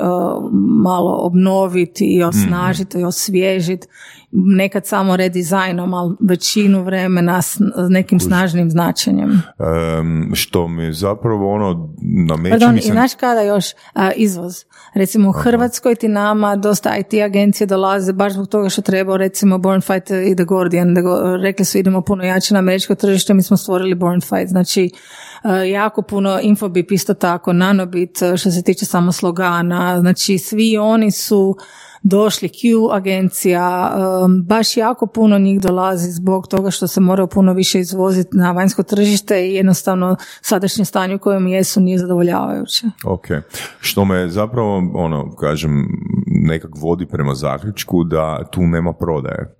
malo obnoviti i osnažiti i osvježiti nekad samo redizajnom, ali većinu vremena s nekim snažnim značenjem. Um, što mi zapravo ono nameće Pardon, mi se... i znaš kada još? Izvoz? Recimo u Hrvatskoj ti nama dosta IT agencije dolaze baš zbog toga što treba recimo Born Fight i The Guardian, da go, rekli su idemo puno jače na američko tržište, mi smo stvorili Born Fight, znači jako puno Infobip isto tako, Nanobit što se tiče samo slogana, znači svi oni su došli, Q agencija, baš jako puno njih dolazi zbog toga što se moraju puno više izvoziti na vanjsko tržište i jednostavno sadašnje stanje u kojem jesu nije zadovoljavajuće. Ok, što me zapravo, ono, kažem, nekak vodi prema zaključku da tu nema prodaje.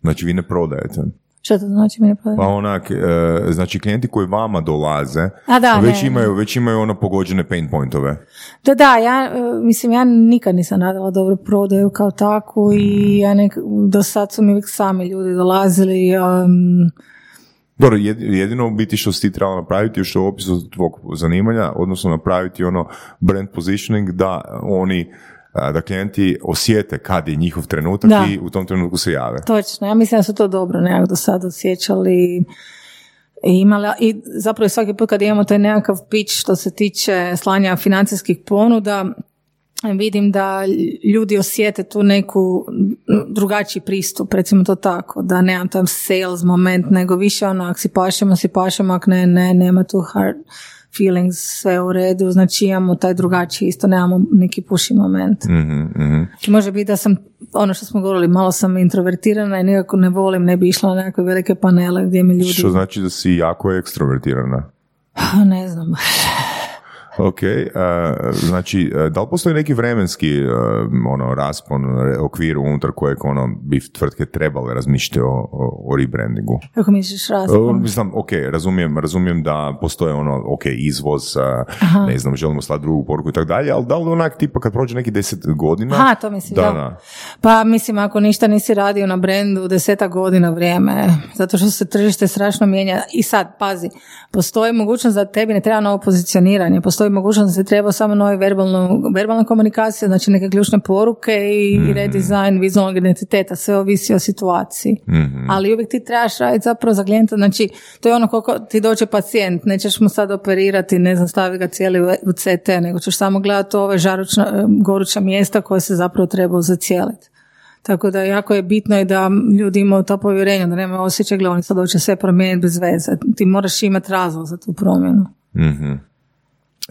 Znači vi ne prodajete. Što to znači mi ne Pa onak, e, znači klijenti koji vama dolaze, A da, već, imaju, već imaju ono pogođene pain pointove. Da, da, ja, e, mislim, ja nikad nisam radila dobro prodaju kao takvu i mm. ja nek, do sad su mi uvijek sami ljudi dolazili. Um, dobro, jedino u biti što si ti trebala napraviti što u opisu tvog zanimanja, odnosno napraviti ono brand positioning da oni da klijenti osjete kad je njihov trenutak i u tom trenutku se jave. Točno, ja mislim da su to dobro nekako do sada osjećali i imala, i zapravo svaki put kad imamo taj nekakav pitch što se tiče slanja financijskih ponuda, vidim da ljudi osjete tu neku drugačiji pristup, recimo to tako, da nemam tam sales moment, nego više ono, ako si pašemo, si pašemo, ako ne, ne, nema tu hard, feelings, sve u redu, znači imamo taj drugačiji, isto nemamo neki puši moment. mm Može biti da sam, ono što smo govorili, malo sam introvertirana i nekako ne volim, ne bi išla na nekakve velike panele gdje mi ljudi... Što znači da si jako ekstrovertirana? Ne znam. Ok, uh, znači, uh, da li postoji neki vremenski uh, ono, raspon, okvir unutar kojeg ono, bi tvrtke trebale razmišljati o, o, rebrandingu? Kako misliš raspon? mislim, ok, razumijem, razumijem da postoje ono, ok, izvoz, ne znam, želimo slati drugu poruku i tako dalje, ali da li onak tipa kad prođe neki deset godina? Aha, to mislim, da, da. Pa mislim, ako ništa nisi radio na brendu deseta godina vrijeme, zato što se tržište strašno mijenja i sad, pazi, postoji mogućnost da tebi ne treba novo pozicioniranje, postoji postoji mogućnost da se treba samo novi verbalno, verbalna komunikacija, znači neke ključne poruke i, mm-hmm. redizajn vizualnog identiteta, sve ovisi o situaciji. Mhm. Ali uvijek ti trebaš raditi zapravo za klijenta, znači to je ono koliko ti dođe pacijent, nećeš mu sad operirati, ne znam, stavi ga cijeli u CT, nego ćeš samo gledati ove žaručna, goruća mjesta koje se zapravo treba zacijeliti. Tako da jako je bitno i da ljudi imaju to povjerenje, da nema osjećaj, gle, oni sad hoće sve promijeniti bez veze. Ti moraš imati razlog za tu promjenu. mm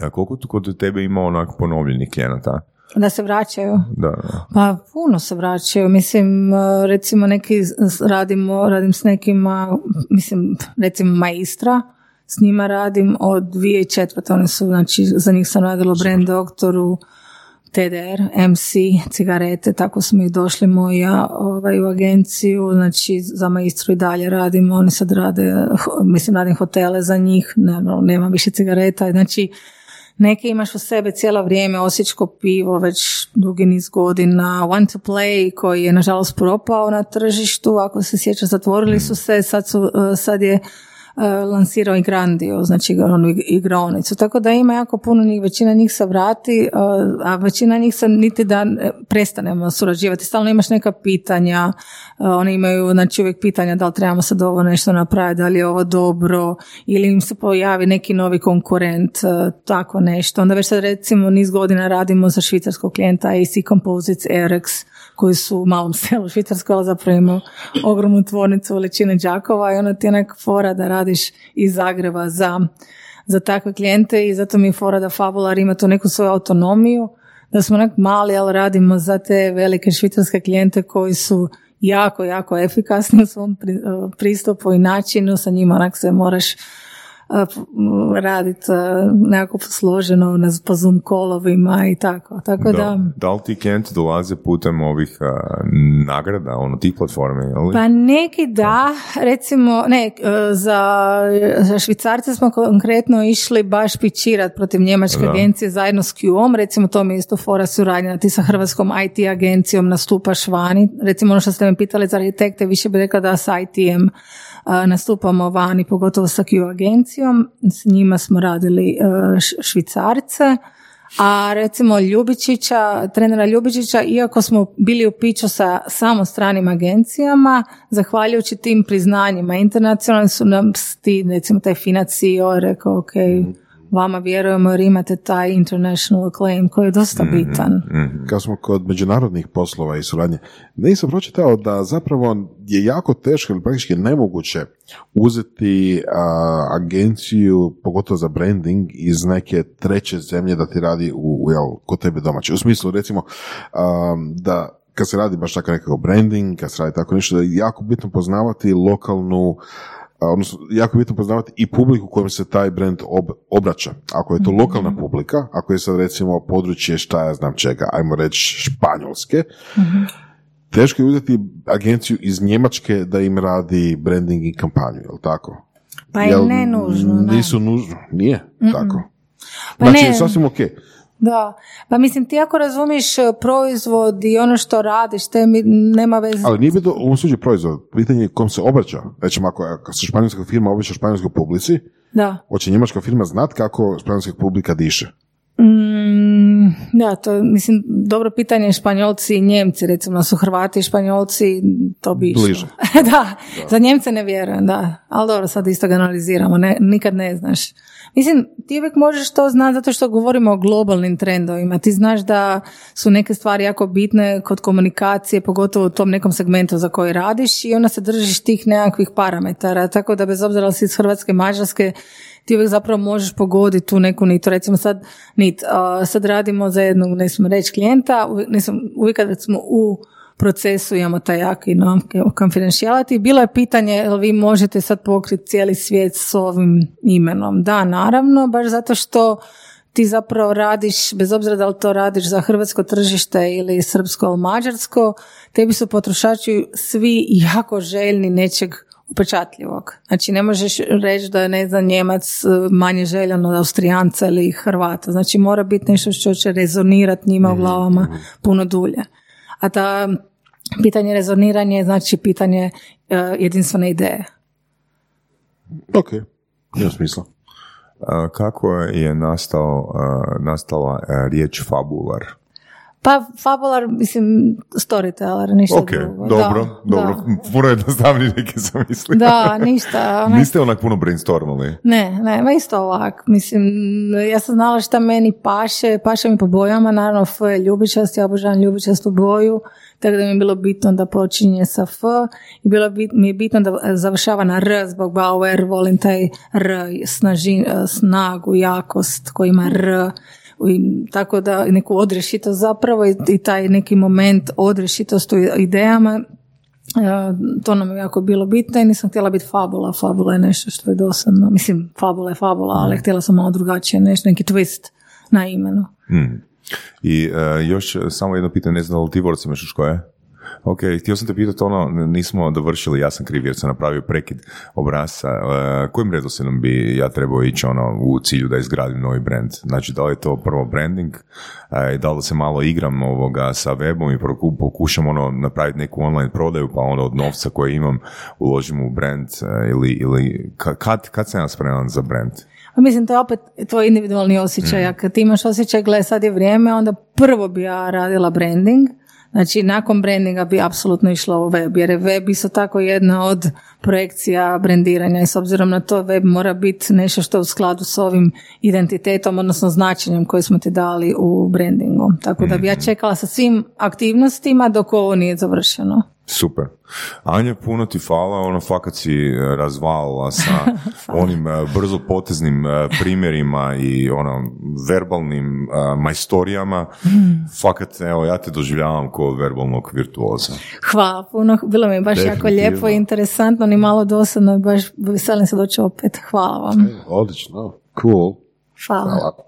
a koliko tu kod tebe ima onak ponovljenih klijenata? Da se vraćaju? Da, da. Pa puno se vraćaju. Mislim, e, recimo neki radimo, radim s nekima, mislim, recimo Maistra, s njima radim od 2004. Oni su, znači, za njih sam radila brand doktoru, TDR, MC, cigarete, tako smo i došli moja ovaj, u agenciju, znači za maistru i dalje radimo, oni sad rade, mislim radim hotele za njih, ne, nema više cigareta, znači Neke imaš u sebe cijelo vrijeme, osječko pivo već dugi niz godina, One to Play koji je nažalost propao na tržištu, ako se sjeća zatvorili su se, sad, su, e, sad je lansirao i Grandio, znači onu igraonicu. Tako da ima jako puno njih, većina njih se vrati, e, a većina njih se niti da e, prestanemo surađivati. Stalno imaš neka pitanja, oni imaju znači uvijek pitanja da li trebamo sad ovo nešto napraviti, da li je ovo dobro ili im se pojavi neki novi konkurent, tako nešto. Onda već sad recimo niz godina radimo za švicarskog klijenta AC Composites RX koji su u malom selu Švicarskoj, ali zapravo imaju ogromnu tvornicu veličine Đakova i ona ti je neka fora da radiš iz Zagreba za, za takve klijente i zato mi je fora da Fabular ima tu neku svoju autonomiju, da smo nek mali, ali radimo za te velike švicarske klijente koji su jako, jako efikasni u svom pristupu i načinu, sa njima onak se moraš raditi nekako složeno na, po Zoom kolovima i tako. Tako da, da. li ti klijenti dolaze putem ovih nagrada, ono, tih platforme? Ali? Pa neki da, recimo, ne, za, za švicarce smo konkretno išli baš pičirati protiv njemačke agencije zajedno s QOM, recimo to mi je isto fora suradnja, ti sa hrvatskom IT agencijom nastupaš vani, recimo ono što ste me pitali za arhitekte, više bi rekla da sa ITM nastupamo vani, pogotovo sa Q agencijom, s njima smo radili e, švicarce, a recimo Ljubičića, trenera Ljubičića, iako smo bili u piću sa samo stranim agencijama, zahvaljujući tim priznanjima internacionalni su nam ti, recimo taj Finac CEO rekao, ok, vama vjerujemo jer imate taj international acclaim koji je dosta mhm, bitan. Mm-hmm. Kad smo kod međunarodnih poslova i suradnje, nisam pročitao da zapravo je jako teško ili praktički nemoguće uzeti agenciju, pogotovo za branding, iz neke treće zemlje da ti radi u, u jel, kod tebe domaće. U smislu, recimo, da kad se radi baš tako nekakav branding, kad se radi tako nešto, da je jako bitno poznavati lokalnu odnosno jako je bitno poznavati i publiku kojom se taj brand obraća. Ako je to mhm. lokalna publika, ako je sad recimo područje šta ja znam čega, ajmo reći španjolske, mhm. teško je uzeti agenciju iz Njemačke da im radi branding i kampanju, jel tako? Pa je ne nužno. Nisu nužno, nije tako. Pa znači, ne. sasvim ok. Da, pa mislim ti ako razumiješ e, proizvod i ono što radiš, te mi nema veze. Ali nije bilo u slučaju proizvod, pitanje kom se obraća. Recimo ako, ako se španjolska firma obraća španjolskoj publici, da. hoće njemačka firma znat kako španjolska publika diše? Mm, da, to mislim, dobro pitanje Španjolci i Njemci, recimo su Hrvati i Španjolci, to bi Bliže. da, za Njemce ne vjerujem, da, ali dobro, sad isto ga analiziramo, ne, nikad ne znaš. Mislim, ti uvijek možeš to znati zato što govorimo o globalnim trendovima. Ti znaš da su neke stvari jako bitne kod komunikacije, pogotovo u tom nekom segmentu za koji radiš i onda se držiš tih nekakvih parametara. Tako da bez obzira si iz Hrvatske, Mađarske, ti uvijek zapravo možeš pogoditi tu neku nit. Recimo sad, nit, sad radimo za jednog, ne smo reći, klijenta, nisam, uvijek kad smo u procesu imamo taj jaki no, confidentiality. Bilo je pitanje jel vi možete sad pokriti cijeli svijet s ovim imenom. Da, naravno, baš zato što ti zapravo radiš, bez obzira da li to radiš za hrvatsko tržište ili srpsko ili mađarsko, tebi su potrošači svi jako željni nečeg upečatljivog. Znači ne možeš reći da je ne znam Njemac e, manje željan od Austrijanca ili Hrvata. Znači mora biti nešto što će rezonirati njima u mhm, glavama mhm. puno dulje. A ta pitanje rezoniranja je znači pitanje uh, jedinstvene ideje. Ok, ima smisla. Kako je nastao, nastala e, riječ fabular? Pa fabular, mislim, storyteller, ništa okay, drugo. dobro, da, dobro. Da. Puno jednostavnije neke sam mislila. Da, ništa. Onaj... Niste onak puno brainstormali? Ne, ne, ma isto ovak. Mislim, ja sam znala šta meni paše, paše mi po bojama, naravno F je ljubičast, ja obožavam ljubičastu boju, tako da mi je bilo bitno da počinje sa F i bilo mi je bitno da završava na R zbog Bauer, volim taj R, snaži, snagu, jakost koji ima R i tako da neku odrešitost zapravo i, taj neki moment odrešitost u idejama to nam je jako bilo bitno i nisam htjela biti fabula. Fabula je nešto što je dosadno. Mislim, fabula je fabula, ali htjela sam malo drugačije, nešto, neki twist na imenu. Mm. I uh, još samo jedno pitanje, ne znam li ti Vorce imaš koje? Ok, htio sam te pitati ono, nismo dovršili, ja sam kriv jer sam napravio prekid obrasa. Uh, kojim redoslijedom bi ja trebao ići ono u cilju da izgradim novi brand? Znači, da li je to prvo branding uh, da li se malo igram ovoga sa webom i pokušam ono napraviti neku online prodaju pa ono od novca koje imam uložim u brand uh, ili, ili kad, kad sam ja spreman za brand? Pa mislim, to je opet tvoj individualni osjećaj. Mm. Kad ti imaš osjećaj, gle, sad je vrijeme, onda prvo bi ja radila branding, Znači, nakon brandinga bi apsolutno išlo u web, jer je web isto tako jedna od projekcija brandiranja i s obzirom na to web mora biti nešto što je u skladu s ovim identitetom, odnosno značenjem koje smo ti dali u brandingu. Tako da bi ja mhm. čekala sa svim aktivnostima dok ovo nije završeno. Super. Anja, puno ti hvala, ono fakat si e, razvalila sa onim e, brzo poteznim e, primjerima i ono verbalnim majstorijama. Mm. Fakat, evo, ja te doživljavam kao verbalnog virtuoza. Hvala puno, bilo mi je baš jako lijepo i interesantno, ni malo dosadno i baš veselim se doći opet. Hvala vam. odlično, cool. Hvala. Hvala.